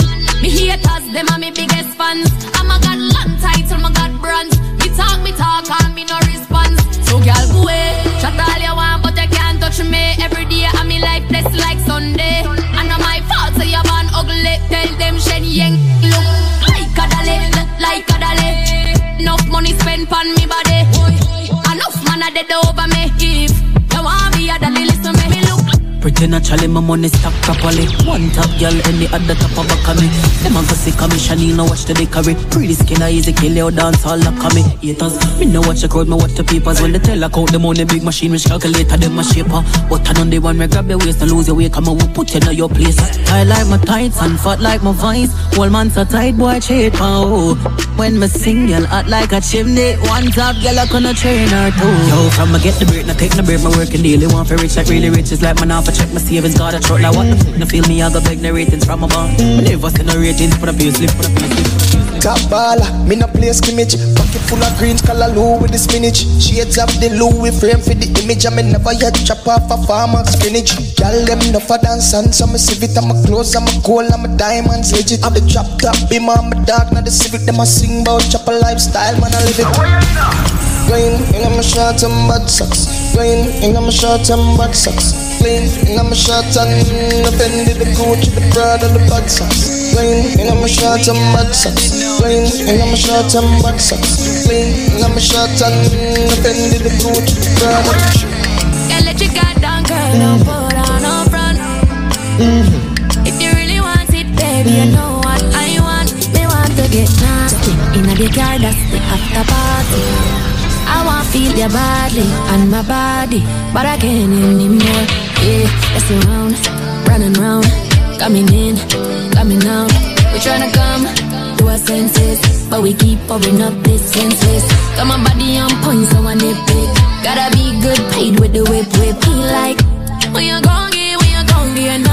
Me haters, them are me biggest fans. I'm a got long title, my got brands. Me talk, me talk, and me no response. So girl, go away. Chat all you want, but you can't touch me. Every day I'm me like this, like Sunday. And not my fault, so you born ugly. Tell them Shen Yang look like a look like a dolly. Enough money spent on me body. Look Pretty naturally, my money stack properly. One top girl, at the top of back of me. Them a go sick of me, Shanina watch the decorate. Pretty skin, I easy kill you, dance all lock of me. Haters, me no watch the crowd, me watch the papers. When they tell I count the money, big machine, which calculator, them a shaper. But I know the one, me grab your waist and lose your weight, come on, we put you in your place. I like my tights and fat like my vice. Whole man so tight, boy, cheat, oh. When me sing, girl, hot like a chimney. One top girl, I gonna train her too. Yo, from I get the break, now take the break, my working daily. Want for rich, like really rich, it's like my off, check my savings, got a truck, like what? The f***, no feel me, I go beg the ratings from a bar. Me never see no ratings, put a payslip, put a payslip. Top baller, me no play skimmage Pocket full of greens, color low with the spinach. Shades of the Louis frame for the image. I me never yet chop off a farmer spinach. Y'all them no for dance and so me civic I'm a clothes, I'm a gold, I'm a diamonds legit I'm the drop top, be my my dog, not the civic. Them a sing about chop a lifestyle, man I live it. Going in my short and bad socks Going in my short and bad socks. Plain in my short and offended the Gucci, the Prada, the bad socks. Plain in my short and bad socks. Plain in my short and bad socks. Plain in my short and offended the Gucci, the Prada let your guard down, girl, don't put on no front. Mhm. If you really want it, baby, you know what I want. Me want to get nasty. In a the car, that's the after party. I want to feel your body and my body, but I can't anymore. Yeah, let's around, running round, coming in, coming out. We tryna come to our senses, but we keep pouring up this senses. Got my body on point, so I nip it. Gotta be good, paid with the whip, whip. He like, when you gon' get, when you gon' get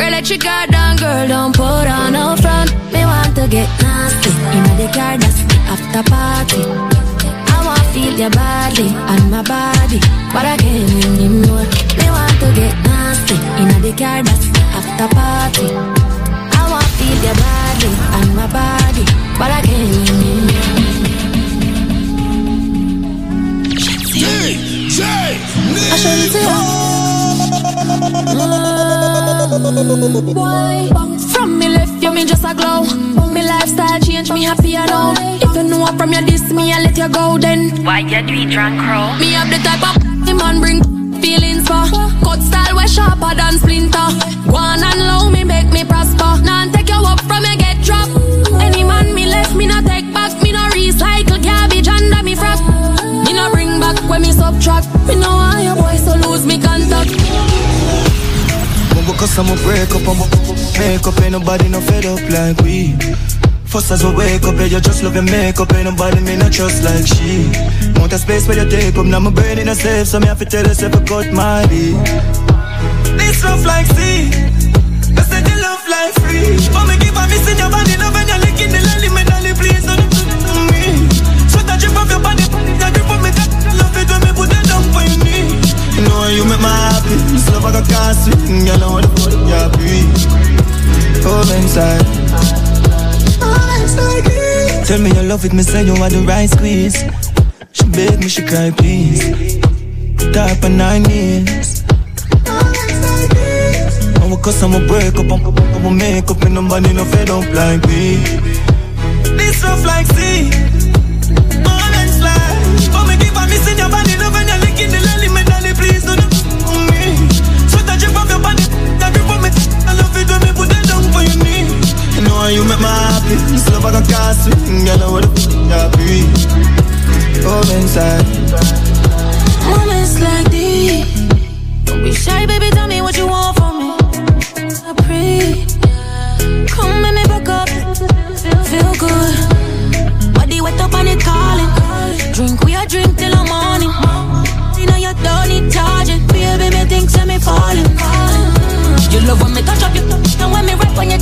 girl, let your guard down, girl, don't put on no front. Me want to get nasty, in the car, that's the after party. I want to feel your body and my body, but I can't anymore. Me want to get nasty, in the car, that's the after party. I want to feel your body and my body, but I can't anymore. DJ I show you to Why? From me left you, me just a glow. Me lifestyle change, me happy now. If you know up from your diss me, I let you go then. Why you do it drunk crow? Me have the type of man bring feelings for. Cut style way sharper than splinter. Go on and low me make me prosper. Now take you up from you get dropped. Any man me left me no take back. Me no recycle garbage under me frock. Me no bring back when me subtract. Me know why your boy so lose me contact. Cause I'ma break up, I'ma make up, ain't nobody no fed up like we. First as we wake up, yeah, you just love your makeup, ain't nobody me not trust like she. Want a space where you tape up, now my brain in a safe, so me have to tell yourself I cut my beat. This love like sea, I said the love like free. For me give a miss in your body, love when you're licking the lily, know you make my happy, love I can't swing, know what the fuck you breathe. Oh, inside. Tell me you love it, me say you are the right squeeze. She beg me, she cry, please. Type of nine years. And cause I'ma break up, I'm, I'ma make up, and nobody no fed up like me. This rough like sea. All and slide. For me, keep on missing your and you make me happy. Still if I can cast swing, girl, I'm with happy. Oh, inside. Moments like these. Don't be shy, baby, tell me what you want from me. I pray. Come and me back up. Feel good. Body wet up and it calling. Drink, we a drink till the morning. You know you don't need charging. Baby, me think, send me falling. You love when me touch up your and when me rap on your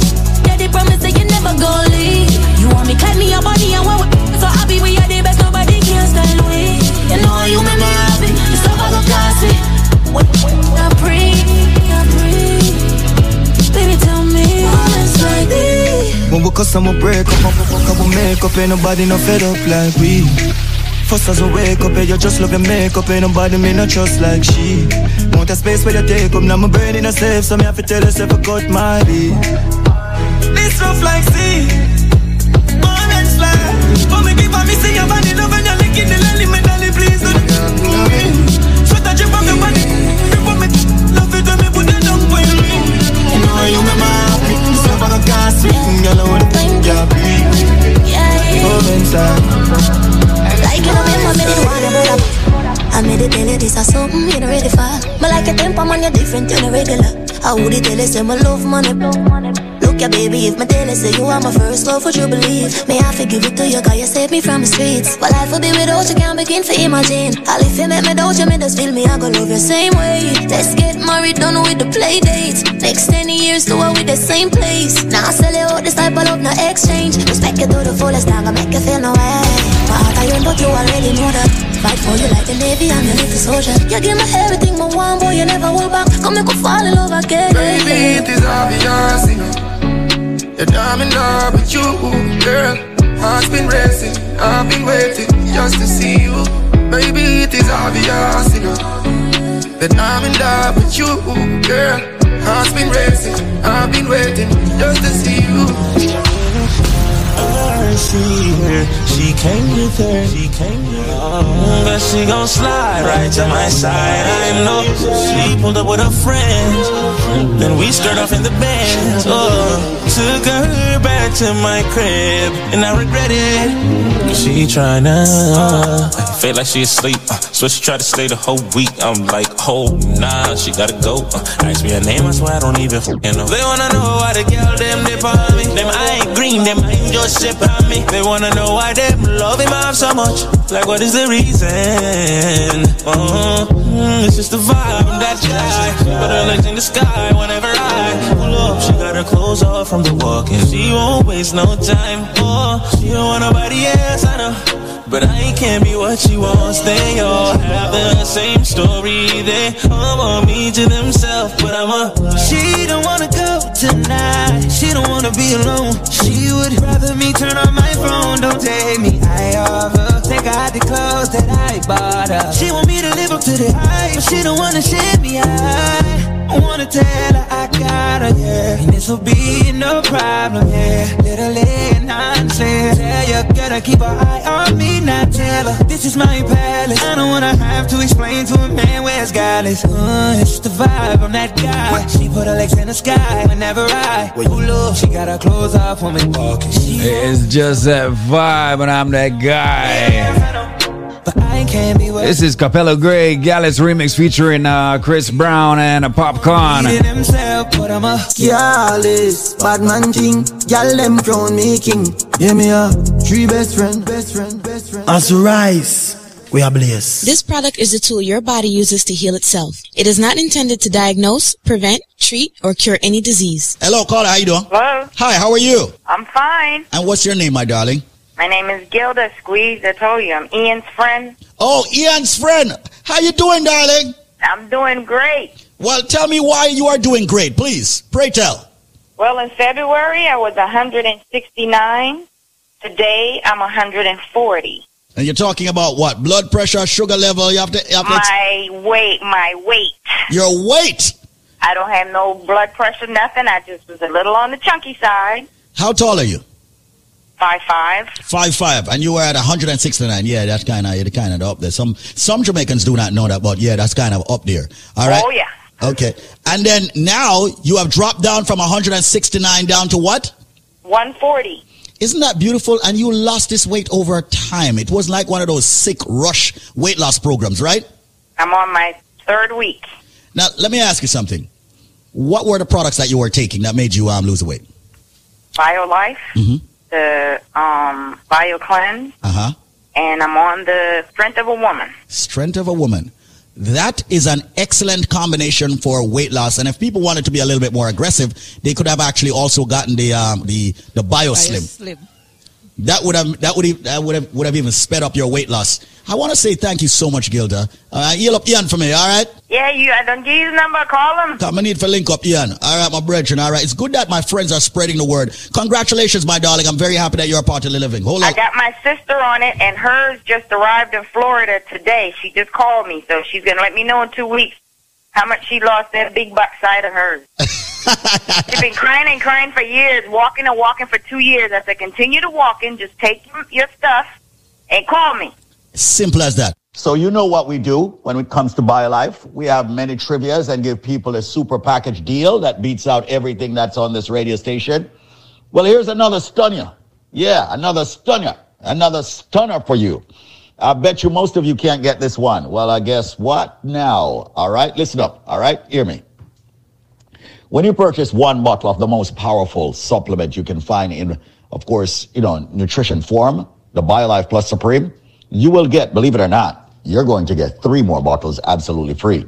break up, I'm a fuck up, make up. Ain't nobody no fed up like we. First as I wake up, yeah, you just love your makeup. Ain't nobody me not trust like she. Want a space where you take up Now my brain in a safe So me have to tell yourself I cut my beat. This rough like sea. Born and slide For me a me see your body love And you're licking the lily Me dolly please don't do me. Sweat a drip off your body. Drip on me Love it when me put it down for you You know you my heart beat So if I can't swing Girl I wanna think you breathe Come inside Like you know me, my minute wanna up. I made it tell you this is something you not ready for. But like a temper man, you're different, you're regular. I would tell you say my love money. Ya baby, if my you say you are my first love, would you believe? May I forgive it to you, cause you saved me from the streets. But life will be without you, can't begin to imagine. All if you make me doubt you, me just feel me, I go love you same way. Let's get married, done with the play dates. Next 10 years, do it with the same place. Now I sell you out this type of love, no exchange. Respect you to the fullest, now I make you feel no way. My heart iron, but you already know that. Fight for you like the Navy, I'm your little soldier. You give me everything, my one boy, you never hold back. Come make me fall in love again. Baby, it is obvious, you know That I'm in love with you, girl. Heart's been racing, I've been waiting just to see you. Baby, it is obvious, you That I'm in love with you, girl. Heart's been racing, I've been waiting just to see you see her, she came with her, she came with her. But she gon' slide right to my side. I know she pulled up with her friends. Then we skirt off in the Benz. Oh, took her back to my crib, and I regret it. She tryna uh, feel like she asleep, uh, so she tried to stay the whole week. I'm like, oh nah, she gotta go. Uh, ask me her name, I swear I don't even know. They wanna know why the girl them dip on me. Them I ain't green, them ain't just ship on me. They wanna know why them love him off so much. Like what is the reason? Uh, mm, it's just the vibe that you like. Put her legs in the sky whenever I pull up. She got her clothes off from the walk, and she won't waste no time. Oh, she don't want nobody else, I know. But I can't be what she wants. They all have the same story. They all want me to themselves, but I'm a. She don't wanna go tonight. She don't wanna be alone. She would rather me turn on my phone. Don't take me high off her. Take out the clothes that I bought her. She want me to live up to the hype, but she don't wanna share me. I I wanna tell her I got her, yeah. And this'll be no problem, yeah. Little and nonsense. Tell you, gotta keep an eye on me, not tell her. This is my palace. I don't wanna have to explain to a man where it's godless. Uh, it's the vibe, I'm that guy. She put her legs in the sky whenever I pull up. She got her clothes off when we walking. It's just that vibe, and I'm that guy. I can't be what This is Capella Grey Gyalis remix featuring uh, Chris Brown and uh, Popcaan. himself, but I'm a Careless, bad man thing. Y'all them crown me king. Hear me up, three best friend, best friend, best friend. As we rise, we are blessed. This product is a tool your body uses to heal itself. It is not intended to diagnose, prevent, treat, or cure any disease. Hello, caller. How you doing? Hello. Hi. How are you? I'm fine. And what's your name, my darling? My name is Gilda Squeeze. I told you I'm Ian's friend. Oh, Ian's friend. How you doing, darling? I'm doing great. Well, tell me why you are doing great, please. Pray tell. Well, in February I was 169. Today I'm 140. And you're talking about what? Blood pressure, sugar level. You have to. You have to My weight, my weight. your weight. I don't have no blood pressure, nothing. I just was a little on the chunky side. How tall are you? Five five. Five five, and you were at 169. Yeah, that's kind of you're kind of up there. Some some Jamaicans do not know that, but yeah, that's kind of up there. All right. Oh yeah. Okay. And then now you have dropped down from 169 down to what? 140. Isn't that beautiful? And you lost this weight over time. It was like one of those sick rush weight loss programs, right? I'm on my third week. Now, let me ask you something. What were the products that you were taking that made you um, lose the weight? BioLife, Mhm. the um BioCleanse, Uh huh. and I'm on the Strength of a Woman. Strength of a woman. That is an excellent combination for weight loss. And if people wanted to be a little bit more aggressive, they could have actually also gotten the um, the the BioSlim. That would have that would have, that would have would have even sped up your weight loss. I want to say thank you so much, Gilda. Uh, heal up Ian for me, all right? Yeah, you. I don't give you the number. Call him. Come, I need for link up Ian. All right, my brethren. All right, it's good that my friends are spreading the word. Congratulations, my darling. I'm very happy that you're a part of the living. Hold on. I got my sister on it, and hers just arrived in Florida today. She just called me, so she's gonna let me know in two weeks how much she lost that big butt side of hers. She's been crying and crying for years, walking and walking for two years. I said, continue to walking. Just take your stuff and call me. Simple as that. So you know what we do when it comes to BioLife. We have many trivias and give people a super package deal that beats out everything that's on this radio station. Well, here's another stunner. Yeah, another stunner. Another stunner for you. I bet you most of you can't get this one. Well, I guess what now? All right, listen up. All right, hear me. When you purchase one bottle of the most powerful supplement you can find in, of course, you know, nutrition form, the BioLife Plus Supreme, you will get, believe it or not, you're going to get three more bottles absolutely free.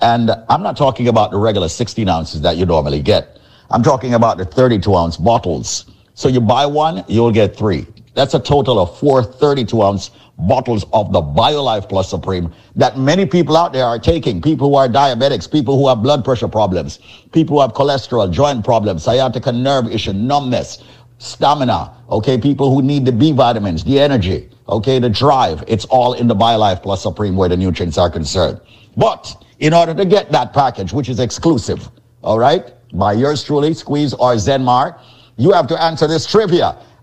And I'm not talking about the regular 16 ounces that you normally get. I'm talking about the 32 ounce bottles. So you buy one, you'll get three. That's a total of four 32 ounce bottles of the BioLife Plus Supreme that many people out there are taking. People who are diabetics, people who have blood pressure problems, people who have cholesterol, joint problems, sciatica nerve issue, numbness, stamina, okay, people who need the B vitamins, the energy, okay, the drive. It's all in the BioLife Plus Supreme where the nutrients are concerned. But in order to get that package, which is exclusive, all right, by yours truly, Squeeze or Zenmar, you have to answer this trivia.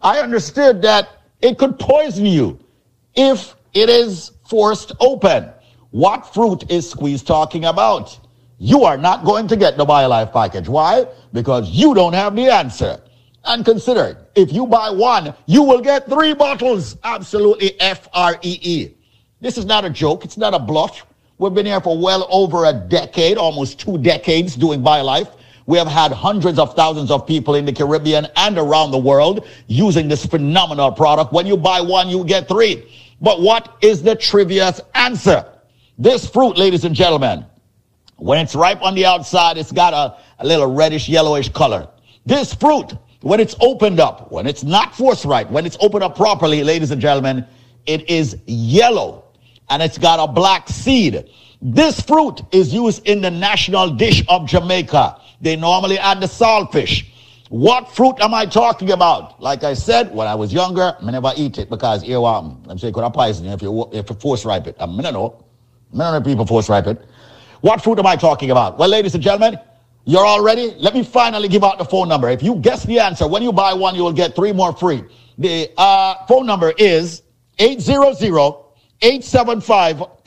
I understood that it could poison you if it is forced open. What fruit is Squeeze talking about? You are not going to get the BioLife package. Why? Because you don't have the answer. And consider, if you buy one, you will get three bottles. Absolutely F-R-E-E. This is not a joke. It's not a bluff. We've been here for well over a decade, almost two decades doing BioLife. We have had hundreds of thousands of people in the Caribbean and around the world using this phenomenal product. When you buy one, you get three. But what is the trivia's answer? This fruit, ladies and gentlemen, when it's ripe on the outside, it's got a, a little reddish, yellowish color. This fruit, when it's opened up, when it's not forthright, when it's opened up properly, ladies and gentlemen, it is yellow and it's got a black seed. This fruit is used in the national dish of Jamaica. They normally add the saltfish. What fruit am I talking about? Like I said, when I was younger, I never eat it because what I'm saying could have poison if you if you force ripe it. I don't know. I don't know people force ripe it. What fruit am I talking about? Well, ladies and gentlemen, you're all ready? Let me finally give out the phone number. If you guess the answer, when you buy one, you will get three more free. The uh, phone number is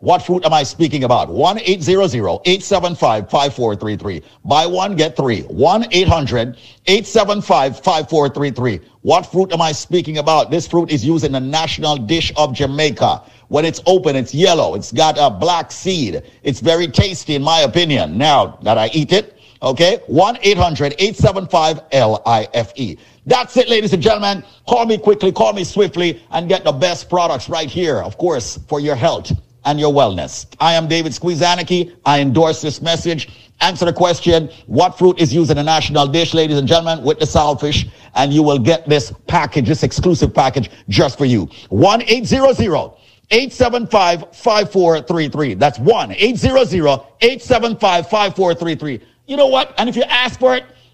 What fruit am I speaking about? 1 875 5433. Buy one, get three. 1 800 875 5433. What fruit am I speaking about? This fruit is used in the national dish of Jamaica. When it's open, it's yellow. It's got a black seed. It's very tasty, in my opinion. Now that I eat it, okay? 1 800 875 LIFE. That's it, ladies and gentlemen. Call me quickly, call me swiftly, and get the best products right here, of course, for your health and your wellness. I am David Squeezaniki. I endorse this message. Answer the question, what fruit is used in a national dish, ladies and gentlemen, with the saltfish, and you will get this package, this exclusive package just for you. 1-800-875-5433. That's 1-800-875-5433. You know what? And if you ask for it,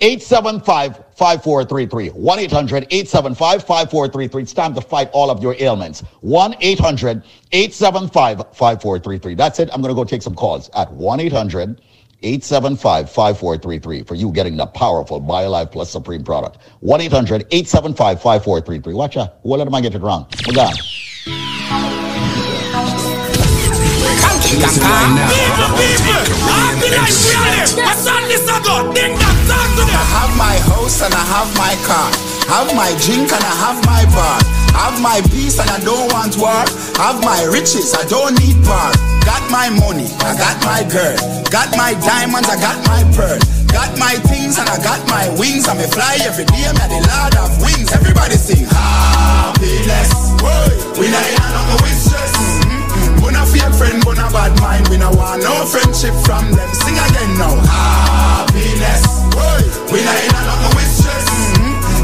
875 5433. 1 800 875 5433. It's time to fight all of your ailments. 1 800 875 5433. That's it. I'm going to go take some calls at 1 800 875 5433 for you getting the powerful BioLife Plus Supreme product. 1 800 875 5433. Watch out. What them I get it wrong? We're gone. Listen right now. I have my house and I have my car. Have my drink and I have my bar. Have my peace and I don't want war. Have my riches, I don't need bar. Got my money, I got my girl. Got my diamonds, I got my pearl. Got my things and I got my wings. I'm a fly every day, I'm the lord of wings. Everybody sing happiness. We not in no with stress. Bona fake friend, bona bad mind. We no want no friendship from them. Sing again now. Happiness. We not in no with stress.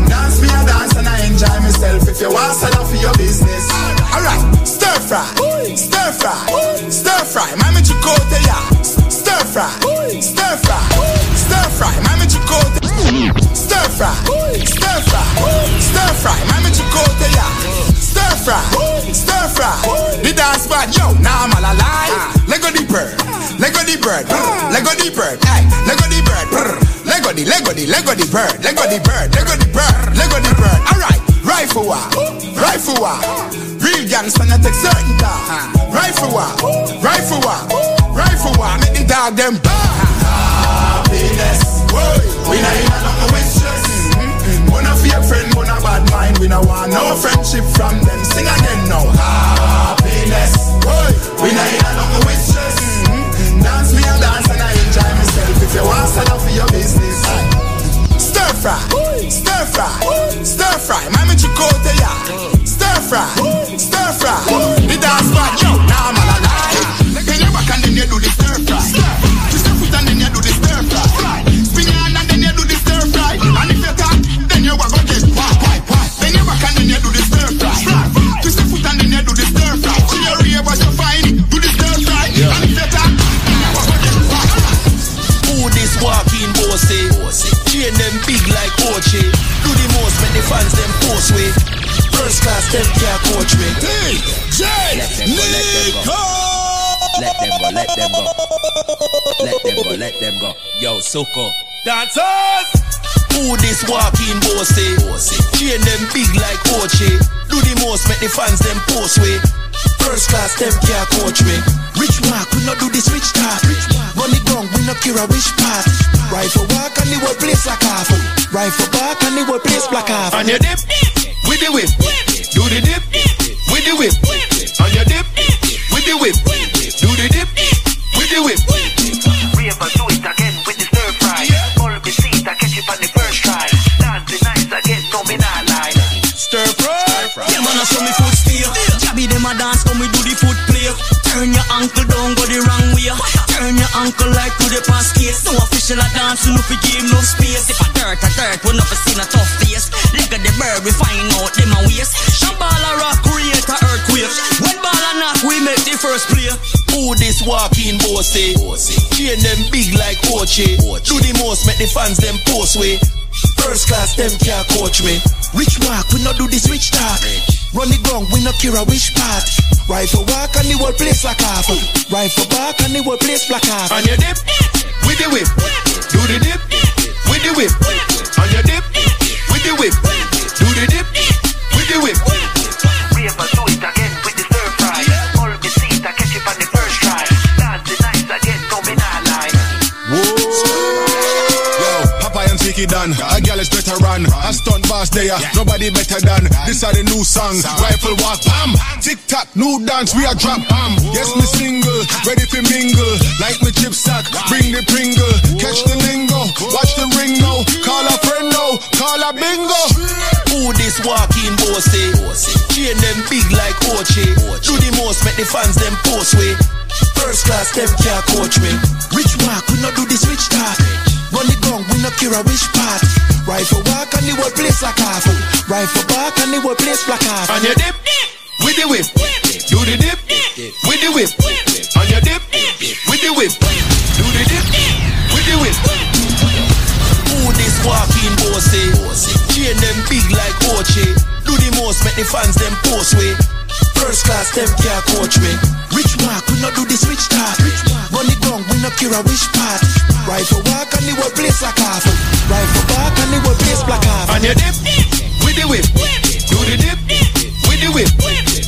Dance me a dance and I enjoy myself. If you want sell off for your business. Alright, stir fry, stir fry, stir fry. Mami chikote ya. Stir fry, stir fry, stir fry. Mami chikote. Stir fry, stir fry, stir fry. Mami chikote ya. Stir fry, stir fry. The dance spot, yo, now I'm all alive. Lego the bird, Lego the bird, Lego the bird, hey, Lego the bird, Lego the, Lego the, Lego the bird, Lego the bird, Lego the bird, Lego the bird. Alright, rifle war, rifle war. Real gangsta not take certain dog. Rifle war, rifle war, rifle war. Make the dog them burn. Happiness, we not in no with stress. Bona fake friend, bona bad mind. We no want no friendship from them. Sing again now. Happiness, we not in no with stress. Dance me a dance and I enjoy myself. If you want sell out for your fry, stir fry, stir fry. Mami chikote ya. Stir fry, stir fry. Big like Do the most, make the fans them post way. First class, them can't coach me. DJ Nico. Let them go, let them go. Let them go, let them go. Yo, Suko. Dancers! Who this walking bossy? Chain them big like Ochi. Do the most, make the fans them post way. First class, them can't coach me. Rich mark, we not do this rich talk. Volley gong, we no care which pass. Right for work, and the whole place like half. Right for back and the whole place black half. And your dip with the whip. Do the dip with the whip. And your dip with the whip. Do the dip with the whip. Rave and do it again with the stir fry. All the seeds I catch you on the first try. Dance the nights again, no me not lie. Stir fry. Them man, I show me food steal. Jabby them a dance, come we do the food way. Turn your ankle like to the past case. No official a dance, no fi give no space. If a dirt, a dirt, we never seen a tough face. Look at the bird, we find out them a waste. Shambhala rock create a earthquake. When ball a knock, we make the first play. Who this walking bossy? Chain them big like Oche. Do the most, make the fans them post way. First class, them can't coach me. Rich mark, we not do this rich talk. Run the gong, we not care which part. Rifle walk and the whole place like half. Rifle back and the whole place like half. On your dip, with the whip. Do the dip, with the whip. On your dip, with the whip. Do the dip, done. A girl is better run. A stunt boss there, nobody better than. This are the new song. Rifle walk, bam. Tick tock, new dance, we are drop, bam. Yes, me single, ready for mingle. Like me chip sack, bring the pringle. Catch the lingo, watch the ring now. Call a friend now, call a bingo. Who this walking bossy? Chain them big like Oche. Do the most, make the fans them post way. First class, them can't coach me. Rich mark, we not do this rich talk. Run the gong, we not care a which part. Rifle walk and the whole place like half. Rifle back and the whole place like half. On your dip, with the whip. Do the dip, with the whip. On your dip, with the whip. Do the dip, with the whip. Who this walking bossy? Chain them big like Oche. Do the most, make the fans them post way. First class, them can't coach me. Rich Mark, we not do this rich task. Money gone we not care a wish part. Right for walk and they will place like half. Right for walk and they will place like half. And you dip, with the whip. Do the dip, with the whip.